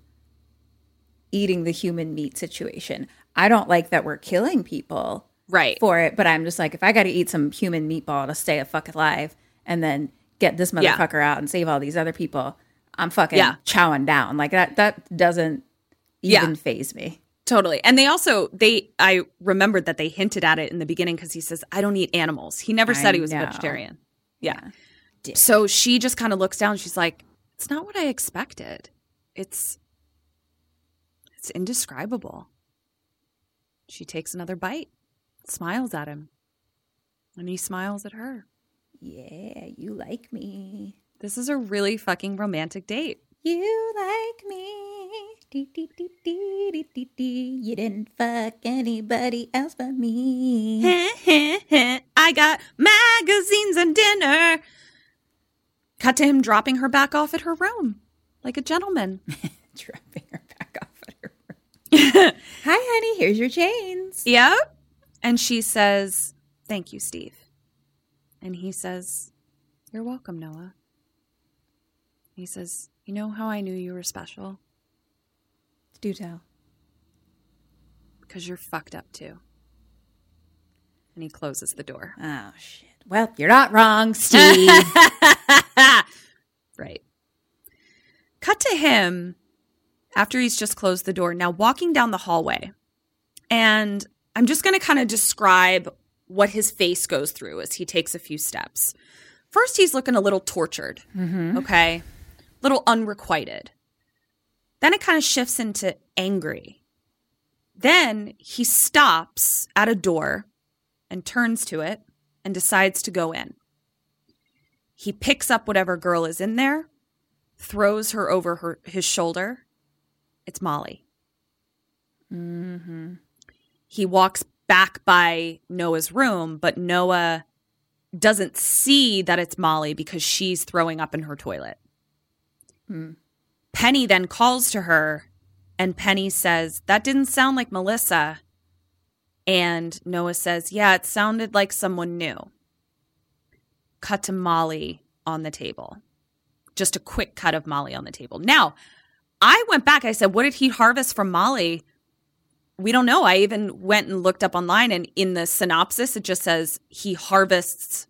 eating the human meat situation. I don't like that we're killing people right for it, but I'm just like, if I got to eat some human meatball to stay a fuck alive, and then get this Yeah. motherfucker out and save all these other people, I'm fucking Yeah. chowing down. Like that, that doesn't Yeah. even faze me. Totally. And they also they I remembered that they hinted at it in the beginning because he says, I don't eat animals. He never I said he was a know. vegetarian. Yeah. So she just kind of looks down, she's like, It's not what I expected. It's it's indescribable. She takes another bite, smiles at him. And he smiles at her. Yeah, you like me. This is a really fucking romantic date. You like me. Dee, dee, dee, dee, dee, dee. You didn't fuck anybody else but me. (laughs) I got magazines and dinner. Cut to him dropping her back off at her room like a gentleman. (laughs) Dropping her back off at her room. (laughs) Hi, honey. Here's your chains. yep. And she says, Thank you, Steve. And he says, You're welcome, Noah. He says, You know how I knew you were special? Do tell. Because you're fucked up too. And he closes the door. Oh, shit. Well, you're not wrong, Steve. (laughs) right. Cut to him after he's just closed the door, now walking down the hallway. And I'm just going to kind of describe what his face goes through as he takes a few steps. First, he's looking a little tortured, mm-hmm. okay? A little unrequited. Then it kind of shifts into angry. Then he stops at a door and turns to it and decides to go in. He picks up whatever girl is in there, throws her over her, his shoulder. It's Molly. He walks back by Noah's room, but Noah doesn't see that it's Molly because she's throwing up in her toilet. Hmm. Penny then calls to her, and Penny says, That didn't sound like Melissa. And Noah says, Yeah, it sounded like someone new cut to Molly on the table. Just a quick cut of Molly on the table. Now, I went back. I said, What did he harvest from Molly? We don't know. I even went and looked up online, and in the synopsis, it just says he harvests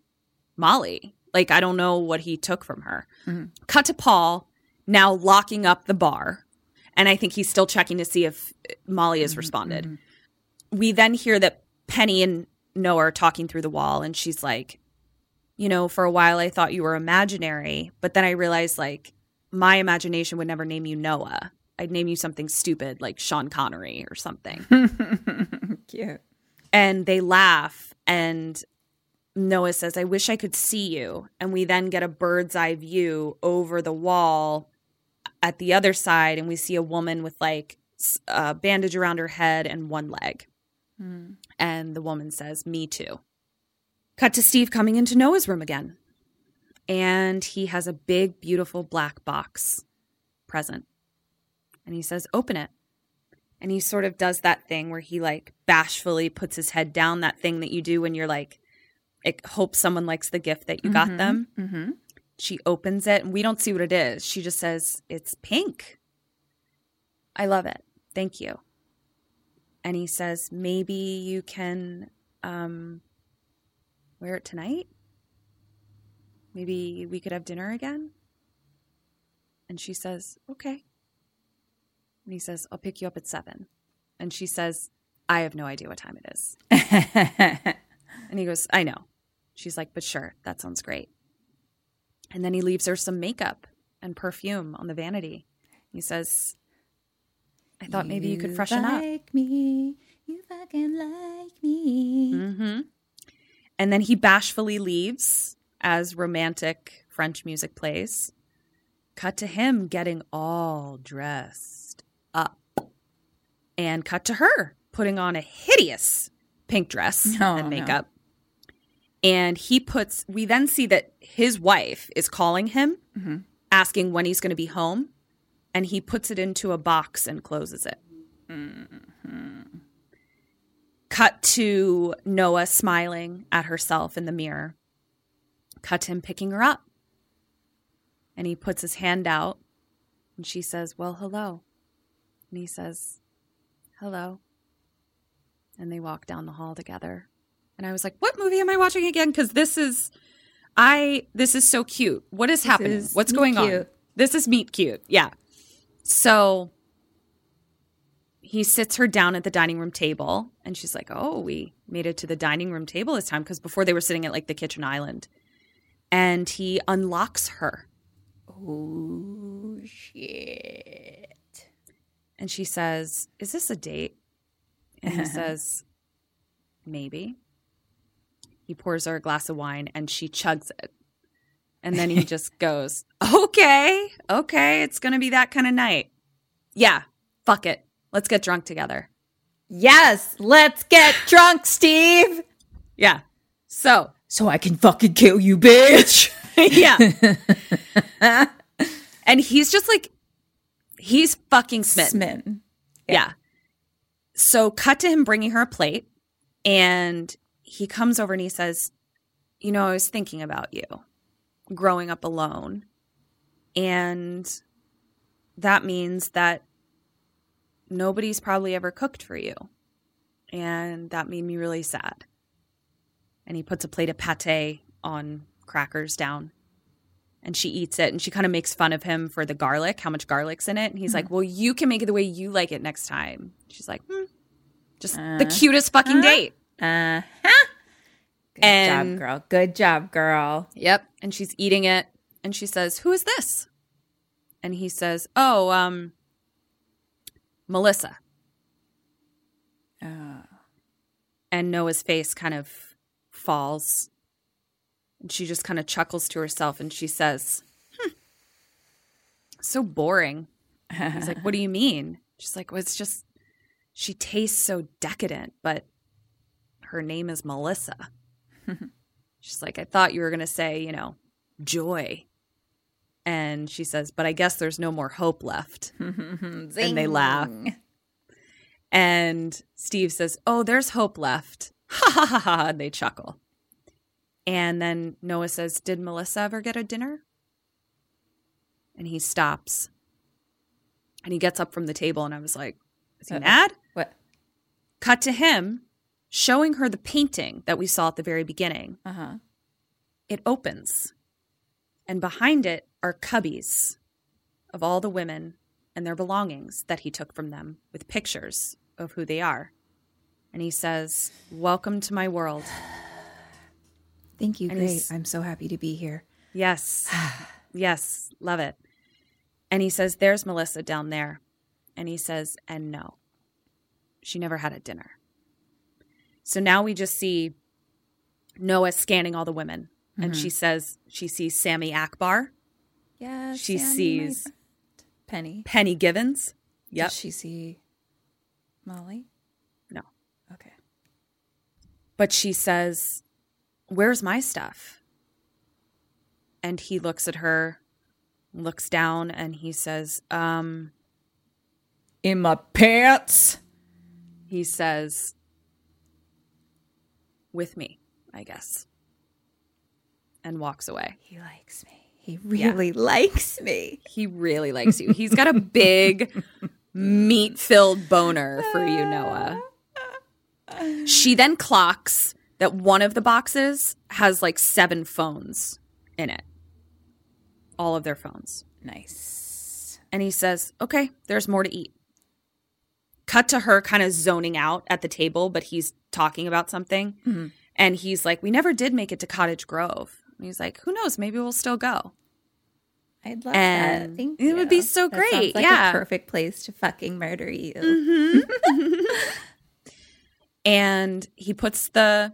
Molly. Like, I don't know what he took from her. Mm-hmm. Cut to Paul now locking up the bar. And I think he's still checking to see if uh, Molly has mm-hmm. responded. Mm-hmm. We then hear that Penny and Noah are talking through the wall, and she's like, you know, for a while I thought you were imaginary, but then I realized like my imagination would never name you Noah. I'd name you something stupid like Sean Connery or something. (laughs) Cute. and they laugh and Noah says, I wish I could see you. And we then get a bird's eye view over the wall at the other side, and we see a woman with like a bandage around her head and one leg. Hmm. And the woman says, Me too. Cut to Steve coming into Noah's room again. And he has a big, beautiful black box present. And he says, Open it. And he sort of does that thing where he like bashfully puts his head down, that thing that you do when you're like, it hopes someone likes the gift that you got them. Mm-hmm. She opens it and we don't see what it is. She just says, It's pink. I love it. Thank you. And he says, Maybe you can um, wear it tonight? Maybe we could have dinner again? And she says, Okay. And he says, I'll pick you up at seven. And she says, I have no idea what time it is. (laughs) And he goes, I know. She's like, but sure, that sounds great. And then he leaves her some makeup and perfume on the vanity. He says, I thought maybe you could freshen up. like me. You fucking like me. Mm-hmm. And then he bashfully leaves as romantic French music plays. Cut to him getting all dressed up. And cut to her putting on a hideous pink dress (laughs) Oh, and no. makeup. And he puts, we then see that his wife is calling him, Mm-hmm. asking when he's going to be home. And he puts it into a box and closes it. Cut to Noah smiling at herself in the mirror. Cut him picking her up. And he puts his hand out and she says, Well, hello. And he says, Hello. And they walk down the hall together. And I was like, What movie am I watching again? Because this is, I, this is so cute. What is happening? is What's going on? This is meet cute. Yeah. So he sits her down at the dining room table and she's like oh we made it to the dining room table this time because before they were sitting at like the kitchen island and he unlocks her. Oh shit. and she says is this a date? And he (laughs) says maybe. He pours her a glass of wine and she chugs it. And then he (laughs) just goes okay okay it's gonna be that kind of night. Yeah fuck it. Let's get drunk together. Yes, let's get drunk, Steve. yeah. So So I can fucking kill you, bitch. (laughs) yeah. (laughs) and he's just like, he's fucking smitten. Smitten. Yeah. So cut to him bringing her a plate, and he comes over and he says, You know, I was thinking about you growing up alone. And that means that nobody's probably ever cooked for you. And that made me really sad. And he puts a plate of pate on crackers down. And she eats it and she kind of makes fun of him for the garlic, how much garlic's in it. And he's like, Well, you can make it the way you like it next time. She's like, hmm. Just the cutest fucking date. Uh huh. Good And- job, girl. Good job, girl. Yep. And she's eating it. And she says, Who is this? And he says, Oh, um, Melissa. And Noah's face kind of falls. And she just kind of chuckles to herself and she says, Hmm, so boring. He's like, What do you (laughs) mean? She's like, Well, it's just, she tastes so decadent, but her name is Melissa. (laughs) She's like, I thought you were going to say, you know, joy. And she says, but I guess there's no more hope left. and they laugh. (laughs) And Steve says, oh, there's hope left. Ha ha ha ha. And they chuckle. And then Noah says, did Melissa ever get a dinner? And he stops. And he gets up from the table. And I was like, is he Uh-oh. mad? What? Cut to him showing her the painting that we saw at the very beginning. Uh huh. It opens, and behind it are cubbies of all the women and their belongings that he took from them with pictures of who they are. And he says, Welcome to my world. Thank you. And Great. I'm so happy to be here. Yes. (sighs) yes. Love it. And he says, There's Melissa down there. And he says, And no, she never had a dinner. So now we just see Noah scanning all the women. And she mm-hmm. says, She sees Sammy Akbar, Yeah. She sees- Penny. Penny Givens. Yep. She see Molly? But she says, Where's my stuff? And he looks at her, looks down, and he says, Um, In my pants. he says, With me, I guess. And walks away. He likes me. He really likes me. He really likes you. He's got a big, (laughs) meat filled boner for you, Noah. She then clocks that one of the boxes has like seven phones in it. All of their phones. Nice. And he says, Okay, there's more to eat. Cut to her kind of zoning out at the table, but he's talking about something. Mm-hmm. And he's like, We never did make it to Cottage Grove. And he's like, Who knows? Maybe we'll still go. I'd love And that. Thank it would be so That great, like yeah. a perfect place to fucking murder you. Mm-hmm. (laughs) (laughs) and he puts the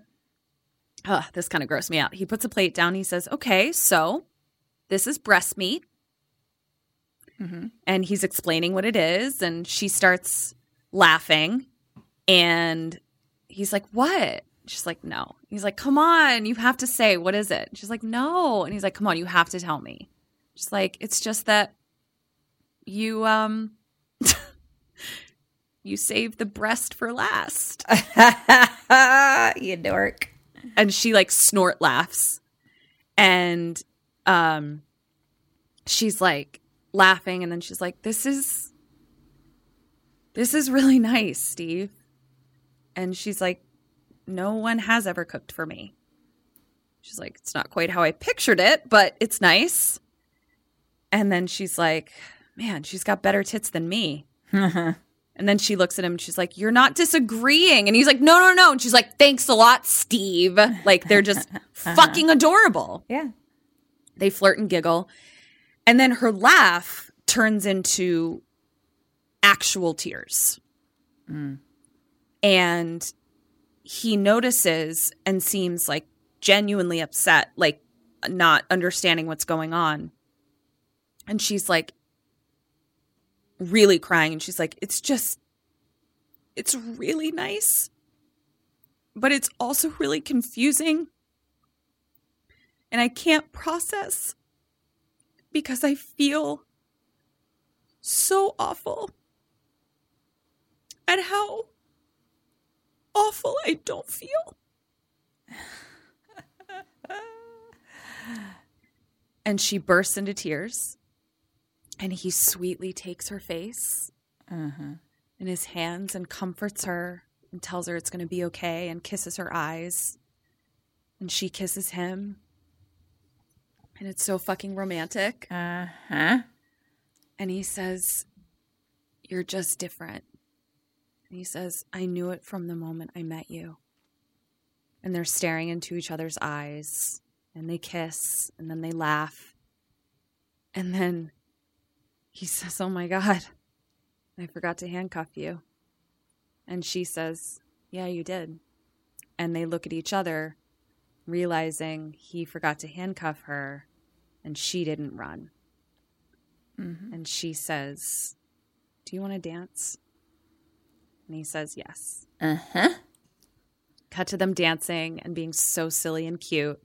uh, this kind of grossed me out. He puts a plate down. He says, "Okay, so this is breast meat," and he's explaining what it is, and she starts laughing, and he's like, "What?" She's like, "No." He's like, "Come on, you have to say what is it?" She's like, "No," and he's like, "Come on, you have to tell me." She's like, "It's just that you um." (laughs) You saved the breast for last. (laughs) you dork. and she like snort laughs. And um she's like laughing. And then she's like this is this is really nice steve. And she's like no one has ever cooked for me. She's like it's not quite how i pictured it but it's nice. And then she's like man she's got better tits than me (laughs) and then she looks at him and she's like, You're not disagreeing. And he's like, No, no, no. And she's like, Thanks a lot, Steve. Like they're just (laughs) uh-huh. fucking adorable. Yeah. They flirt and giggle. And then her laugh turns into actual tears. Mm. And he notices and seems like genuinely upset, like not understanding what's going on. And she's like, really crying. And she's like it's just it's really nice but it's also really confusing. And i can't process because i feel so awful. At how awful i don't feel. (sighs) And she bursts into tears and he sweetly takes her face in his hands and comforts her and tells her it's going to be okay and kisses her eyes. And she kisses him. And it's so fucking romantic. Uh huh. And he says, You're just different. And he says, I knew it from the moment I met you. And they're staring into each other's eyes and they kiss and then they laugh. And then he says, Oh my God, I forgot to handcuff you. And she says, Yeah, you did. And they look at each other, realizing he forgot to handcuff her and she didn't run. And she says, Do you want to dance? And he says, Yes. Uh huh. Cut to them dancing and being so silly and cute.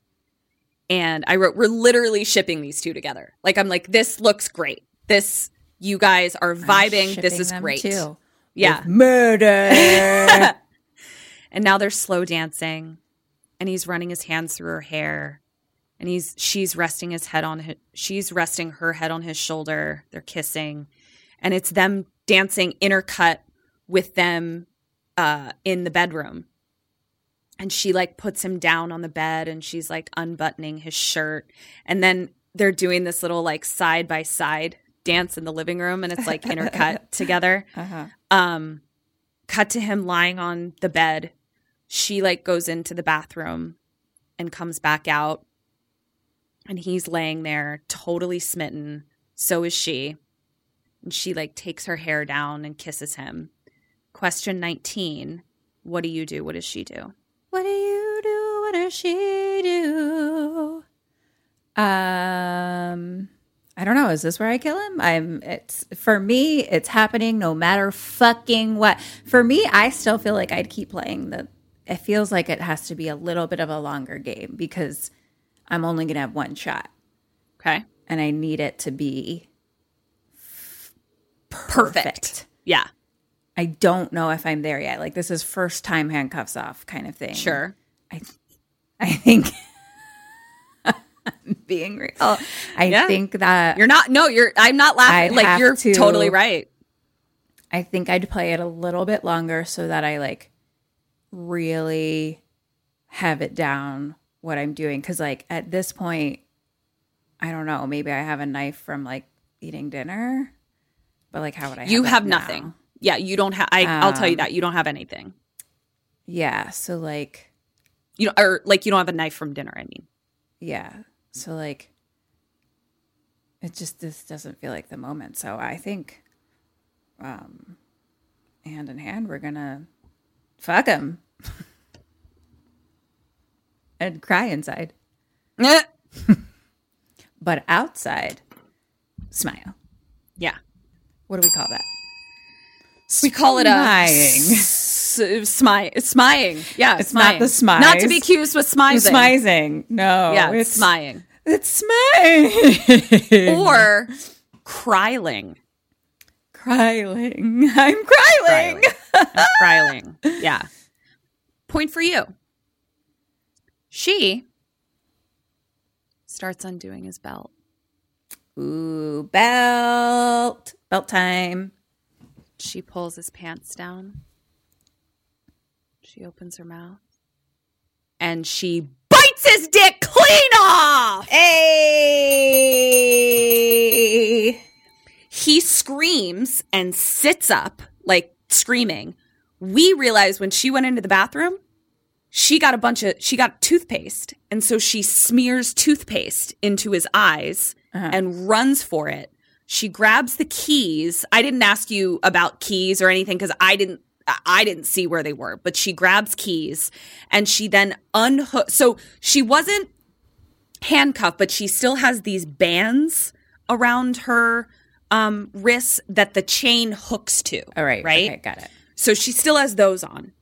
And I wrote, We're literally shipping these two together. Like, I'm like, This looks great. This, you guys are vibing. This is great. too. Yeah. Murder. (laughs) and now they're slow dancing and he's running his hands through her hair and he's she's resting his head on his, she's resting her head on his shoulder they're kissing and it's them dancing intercut with them uh in the bedroom and she like puts him down on the bed and she's like unbuttoning his shirt and then they're doing this little like side by side dance in the living room and it's like intercut (laughs) together uh-huh. um cut to him lying on the bed. She like goes into the bathroom and comes back out. And he's laying there totally smitten. So is she. And she like takes her hair down and kisses him. Question 19 What do you do? What does she do? What do you do? What does she do? Um, I don't know. Is this where I kill him? I'm. It's for me. It's happening no matter fucking what. For me, I still feel like I'd keep playing the. It feels like it has to be a little bit of a longer game because I'm only gonna have one shot, Okay. and I need it to be Perfect. Yeah. I don't know if I'm there yet. Like this is first time handcuffs off kind of thing. Sure. I I think (laughs) (laughs) being real. I Yeah. think that You're not, no, you're, I'm not laughing. I'd like, you're to- totally right. I think I'd play it a little bit longer so that I like really have it down what I'm doing. Cause like at this point, I don't know, maybe I have a knife from like eating dinner, but like how would I have You have now? nothing. Yeah. You don't have, I, I'll tell you Um, that. You don't have anything. Yeah. So like, You don't, or like, you don't have a knife from dinner. I mean, yeah. So like, it just, this doesn't feel like the moment. So I think, um, hand in hand, we're gonna fuck him (laughs) and cry inside. (laughs) But outside, smile. yeah. What do we call that? We call it a Smying. s- smy, smying. Yeah, It's not the smying. Not to be smize. accused with smizing. Smizing. No. Yeah, it's smying It's smying. (laughs) or cryling. crying. I'm crying. Cryling. Yeah. Point for you. She starts undoing his belt. Ooh, belt. Belt time. She pulls his pants down. She opens her mouth. And she bites his dick clean off. Hey. He screams and sits up, like screaming. We realize when she went into the bathroom, she got a bunch of, she got toothpaste. And so she smears toothpaste into his eyes uh-huh. and runs for it. She grabs the keys. I didn't ask you about keys or anything because I didn't. I didn't see where they were, but she grabs keys and she then unhooks. So she wasn't handcuffed, but she still has these bands around her um, wrists that the chain hooks to. All right. Right. Okay, got it. So she still has those on.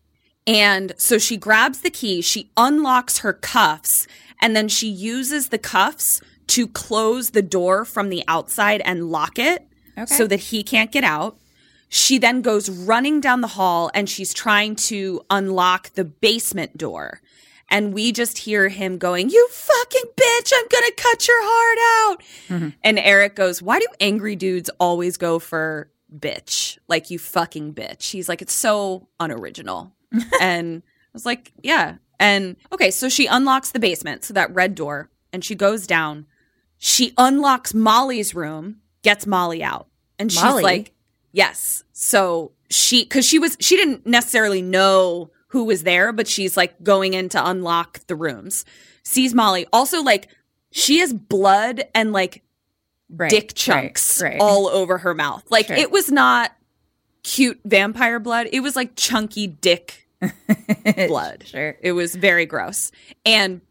And so she grabs the key, she unlocks her cuffs, and then she uses the cuffs to close the door from the outside and lock it Okay. so that he can't get out. She then goes running down the hall and she's trying to unlock the basement door. And we just hear him going, You fucking bitch, I'm gonna cut your heart out. Mm-hmm. And Eric goes, Why do angry dudes always go for bitch? Like, you fucking bitch. He's like, It's so unoriginal. (laughs) and I was like, Yeah. And okay, so she unlocks the basement, so that red door, and she goes down. She unlocks Molly's room, gets Molly out. And she's Molly? like, Yes. So she, cause she was, she didn't necessarily know who was there, but she's like going in to unlock the rooms. Sees Molly. Also, like, she has blood and like Right. dick right, chunks Right. all over her mouth. Like, Sure. it was not cute vampire blood. It was like chunky dick (laughs) blood. Sure. It was very gross. And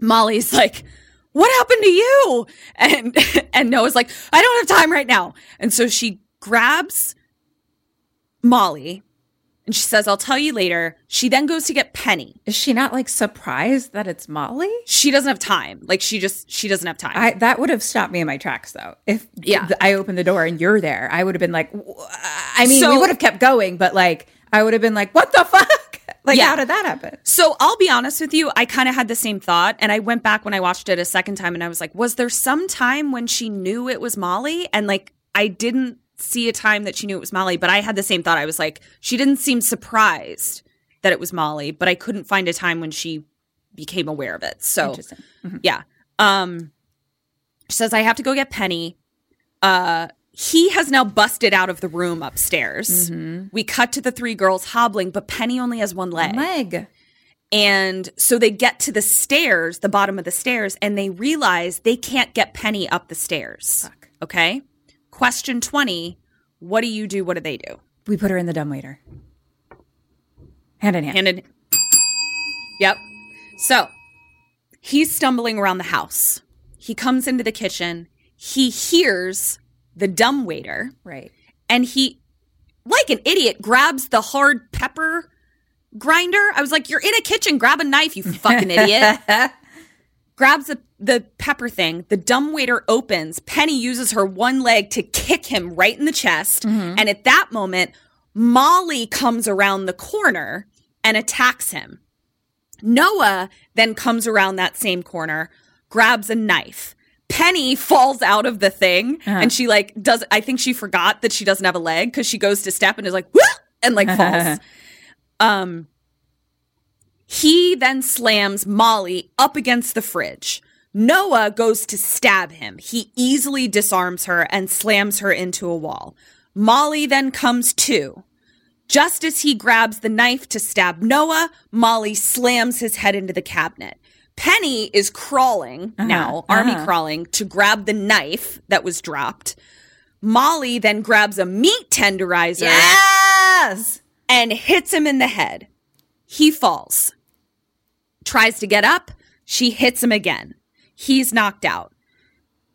Molly's like, "What happened to you?" And (laughs) and Noah's like, "I don't have time right now." And so she grabs Molly and she says, "I'll tell you later." She then goes to get Penny. Is she not like surprised that it's Molly? She doesn't have time. Like she just she doesn't have time. I that would have stopped me in my tracks though. If Yeah. I opened the door and you're there, I would have been like, "Wh- I mean, we would have kept going, but like, I would have been like, what the fuck? (laughs) Like, Yeah. how did that happen? So I'll be honest with you, I kind of had the same thought. And I went back when I watched it a second time and I was like, was there some time when she knew it was Molly? And like, I didn't see a time that she knew it was Molly, but I had the same thought. I was like, she didn't seem surprised that it was Molly, but I couldn't find a time when she became aware of it. So Interesting. yeah. Um she says I have to go get Penny. Uh he has now busted out of the room upstairs. Mm-hmm. We cut to the three girls hobbling, but Penny only has one leg. Leg. And so they get to the stairs, the bottom of the stairs, and they realize they can't get Penny up the stairs. Okay. Question 20 What do you do? What do they do? We put her in the dumbwaiter. Hand in hand. Handed. Yep. So he's stumbling around the house. He comes into the kitchen. He hears the dumb waiter right. and he, like an idiot, grabs the hard pepper grinder. I was like, You're in a kitchen, grab a knife, you fucking idiot. (laughs) grabs the, the pepper thing. The dumb waiter opens. Penny uses her one leg to kick him right in the chest. And at that moment, Molly comes around the corner and attacks him. Noah then comes around that same corner, grabs a knife. Penny falls out of the thing and she like does I think she forgot that she doesn't have a leg because she goes to step and is like "Wah!" and like (laughs) falls. um he then slams Molly up against the fridge. Noah goes to stab him. He easily disarms her and slams her into a wall. Molly then comes to. Just as he grabs the knife to stab Noah, Molly slams his head into the cabinet. Penny is crawling uh-huh. now, army uh-huh. crawling, to grab the knife that was dropped. Molly then grabs a meat tenderizer Yes. and hits him in the head. He falls. Tries to get up. She hits him again. He's knocked out.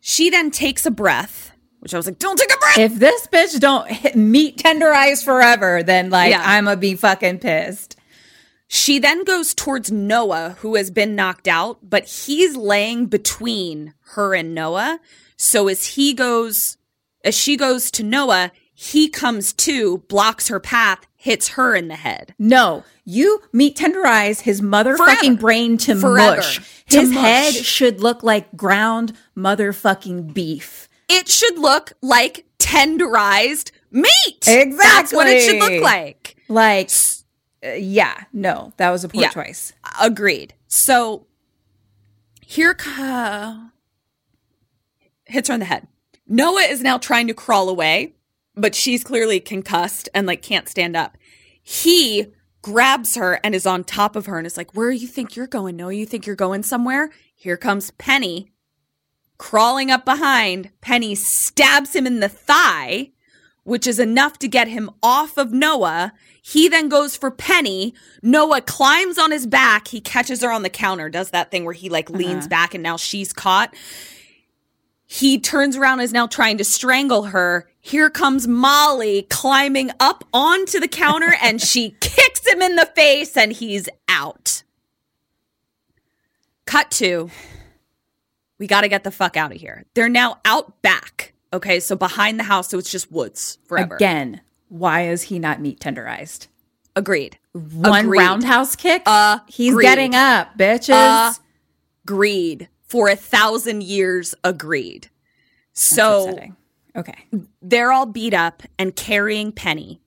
She then takes a breath, which I was like, don't take a breath. If this bitch don't hit meat tenderize forever, then like Yeah. I'm gonna be fucking pissed. She then goes towards Noah, who has been knocked out, but he's laying between her and Noah. So as he goes, as she goes to Noah, he comes to, blocks her path, hits her in the head. No, you meat tenderize his motherfucking brain to Forever. mush. To His mush. head should look like ground motherfucking beef. It should look like tenderized meat. Exactly. That's what it should look like. Like, uh, yeah, no, that was a poor Yeah. choice. Agreed. So here co- hits her in the head. Noah is now trying to crawl away, but she's clearly concussed and like can't stand up. He grabs her and is on top of her and is like, "Where do you think you're going? No, you think you're going somewhere?" Here comes Penny crawling up behind. Penny stabs him in the thigh, which is enough to get him off of Noah. He then goes for Penny. Noah climbs on his back. He catches her on the counter, does that thing where he like leans uh-huh. back and now she's caught. He turns around and is now trying to strangle her. Here comes Molly climbing up onto the counter and she (laughs) kicks him in the face and he's out. Cut to we got to get the fuck out of here. They're now out back. Okay, so behind the house, so it's just woods forever. Again, why is he not meat tenderized? Agreed. One Agreed. roundhouse kick? Uh, He's getting up, bitches. Agreed. For a thousand years, agreed. That's So upsetting. okay. they're all beat up and carrying Penny.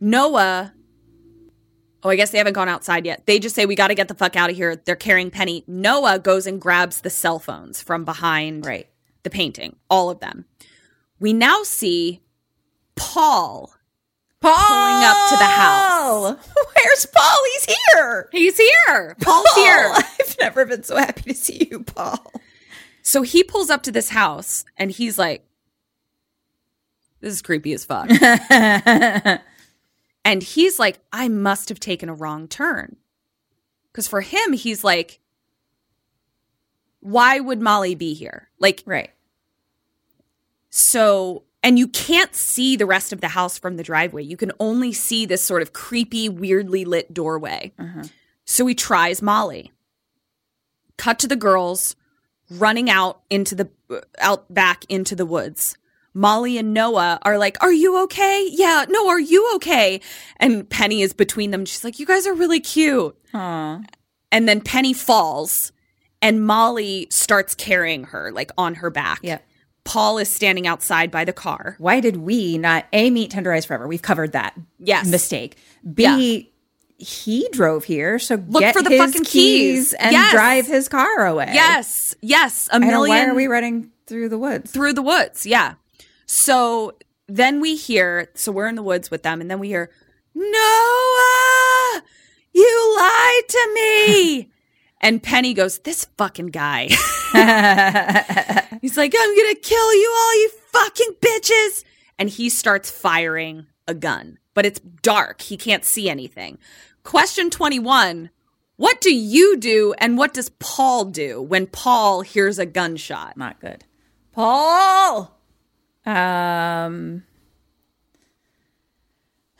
Noah, oh, I guess they haven't gone outside yet. They just say, We got to get the fuck out of here. They're carrying Penny. Noah goes and grabs the cell phones from behind Right. the painting, all of them. We now see Paul Paul pulling up to the house. (laughs) Where's Paul? He's here. He's here. Paul's Paul, here. (laughs) I've never been so happy to see you, Paul. So he pulls up to this house and he's like, This is creepy as fuck. (laughs) and he's like, I must have taken a wrong turn. Because for him, he's like, Why would Molly be here? Like, Right. so, and you can't see the rest of the house from the driveway. You can only see this sort of creepy, weirdly lit doorway. Uh-huh. So he tries Molly. Cut to the girls running out into the uh, out back into the woods. Molly and Noah are like, "Are you okay? Yeah, no, are you okay?" And Penny is between them. She's like, "You guys are really cute." Aw. And then Penny falls, and Molly starts carrying her like on her back. Yep. Paul is standing outside by the car. Why did we not A meat tenderized forever? We've covered that. Yes. Mistake. B he drove here, so Look get for the his fucking keys. and Yes. drive his car away. Yes, yes, A million why are we running through the woods? through the woods. Yeah. So then we hear, so we're in the woods with them, and then we hear, Noah, you lied to me. (laughs) and Penny goes, This fucking guy. (laughs) (laughs) He's like, I'm going to kill you all, you fucking bitches. And he starts firing a gun, but it's dark. He can't see anything. Question 21 What do you do and what does Paul do when Paul hears a gunshot? Not good. Paul. Um.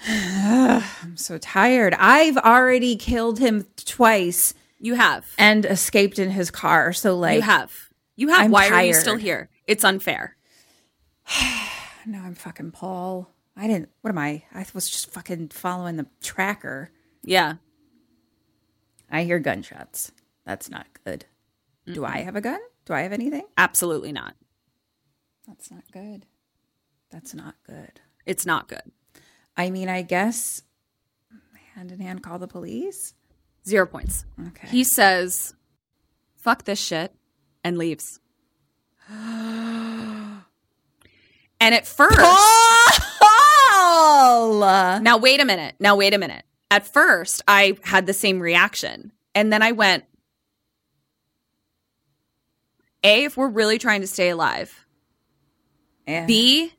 (sighs) I'm so tired. I've already killed him twice You have. and escaped in his car. So like you have. You have. I'm Why are you still here? It's unfair. (sighs) No, I'm fucking Paul. I didn't. What am I? I was just fucking following the tracker. Yeah. I hear gunshots. That's not good. Do I have a gun? Do I have anything? Absolutely not. That's not good. That's not good. It's not good. I mean, I guess hand in hand call the police. Zero points. Okay. He says, fuck this shit, and leaves. (gasps) and at first, Paul. now wait a minute. Now wait a minute. At first, I had the same reaction. And then I went, A, if we're really trying to stay alive, Yeah. B,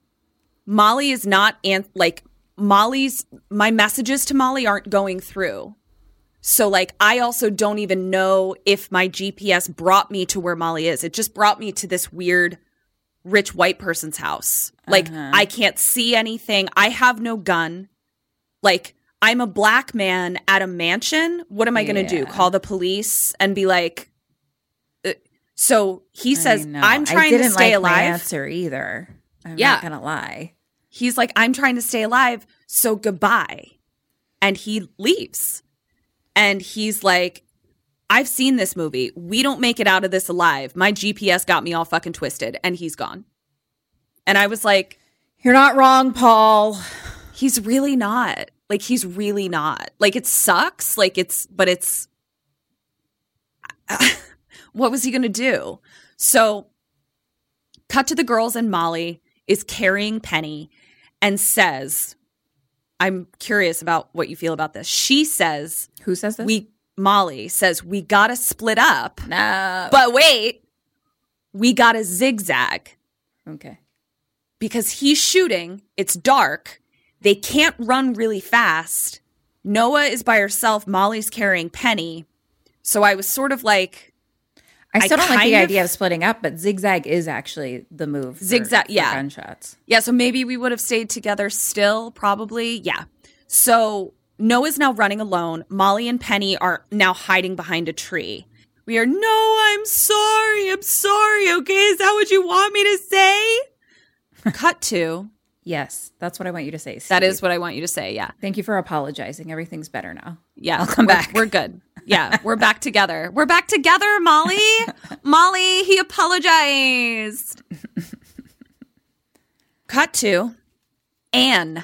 Molly is not an- like Molly's my messages to Molly aren't going through. So like I also don't even know if my GPS brought me to where Molly is. It just brought me to this weird rich white person's house. Like I can't see anything. I have no gun. Like I'm a black man at a mansion. What am I going to do? Call the police and be like uh, so he says. I'm trying to stay like alive. answer either. I'm Yeah. not gonna lie. He's like, I'm trying to stay alive, so goodbye. And he leaves. And he's like, I've seen this movie. We don't make it out of this alive. My GPS got me all fucking twisted, and he's gone. And I was like, You're not wrong, Paul. he's really not. Like, he's really not. Like, it sucks. Like, it's, but it's, (laughs) what was he going to do? So, cut to the girls, and Molly is carrying Penny and says, I'm curious about what you feel about this. She says, Who says this? we, Molly says, we got to split up. no. But wait, we got to zigzag okay. because he's shooting. It's dark. They can't run really fast. Noah is by herself. Molly's carrying Penny. So I was sort of like, I still don't like the of- idea of splitting up, but zigzag is actually the move. for- Zigzag, for yeah. gunshots. yeah, so maybe we would have stayed together still, probably. Yeah. So Noah's now running alone. Molly and Penny are now hiding behind a tree. We are, no, I'm sorry. I'm sorry. Okay. Is that what you want me to say? (laughs) Cut to. Yes, that's what I want you to say. That is what I want you to say. Yeah. Thank you for apologizing. Everything's better now. Yeah, I'll come we're- back. We're good. Yeah, we're back together. We're back together, Molly. Molly, he apologized. Cut to Anne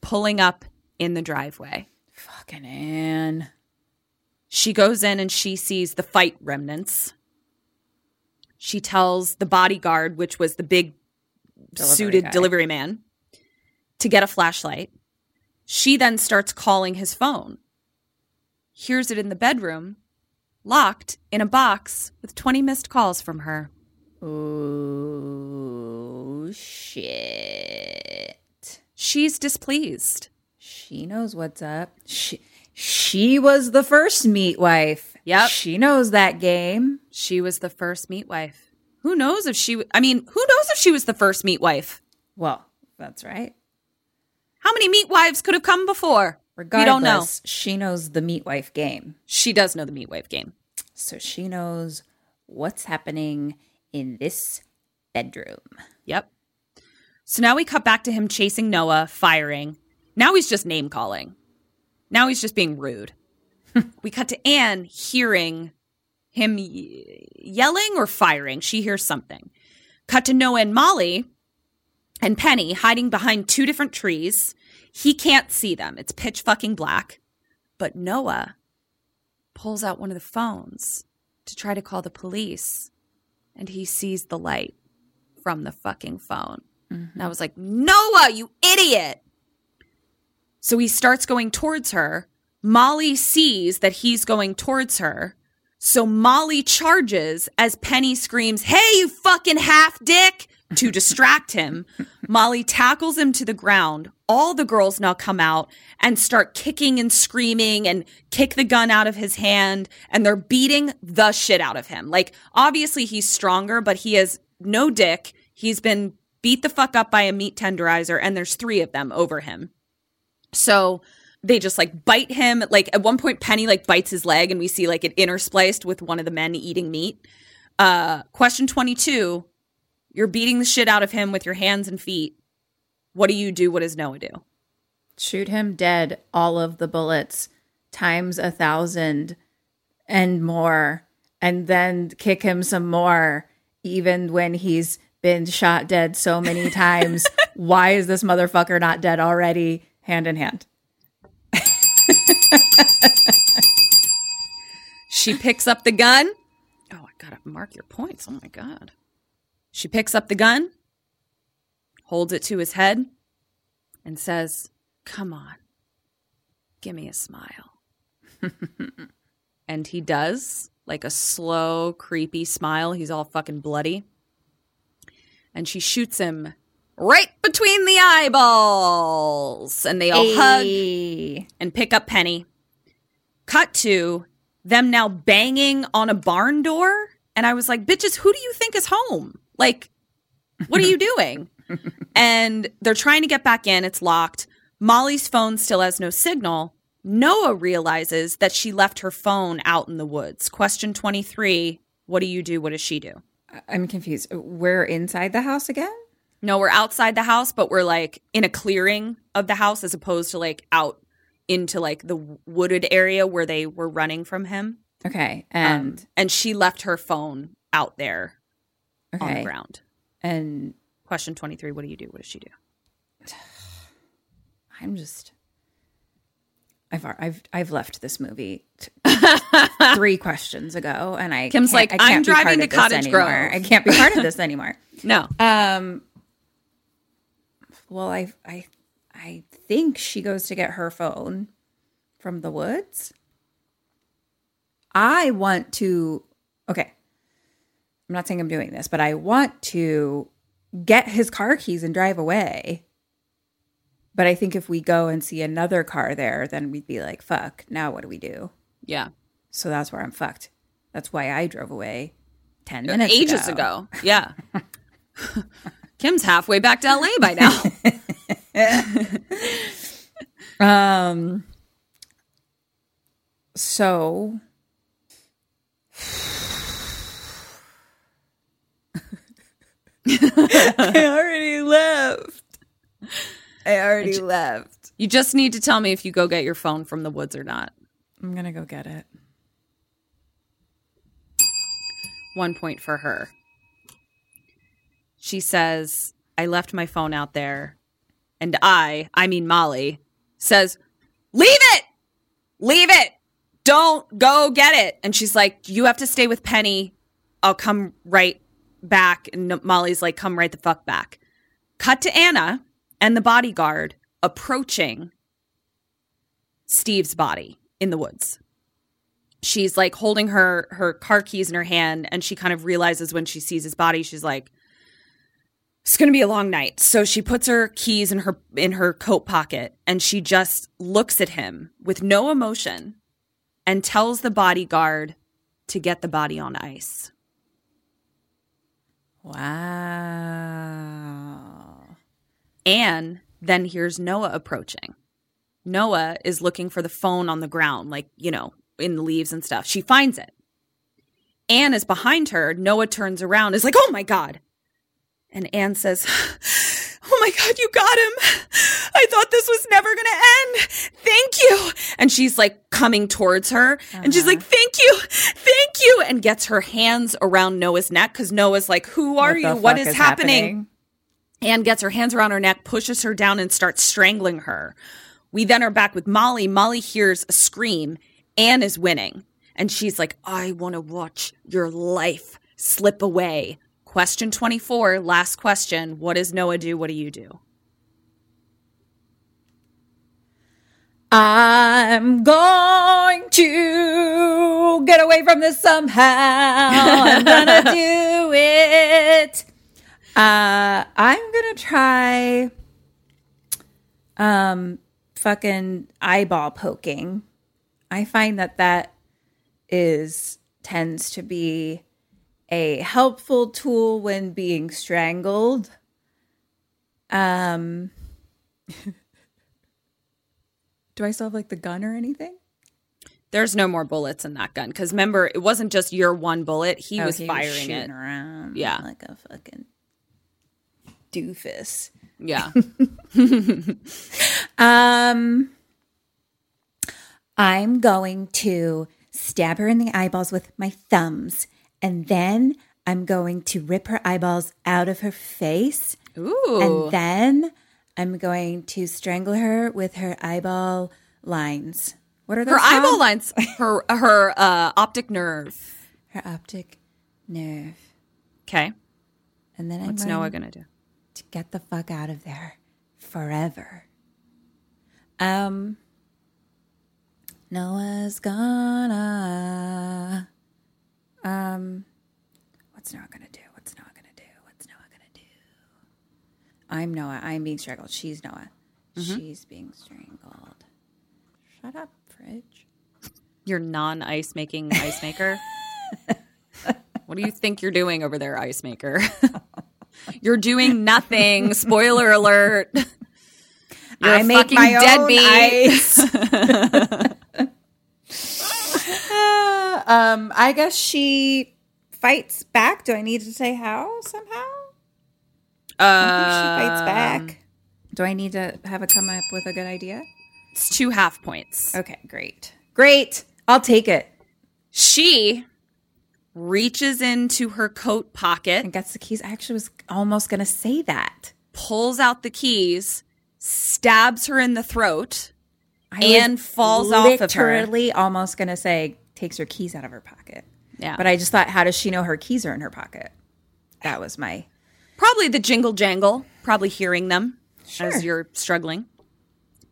pulling up in the driveway. Fucking Anne. She goes in and she sees the fight remnants. She tells the bodyguard, which was the big Delivery suited guy. delivery man, to get a flashlight. She then starts calling his phone. Hears it in the bedroom, locked in a box with 20 missed calls from her. Oh shit. She's displeased. She knows what's up. She she was the first meat wife. Yep. She knows that game. She was the first meat wife. Who knows if she, w- I mean, who knows if she was the first meat wife? Well, that's right. How many meat wives could have come before? Regardless, we don't know. she knows the meat wife game. She does know the meat wife game. So she knows what's happening in this bedroom. Yep. So now we cut back to him chasing Noah, firing. Now he's just name calling. Now he's just being rude. (laughs) we cut to Anne hearing him yelling or firing. She hears something. Cut to Noah and Molly and Penny hiding behind two different trees. He can't see them. It's pitch fucking black. But Noah pulls out one of the phones to try to call the police and he sees the light from the fucking phone. And I mm-hmm. was like, Noah, you idiot. So he starts going towards her. Molly sees that he's going towards her. So Molly charges as Penny screams, Hey, you fucking half dick! To distract him. Molly tackles him to the ground. All the girls now come out and start kicking and screaming and kick the gun out of his hand. And they're beating the shit out of him. Like, obviously, he's stronger, but he has no dick. He's been beat the fuck up by a meat tenderizer, and there's three of them over him. So they just like bite him. Like at one point, Penny like bites his leg, and we see like it interspliced with one of the men eating meat. Uh, question 22 You're beating the shit out of him with your hands and feet. What do you do? What does Noah do? Shoot him dead, all of the bullets, times a thousand and more, and then kick him some more, even when he's been shot dead so many (laughs) times. Why is this motherfucker not dead already? Hand in hand. (laughs) She picks up the gun. Oh, I gotta mark your points. Oh my God. She picks up the gun, holds it to his head, and says, Come on, give me a smile. (laughs) and he does, like a slow, creepy smile. He's all fucking bloody. And she shoots him right between the eyeballs. And they all hug and pick up Penny. Cut to them now banging on a barn door. And I was like, bitches, who do you think is home? Like, what are you doing? (laughs) and they're trying to get back in. It's locked. Molly's phone still has no signal. Noah realizes that she left her phone out in the woods. Question 23 What do you do? What does she do? I'm confused. We're inside the house again? No, we're outside the house, but we're like in a clearing of the house as opposed to like out into like the wooded area where they were running from him. Okay. Um, And and she left her phone out there on the ground. And Question 23 What do you do? What does she do? (sighs) I'm just I've I've I've left this movie t- (laughs) three questions ago, and I Kim's like I can't I'm driving to Cottage anymore. Grove." I can't be part of this (laughs) anymore. No. Um. Well, I I I think she goes to get her phone from the woods. I want to. Okay. I'm not saying I'm doing this, but I want to get his car keys and drive away. But I think if we go and see another car there, then we'd be like, fuck, now what do we do? Yeah. So that's where I'm fucked. That's why I drove away 10 minutes Ages ago. Yeah. (laughs) Kim's halfway back to LA by now. (laughs) Um. So. (laughs) I already left. I already left. you just need to tell me if you go get your phone from the woods or not. I'm gonna go get it. One point for her. She says, I left my phone out there. And I, I mean Molly, says, Leave it! Leave it! Don't go get it. And she's like, You have to stay with Penny. I'll come right back. And Molly's like, Come right the fuck back. Cut to Anne and the bodyguard approaching Steve's body in the woods she's like holding her her car keys in her hand and she kind of realizes when she sees his body she's like it's going to be a long night so she puts her keys in her in her coat pocket and she just looks at him with no emotion and tells the bodyguard to get the body on ice Wow. and then here's Noah approaching Noah is looking for the phone on the ground like you know in the leaves and stuff she finds it Anne is behind her. Noah turns around, is like, oh my God. And Anne says, oh my God, you got him. I thought this was never going to end. Thank you. And she's like coming towards her and she's like, uh-huh. thank you. Thank you. And gets her hands around Noah's neck because Noah's like, who are What you? What is, is, happening? Anne gets her hands around her neck, pushes her down, and starts strangling her. We then are back with Molly. Molly hears a scream. Anne is winning. And she's like, I want to watch your life slip away. Question 24, last question. What does Noah do? What do you do? I'm going to get away from this somehow. I'm gonna (laughs) do it. Uh, I'm gonna try, um, fucking eyeball poking. I find that that is tends to be a helpful tool when being strangled. Um. (laughs) Do I still have like the gun or anything? There's no more bullets in that gun because remember, it wasn't just your one bullet. He Oh, was he firing shooting it. around Yeah. like a fucking doofus. Yeah. (laughs) Um, I'm going to stab her in the eyeballs with my thumbs, and then I'm going to rip her eyeballs out of her face, Ooh. and then I'm going to strangle her with her eyeball lines. What are those? her eyeball lines, (laughs) her her uh, optic nerve. Her optic nerve. Okay. And then I'm What's Noah gonna do? to get the fuck out of there forever. Um, Noah's gonna. Um, what's Noah gonna do? What's Noah gonna do? What's Noah gonna do? I'm Noah. I'm being strangled. She's Noah. She's being strangled. Shut up, fridge. Your non ice making ice maker. (laughs) what do you think you're doing over there, ice maker? (laughs) you're doing nothing. Spoiler alert. (laughs) You're I make my own deadbeat. Um, I guess she fights back. Do I need to say how somehow? I think she fights back. Do I need to have a come up with a good idea? It's two half points. Okay, great. Great. I'll take it. She reaches into her coat pocket, And gets the keys. I actually was almost going to say that. pulls out the keys, stabs her in the throat, I and falls off of her. Literally almost going to say takes her keys out of her pocket. Yeah. But I just thought, how does she know her keys are in her pocket? That was my. Probably the jingle jangle, probably hearing them as you're struggling.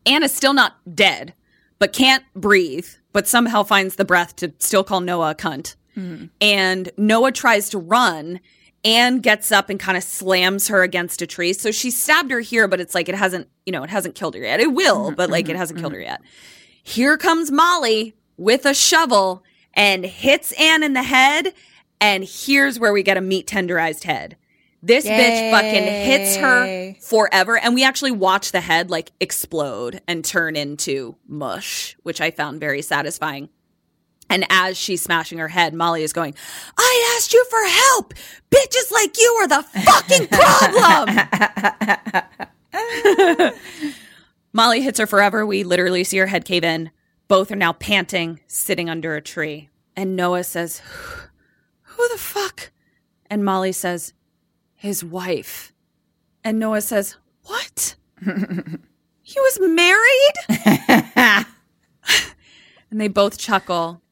Anna's still not dead, but can't breathe, but somehow finds the breath to still call Noah a cunt. Mm-hmm. And Noah tries to run and gets up and kind of slams her against a tree. So she stabbed her here, but it's like it hasn't, you know, it hasn't killed her yet. It will, mm-hmm, but like it mm-hmm, hasn't killed her yet. Here comes Molly with a shovel and hits Anne in the head. And here's where we get a meat tenderized head. This bitch fucking hits her forever. And we actually watch the head like explode and turn into mush, which I found very satisfying. And as she's smashing her head, Molly is going, I asked you for help. Bitches like you are the fucking problem. (laughs) Molly hits her forever. We literally see her head cave in. Both are now panting, sitting under a tree. And Noah says, Who the fuck? And Molly says, His wife. And Noah says, What? (laughs) he was married? (laughs) and they both chuckle.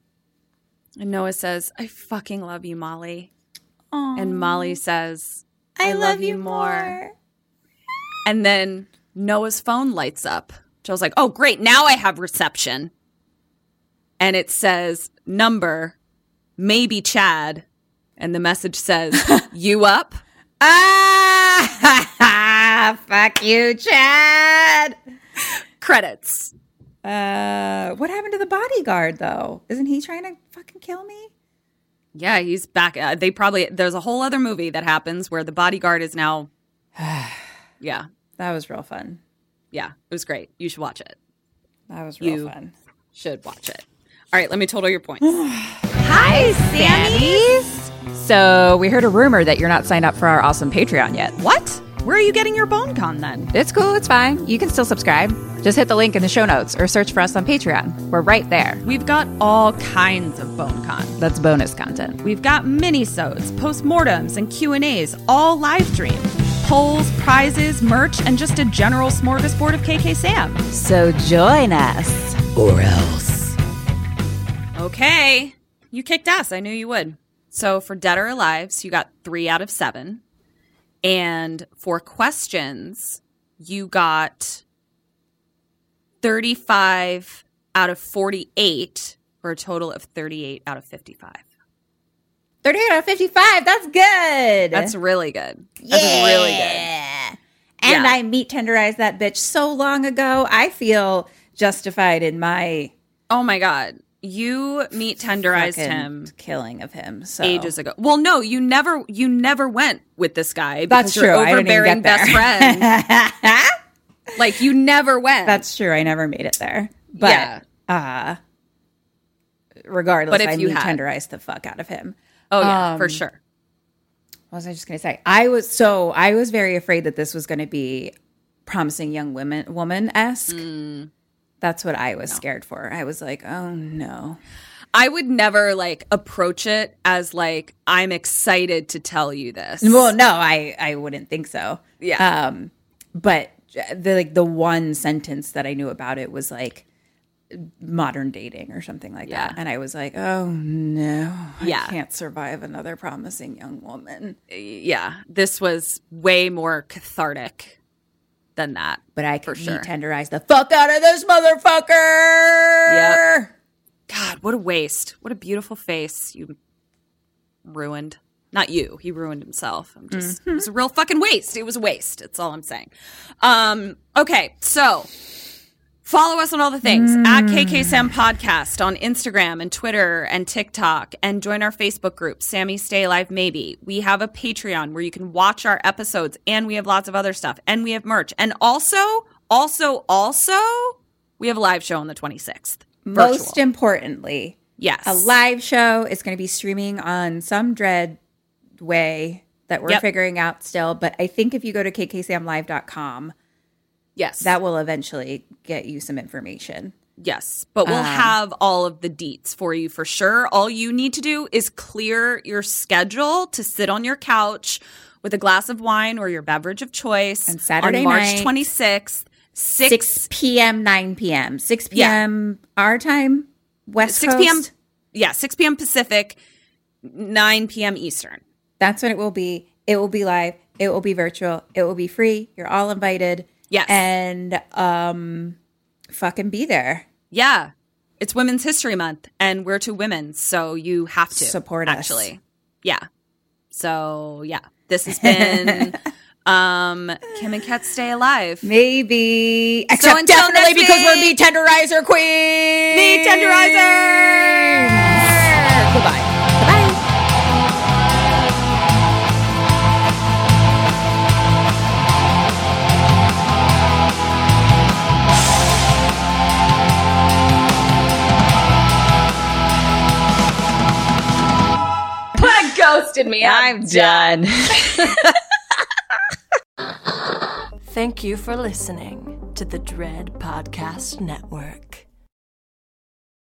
And Noah says, I fucking love you, Molly. And Molly says, I, love, you more. And then Noah's phone lights up. I was like, oh, great. Now I have reception. And it says, number, maybe Chad. And the message says, (laughs) you up? Ah, (laughs) fuck you, Chad. Credits. Uh, what happened to the bodyguard though? Isn't he trying to fucking kill me? Yeah, he's back. Uh, they probably, there's a whole other movie that happens where the bodyguard is now, (sighs) yeah, That was real fun. yeah, it was great. You should watch it. That was real You- fun. Should watch it. All right, let me total your points. (sighs) Hi, Sammys. So we heard a rumor that you're not signed up for our awesome Patreon yet. what? Where are you getting your bone con then? It's cool. It's fine. You can still subscribe. Just hit the link in the show notes or search for us on Patreon. We're right there. We've got all kinds of bone con. That's bonus content. We've got mini-sodes, postmortems, and Q&As, all live streamed. Polls, prizes, merch, and just a general smorgasbord of KK Sam. So join us. Okay. You kicked ass. I knew you would. So for dead or alive, so you got three out of seven. And for questions, you got 35 out of 48 for a total of 38 out of 55. 38 out of 55. That's good. That's really good. That's really good. And Yeah. I meat tenderized that bitch so long ago. I feel justified in my Oh my God. You meet tenderized him killing of him. So ages ago. Well, no, you never you never went with this guy That's true. Overbearing best friend. (laughs) like you never went. That's true. I never made it there. But Yeah. uh regardless, But if I you had- tenderized the fuck out of him. oh yeah, for um, sure. What was I just going to say? I was so I was very afraid that this was going to be promising young women woman esque. Mm. That's what I was scared for. I was like, oh no. I would never like approach it as like I'm excited to tell you this. Well, no, I I wouldn't think so. Yeah. Um, but the like the one sentence that I knew about it was like modern dating or something like Yeah. that, and I was like, oh no, Yeah. I can't survive another promising young woman. yeah, this was way more cathartic than that. But I could sure. tenderize the fuck out of this motherfucker. Yep. God, what a waste. What a beautiful face you ruined. Not you. He ruined himself. I'm just Mm-hmm. it was a real fucking waste. It was a waste. That's all I'm saying. Um, okay, so follow us on all the things at mm. KKSAM Podcast on Instagram and Twitter and TikTok and join our Facebook group, Sammy Stay Alive Maybe. We have a Patreon where you can watch our episodes and we have lots of other stuff and we have merch. And also, also, also, we have a live show on the 26th. Most importantly, Yes. a live show is going to be streaming on some dread way that we're Yep. figuring out still. But I think if you go to kksamlive.com, Yes. that will eventually get you some information. yes. But we'll Um, have all of the deets for you for sure. All you need to do is clear your schedule to sit on your couch with a glass of wine or your beverage of choice And Saturday on March night, 26th, 6, 6 p.m., 9 p.m. 6 p.m. our time, West 6 Coast. p.m. Yeah, 6 p.m. Pacific, 9 p.m. Eastern. That's when it will be. It will be live. It will be virtual. It will be free. You're all invited. Yes. And um fucking be there. Yeah. It's Women's History Month and we're two women, so you have to Support us. actually. Yeah. So, yeah. This has been (laughs) um Kim and Kat Stay Alive. Maybe. Except until definitely because we're week. meat tenderizer queen. Meat tenderizer. Goodbye. Ghosted me. I'm done. (laughs) Thank you for listening to the Dread Podcast Network.